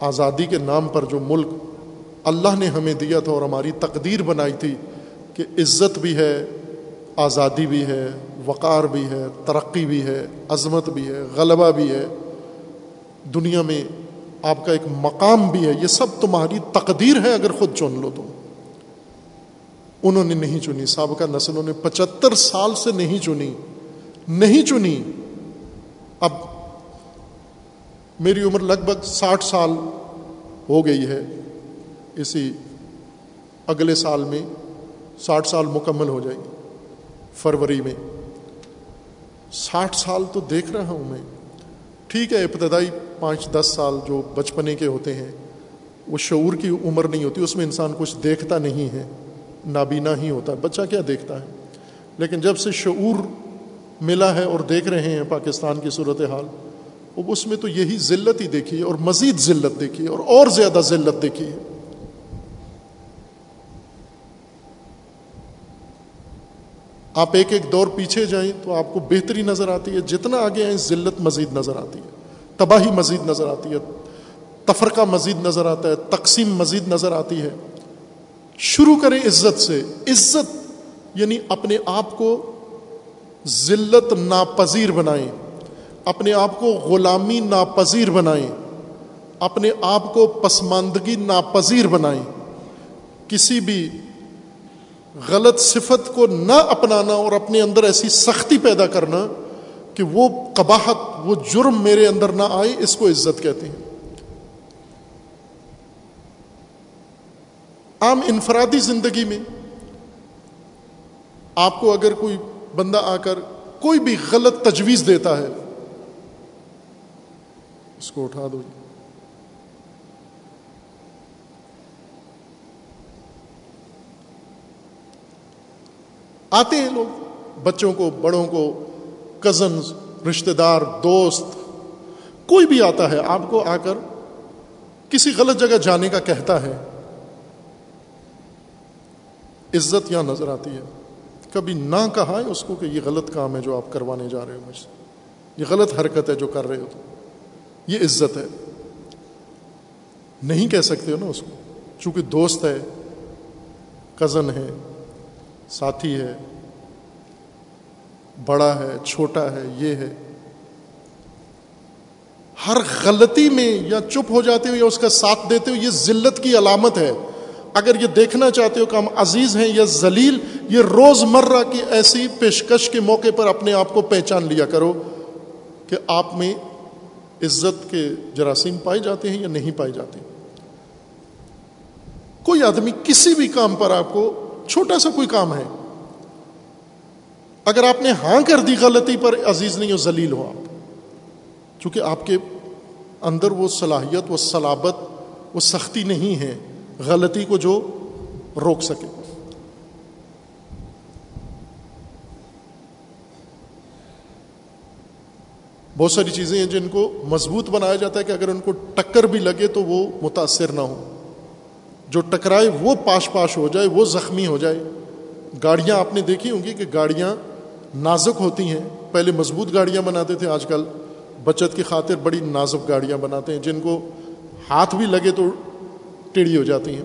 آزادی کے نام پر جو ملک اللہ نے ہمیں دیا تھا اور ہماری تقدیر بنائی تھی کہ عزت بھی ہے، آزادی بھی ہے، وقار بھی ہے، ترقی بھی ہے، عظمت بھی ہے، غلبہ بھی ہے، دنیا میں آپ کا ایک مقام بھی ہے۔ یہ سب تمہاری تقدیر ہے اگر خود چن لو تم۔ انہوں نے نہیں چنی، سابقہ نسلوں نے پچہتر سال سے نہیں چنی نہیں چنی۔ اب میری عمر لگ بھگ ساٹھ سال ہو گئی ہے۔ اسی اگلے سال میں ساٹھ سال مکمل ہو جائیں گے فروری میں ساٹھ سال تو دیکھ رہا ہوں میں۔ ٹھیک ہے، ابتدائی پانچ دس سال جو بچپنے کے ہوتے ہیں، وہ شعور کی عمر نہیں ہوتی، اس میں انسان کچھ دیکھتا نہیں ہے، نابینا ہی ہوتا ہے، بچہ کیا دیکھتا ہے؟ لیکن جب سے شعور ملا ہے اور دیکھ رہے ہیں پاکستان کی صورت حال اس میں تو یہی ذلت ہی دیکھی ہے اور مزید ذلت دیکھی ہے اور اور زیادہ ذلت دیکھی ہے آپ ایک ایک دور پیچھے جائیں تو آپ کو بہتری نظر آتی ہے، جتنا آگے آئیں ذلت مزید نظر آتی ہے، تباہی مزید نظر آتی ہے، تفرقہ مزید نظر آتا ہے، تقسیم مزید نظر آتی ہے۔ شروع کریں عزت سے، عزت یعنی اپنے آپ کو ذلت ناپذیر بنائیں۔ اپنے آپ کو غلامی ناپذیر بنائیں۔ اپنے آپ کو پسماندگی ناپذیر بنائیں۔ کسی بھی غلط صفت کو نہ اپنانا اور اپنے اندر ایسی سختی پیدا کرنا کہ وہ قباحت، وہ جرم میرے اندر نہ آئے، اس کو عزت کہتے ہیں۔ عام انفرادی زندگی میں آپ کو اگر کوئی بندہ آ کر کوئی بھی غلط تجویز دیتا ہے، اس کو اٹھا دو۔ آتے ہیں لوگ، بچوں کو، بڑوں کو کزنز رشتے دار دوست، کوئی بھی آتا ہے، آپ کو آ کر کسی غلط جگہ جانے کا کہتا ہے، عزت یہاں نظر آتی ہے۔ کبھی نہ کہا ہے اس کو کہ یہ غلط کام ہے جو آپ کروانے جا رہے ہو مجھ سے۔ یہ غلط حرکت ہے جو کر رہے ہو تو یہ عزت ہے۔ نہیں کہہ سکتے ہو نا اس کو۔ چونکہ دوست ہے کزن ہے، ساتھی ہے، بڑا ہے، چھوٹا ہے، یہ ہے۔ ہر غلطی میں یا چپ ہو جاتے ہو یا اس کا ساتھ دیتے ہو، یہ ذلت کی علامت ہے۔ اگر یہ دیکھنا چاہتے ہو کہ ہم عزیز ہیں یا ذلیل، یہ روز مرہ کی ایسی پیشکش کے موقع پر اپنے آپ کو پہچان لیا کرو کہ آپ میں عزت کے جراثیم پائے جاتے ہیں یا نہیں پائے جاتے۔ کوئی آدمی کسی بھی کام پر آپ کو چھوٹا سا کوئی کام ہے۔ اگر آپ نے ہاں کر دی غلطی پر عزیز نہیں ہو، ذلیل ہو آپ۔ چونکہ آپ کے اندر وہ صلاحیت، وہ صلابت، وہ سختی نہیں ہے۔ غلطی کو جو روک سکے۔ بہت ساری چیزیں ہیں جن کو مضبوط بنایا جاتا ہے کہ اگر ان کو ٹکر بھی لگے تو وہ متاثر نہ ہو جو ٹکرائے وہ پاش پاش ہو جائے، وہ زخمی ہو جائے۔ گاڑیاں آپ نے دیکھی ہوں گی کہ گاڑیاں نازک ہوتی ہیں۔ پہلے مضبوط گاڑیاں بناتے تھے، آج کل بچت کی خاطر بڑی نازک گاڑیاں بناتے ہیں۔ جن کو ہاتھ بھی لگے تو ٹیڑھی ہو جاتی ہیں۔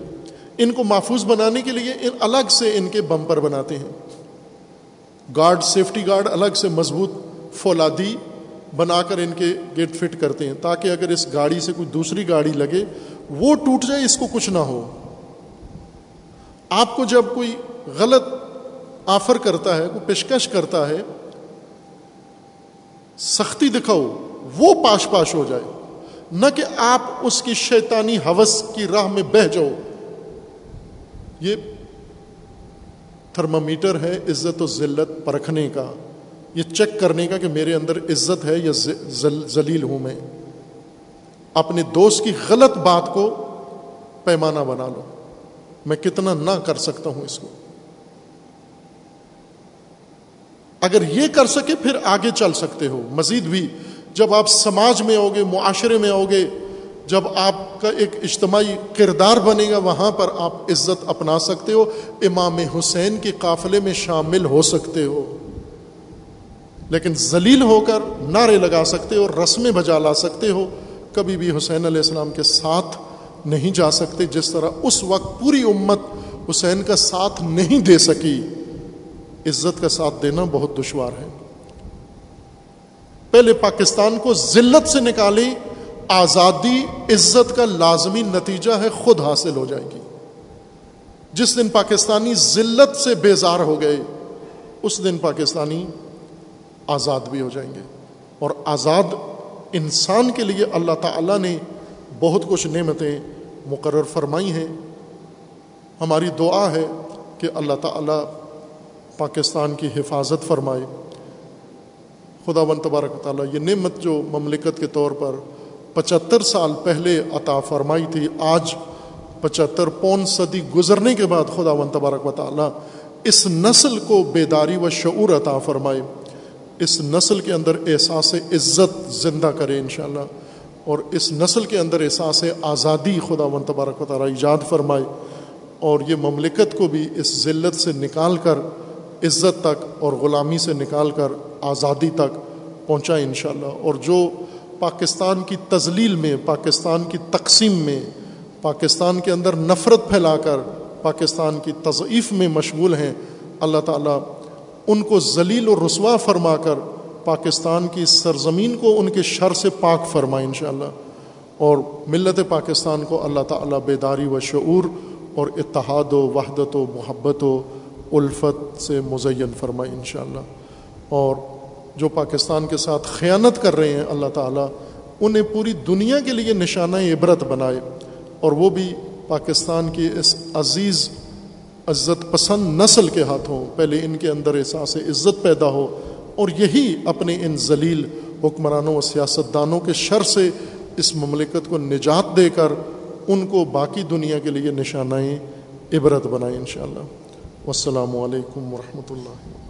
ان کو محفوظ بنانے کے لیے ان الگ سے ان کے بمپر بناتے ہیں۔ گارڈ، سیفٹی گارڈ الگ سے مضبوط فولادی بنا کر ان کے گیٹ فٹ کرتے ہیں تاکہ اگر اس گاڑی سے کوئی دوسری گاڑی لگے، وہ ٹوٹ جائے، اس کو کچھ نہ ہو۔ آپ کو جب کوئی غلط آفر کرتا ہے، کوئی پیشکش کرتا ہے، سختی دکھاؤ، وہ پاش پاش ہو جائے۔ نہ کہ آپ اس کی شیطانی حوث کی راہ میں بہ جاؤ۔ یہ تھرمامیٹر ہے عزت و ذلت پرکھنے کا۔ یہ چیک کرنے کا کہ میرے اندر عزت ہے یا ذلیل ہوں میں۔ اپنے دوست کی غلط بات کو پیمانہ بنا لو۔ میں کتنا نہ کر سکتا ہوں اس کو۔ اگر یہ کر سکے پھر آگے چل سکتے ہو۔ مزید بھی جب آپ سماج میں ہوگے معاشرے میں ہوگے جب آپ کا ایک اجتماعی کردار بنے گا، وہاں پر آپ عزت اپنا سکتے ہو، امام حسین کے قافلے میں شامل ہو سکتے ہو۔ لیکن ذلیل ہو کر نعرے لگا سکتے ہو، رسمیں بجا لا سکتے ہو، کبھی بھی حسین علیہ السلام کے ساتھ نہیں جا سکتے، جس طرح اس وقت پوری امت حسین کا ساتھ نہیں دے سکی۔ عزت کا ساتھ دینا بہت دشوار ہے۔ پہلے پاکستان کو ذلت سے نکالی، آزادی، عزت کا لازمی نتیجہ ہے، خود حاصل ہو جائے گی۔ جس دن پاکستانی ذلت سے بیزار ہو گئے، اس دن پاکستانی آزاد بھی ہو جائیں گے۔ اور آزاد انسان کے لیے اللہ تعالیٰ نے بہت کچھ نعمتیں مقرر فرمائی ہیں۔ ہماری دعا ہے کہ اللہ تعالیٰ پاکستان کی حفاظت فرمائے۔ خدا و تبارک تعالیٰ، یہ نعمت جو مملکت کے طور پر پچہتر سال پہلے عطا فرمائی تھی، آج پچہتر پون صدی گزرنے کے بعد خدا و تبارک و تعالیٰ اس نسل کو بیداری و شعور عطا فرمائے۔ اس نسل کے اندر احساس عزت زندہ کرے انشاءاللہ، اور اس نسل کے اندر احساس آزادی خدا و تبارک و تعالیٰ ایجاد فرمائے۔ اور یہ مملکت کو بھی اس ذلت سے نکال کر، عزت تک اور غلامی سے نکال کر آزادی تک پہنچائے انشاءاللہ۔ اور جو پاکستان کی تزلیل میں، پاکستان کی تقسیم میں، پاکستان کے اندر نفرت پھیلا کر پاکستان کی تضعیف میں مشغول ہیں، اللہ تعالیٰ ان کو ذلیل و رسوا فرما کر پاکستان کی سرزمین کو ان کے شر سے پاک فرمائے انشاءاللہ۔ اور ملت پاکستان کو اللہ تعالیٰ بیداری و شعور اور اتحاد و وحدت و محبت و الفت سے مزین فرمائے انشاءاللہ۔ اور جو پاکستان کے ساتھ خیانت کر رہے ہیں اللہ تعالیٰ، انہیں پوری دنیا کے لیے نشانہ عبرت بنائے اور وہ بھی پاکستان کی اس عزیز، عزت پسند نسل کے ہاتھوں، پہلے ان کے اندر احساس عزت پیدا ہو اور یہی اپنے ان ذلیل حکمرانوں و سیاست دانوں کے شر سے اس مملکت کو نجات دے کر ان کو باقی دنیا کے لیے نشانہ عبرت بنائیں انشاءاللہ۔ والسلام علیکم ورحمۃ اللہ